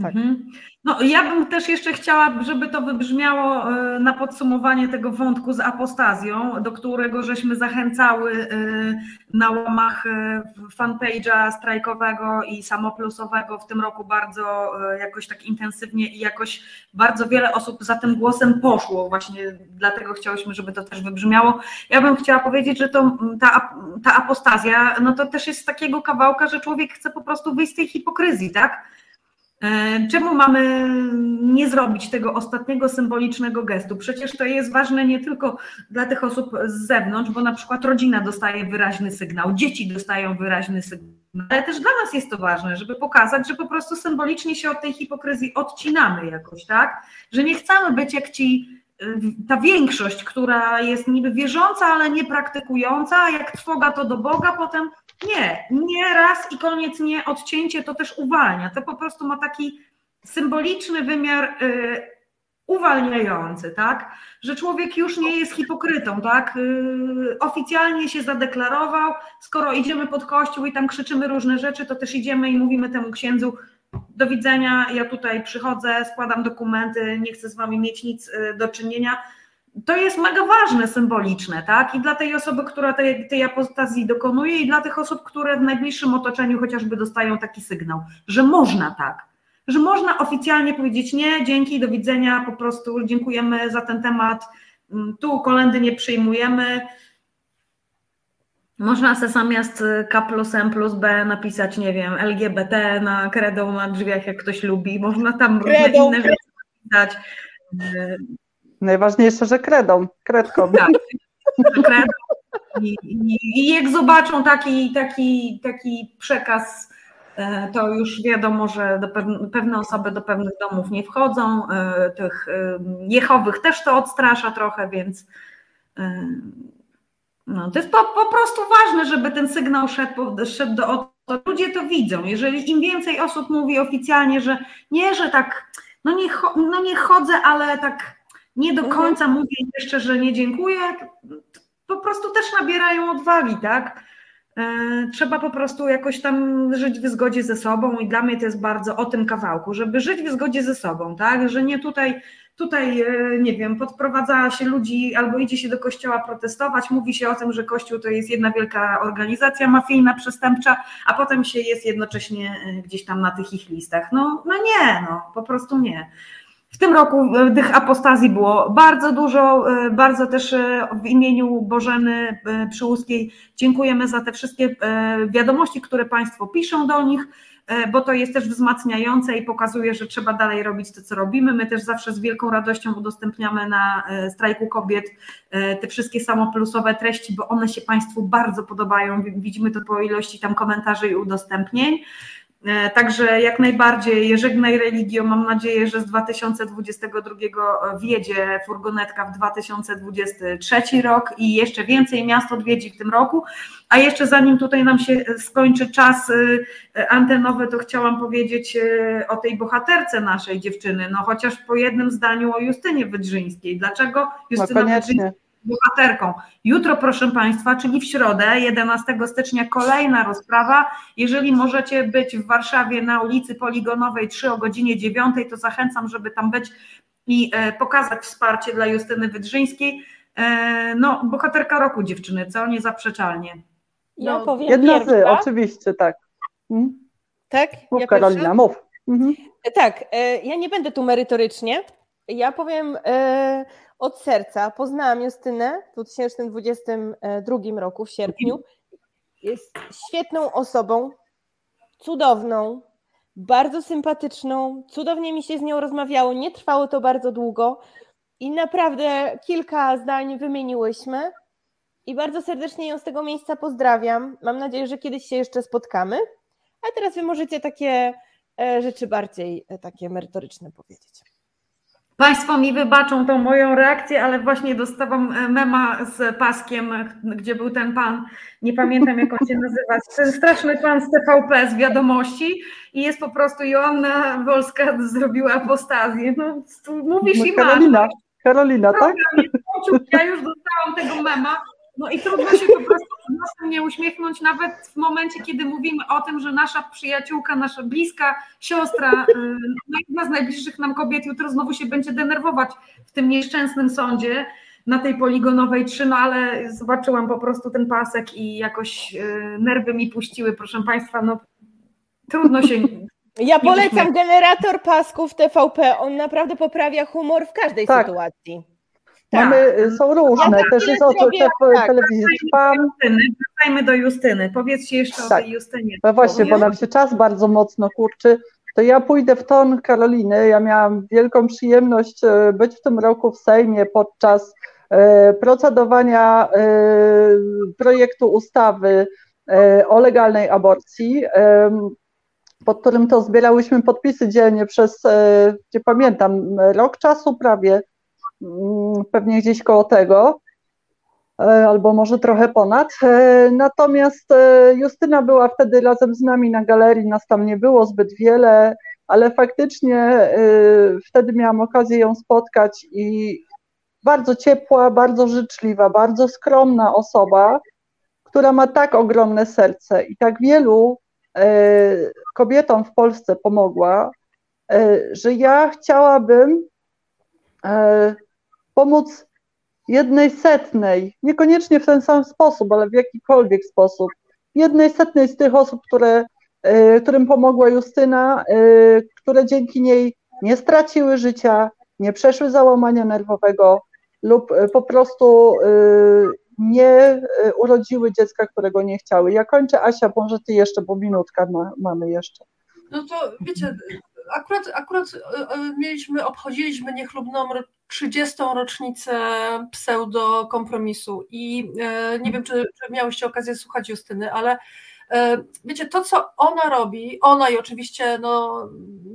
Tak. Mhm. No, ja bym też jeszcze chciała, żeby to wybrzmiało e, na podsumowanie tego wątku z apostazją, do którego żeśmy zachęcały e, na łamach e, fanpage'a strajkowego i samoplusowego w tym roku bardzo jakoś tak intensywnie i jakoś bardzo wiele osób za tym głosem poszło. Właśnie dlatego chciałyśmy, żeby to też wybrzmiało. Ja bym chciała powiedzieć, że to, ta, ta apostazja, no to też jest z takiego kawałka, że człowiek chce po prostu wyjść z tej hipokryzji, tak? E, czemu mamy nie zrobić tego ostatniego symbolicznego gestu? Przecież to jest ważne nie tylko dla tych osób z zewnątrz, bo na przykład rodzina dostaje wyraźny sygnał, dzieci dostają wyraźny sygnał, ale też dla nas jest to ważne, żeby pokazać, że po prostu symbolicznie się od tej hipokryzji odcinamy jakoś, tak? Że nie chcemy być jak ci ta większość, która jest niby wierząca, ale nie praktykująca, jak trwoga to do Boga, potem nie, nie raz i koniec, nie odcięcie to też uwalnia. To po prostu ma taki symboliczny wymiar y, uwalniający, tak? Że człowiek już nie jest hipokrytą, tak? Y, oficjalnie się zadeklarował, skoro idziemy pod kościół i tam krzyczymy różne rzeczy, to też idziemy i mówimy temu księdzu, do widzenia, ja tutaj przychodzę, składam dokumenty, nie chcę z wami mieć nic y, do czynienia. To jest mega ważne, symboliczne, tak? I dla tej osoby, która tej, tej apostazji dokonuje, i dla tych osób, które w najbliższym otoczeniu chociażby dostają taki sygnał, że można tak, że można oficjalnie powiedzieć nie, dzięki, do widzenia, po prostu dziękujemy za ten temat, mm, tu kolendy nie przyjmujemy, można sobie zamiast K plus M plus B napisać, nie wiem, LGBT na kredą na drzwiach, jak ktoś lubi. Można tam różne inne rzeczy napisać. Najważniejsze, że kredą, kredką. Tak, kredą. I, i, I, jak zobaczą taki, taki, taki przekaz, e, to już wiadomo, że pewne, osoby do pewnych domów nie wchodzą. E, tych e, jechowych też to odstrasza trochę, więc no, to jest po, po prostu ważne, żeby ten sygnał szedł, szedł do to ludzie to widzą. Jeżeli im więcej osób mówi oficjalnie, że nie, że tak, no nie, no nie chodzę, ale tak nie do mhm. końca mówię jeszcze, że nie dziękuję, po prostu też nabierają odwagi, tak? E, trzeba po prostu jakoś tam żyć w zgodzie ze sobą i dla mnie to jest bardzo o tym kawałku, żeby żyć w zgodzie ze sobą, tak? Że nie tutaj tutaj, e, nie wiem, podprowadza się ludzi albo idzie się do kościoła protestować, mówi się o tym, że kościół to jest jedna wielka organizacja mafijna, przestępcza, a potem się jest jednocześnie e, gdzieś tam na tych ich listach. No, no nie, no, po prostu nie. W tym roku e, tych apostazji było bardzo dużo, bardzo też w imieniu Bożeny Przyłuskiej dziękujemy za te wszystkie wiadomości, które Państwo piszą do nich. E, bo to jest też wzmacniające i pokazuje, że trzeba dalej robić to, co robimy. My też zawsze z wielką radością udostępniamy na e, strajku kobiet e, te wszystkie samoplusowe treści, bo one się Państwu bardzo podobają. Widzimy to po ilości tam komentarzy i udostępnień. E, także jak najbardziej żegnaj religio. Mam nadzieję, że z 2022 wjedzie furgonetka w 2023 rok i jeszcze więcej miast odwiedzi w tym roku. A jeszcze zanim tutaj nam się skończy czas e, antenowy, to chciałam powiedzieć e, o tej bohaterce naszej dziewczyny. No chociaż po jednym zdaniu o Justynie Wydrzyńskiej. Dlaczego Justyna no Wydrzyńska bohaterką. Jutro, proszę Państwa, czyli w środę, 11 stycznia, kolejna rozprawa. Jeżeli możecie być w Warszawie na ulicy Poligonowej 3 o godzinie 9, to zachęcam, żeby tam być i e, pokazać wsparcie dla Justyny Wydrzyńskiej. E, no, bohaterka roku dziewczyny, co? Niezaprzeczalnie. Ja no, powiem Jedna z, oczywiście, tak. Hmm? Tak? Mów ja Karolina, mów. Mhm. Tak, e, ja nie będę tu merytorycznie. Ja powiem od serca. Poznałam Justynę w 2022 roku, w sierpniu. Jest świetną osobą, cudowną, bardzo sympatyczną. Cudownie mi się z nią rozmawiało. Nie trwało to bardzo długo i naprawdę kilka zdań wymieniłyśmy. I bardzo serdecznie ją z tego miejsca pozdrawiam. Mam nadzieję, że kiedyś się jeszcze spotkamy. A teraz wy możecie takie e, rzeczy bardziej e, takie merytoryczne powiedzieć. Państwo mi wybaczą tą moją reakcję, ale właśnie dostałam e, mema z paskiem, gdzie był ten pan, nie pamiętam jak on się nazywa, ten straszny pan z TVP z wiadomości i jest po prostu Joanna Wolska zrobiła apostazję. No, mówisz no, i Karolina, masz. Karolina, tak? Ja już dostałam tego mema, no i trudno się po prostu nie uśmiechnąć nawet w momencie, kiedy mówimy o tym, że nasza przyjaciółka, nasza bliska siostra, no jedna z najbliższych nam kobiet jutro znowu się będzie denerwować w tym nieszczęsnym sądzie na tej poligonowej 3, no ale zobaczyłam po prostu ten pasek i jakoś nerwy mi puściły, proszę Państwa, no trudno się ja polecam generator pasków TVP. On naprawdę poprawia humor w każdej tak. sytuacji. Tak. Mamy, są różne, ja też jest o tak. telewizji Trwam. Wracajmy do Justyny. Powiedzcie jeszcze tak. o tej Justynie. No właśnie, bo nam się czas bardzo mocno kurczy. To ja pójdę w ton Karoliny. Ja miałam wielką przyjemność e, być w tym roku w Sejmie podczas e, procedowania projektu ustawy o legalnej aborcji pod którym to zbierałyśmy podpisy dzielnie przez, nie pamiętam, rok czasu prawie, pewnie gdzieś koło tego, e, albo może trochę ponad. E, natomiast Justyna była wtedy razem z nami na galerii, nas tam nie było zbyt wiele, ale faktycznie wtedy miałam okazję ją spotkać i bardzo ciepła, bardzo życzliwa, bardzo skromna osoba, która ma tak ogromne serce i tak wielu E, kobietom w Polsce pomogła, e, że ja chciałabym e, pomóc jednej setnej, niekoniecznie w ten sam sposób, ale w jakikolwiek sposób, jednej setnej z tych osób, które, którym pomogła Justyna, które dzięki niej nie straciły życia, nie przeszły załamania nerwowego lub po prostu nie e, urodziły dziecka, którego nie chciały. Ja kończę, Asia, może ty jeszcze, bo minutka ma, mamy jeszcze. No to wiecie, akurat, akurat e, e, mieliśmy, obchodziliśmy niechlubną 30. rocznicę pseudo kompromisu i nie wiem, czy, czy miałyście okazję słuchać Justyny, ale wiecie, to co ona robi, ona i oczywiście no,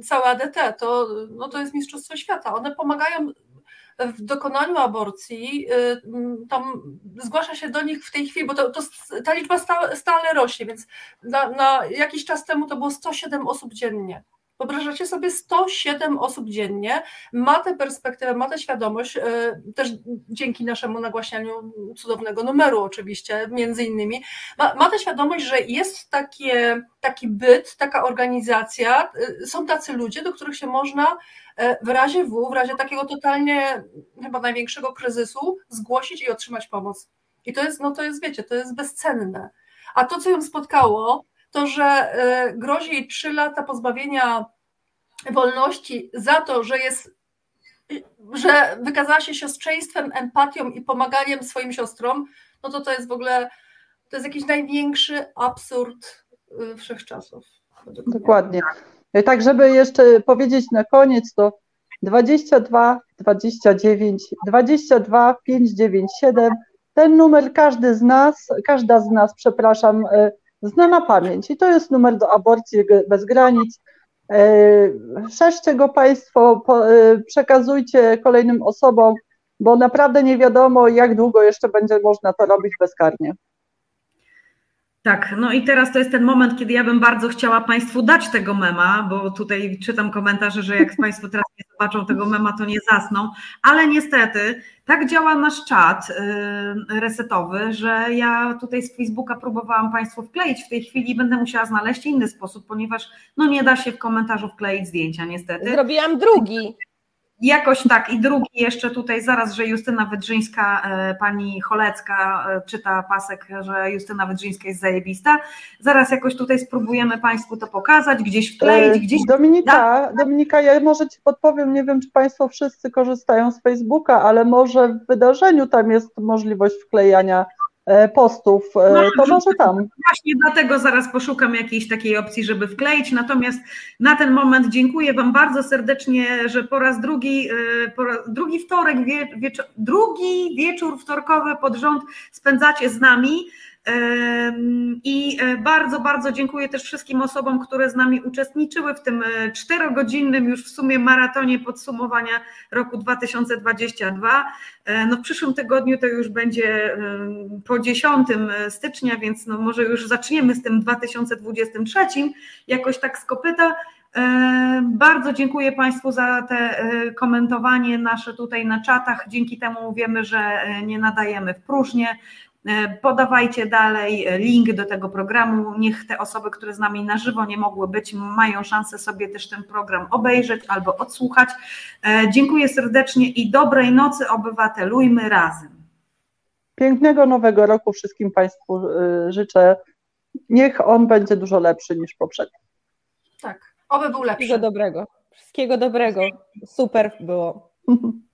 cała ADT, to, no, to jest Mistrzostwo Świata. One pomagają w dokonaniu aborcji, y, tam zgłasza się do nich w tej chwili, bo to, to ta liczba stale, stale rośnie, więc na, na, jakiś czas temu to było 107 osób dziennie. Wyobrażacie sobie 107 osób dziennie, ma tę perspektywę, ma tę świadomość, y, też dzięki naszemu nagłaśnianiu cudownego numeru oczywiście, między innymi, ma, ma tę świadomość, że jest takie, taki byt, taka organizacja, y, są tacy ludzie, do których się można w razie W, w razie takiego totalnie chyba największego kryzysu, zgłosić i otrzymać pomoc. I to jest, no to jest, wiecie, to jest bezcenne. A to, co ją spotkało, to, że e, grozi jej trzy lata pozbawienia wolności za to, że jest, że wykazała się siostrzeństwem, empatią i pomaganiem swoim siostrom, no to to jest w ogóle, to jest jakiś największy absurd e, wszechczasów. Dokładnie. Tak, żeby jeszcze powiedzieć na koniec, to 22 29 22 597. Ten numer każdy z nas, każda z nas, przepraszam, e, zna na pamięć i to jest numer do aborcji bez granic. E, szerzcie go Państwo, e, przekazujcie kolejnym osobom, bo naprawdę nie wiadomo, jak długo jeszcze będzie można to robić bezkarnie. Tak, no i teraz to jest ten moment, kiedy ja bym bardzo chciała Państwu dać tego mema, bo tutaj czytam komentarze, że jak Państwo teraz nie zobaczą tego mema, to nie zasną, ale niestety tak działa nasz czat yy, resetowy, że ja tutaj z Facebooka próbowałam Państwu wkleić w tej chwili i będę musiała znaleźć inny sposób, ponieważ no nie da się w komentarzu wkleić zdjęcia niestety. Zrobiłam drugi. Jakoś tak i drugi jeszcze tutaj zaraz, że Justyna Wydrzyńska, e, pani Cholecka e, czyta pasek, że Justyna Wydrzyńska jest zajebista. Zaraz jakoś tutaj spróbujemy Państwu to pokazać, gdzieś wkleić, e, gdzieś... Dominika, Dominika, ja może Ci podpowiem, nie wiem czy Państwo wszyscy korzystają z Facebooka, ale może w wydarzeniu tam jest możliwość wklejania postów, e, no, to może tam. Właśnie dlatego zaraz poszukam jakiejś takiej opcji, żeby wkleić. Natomiast na ten moment dziękuję Wam bardzo serdecznie, że po raz drugi, e, po raz, drugi wtorek, wie, wieczor, drugi wieczór wtorkowy pod rząd spędzacie z nami. I e, bardzo, bardzo dziękuję też wszystkim osobom, które z nami uczestniczyły w tym e, czterogodzinnym już w sumie maratonie podsumowania roku 2022. E, no w przyszłym tygodniu to już będzie po 10 stycznia, więc no może już zaczniemy z tym 2023 jakoś tak z kopyta. Bardzo dziękuję Państwu za te komentowanie nasze tutaj na czatach. Dzięki temu wiemy, że nie nadajemy w próżnię. Podawajcie dalej link do tego programu. Niech te osoby, które z nami na żywo nie mogły być, mają szansę sobie też ten program obejrzeć albo odsłuchać. Dziękuję serdecznie i dobrej nocy, obywatelujmy razem. Pięknego nowego roku wszystkim Państwu życzę. Niech on będzie dużo lepszy niż poprzedni. Tak, oby był lepszy. Wszystkiego dobrego. Wszystkiego dobrego. Super było.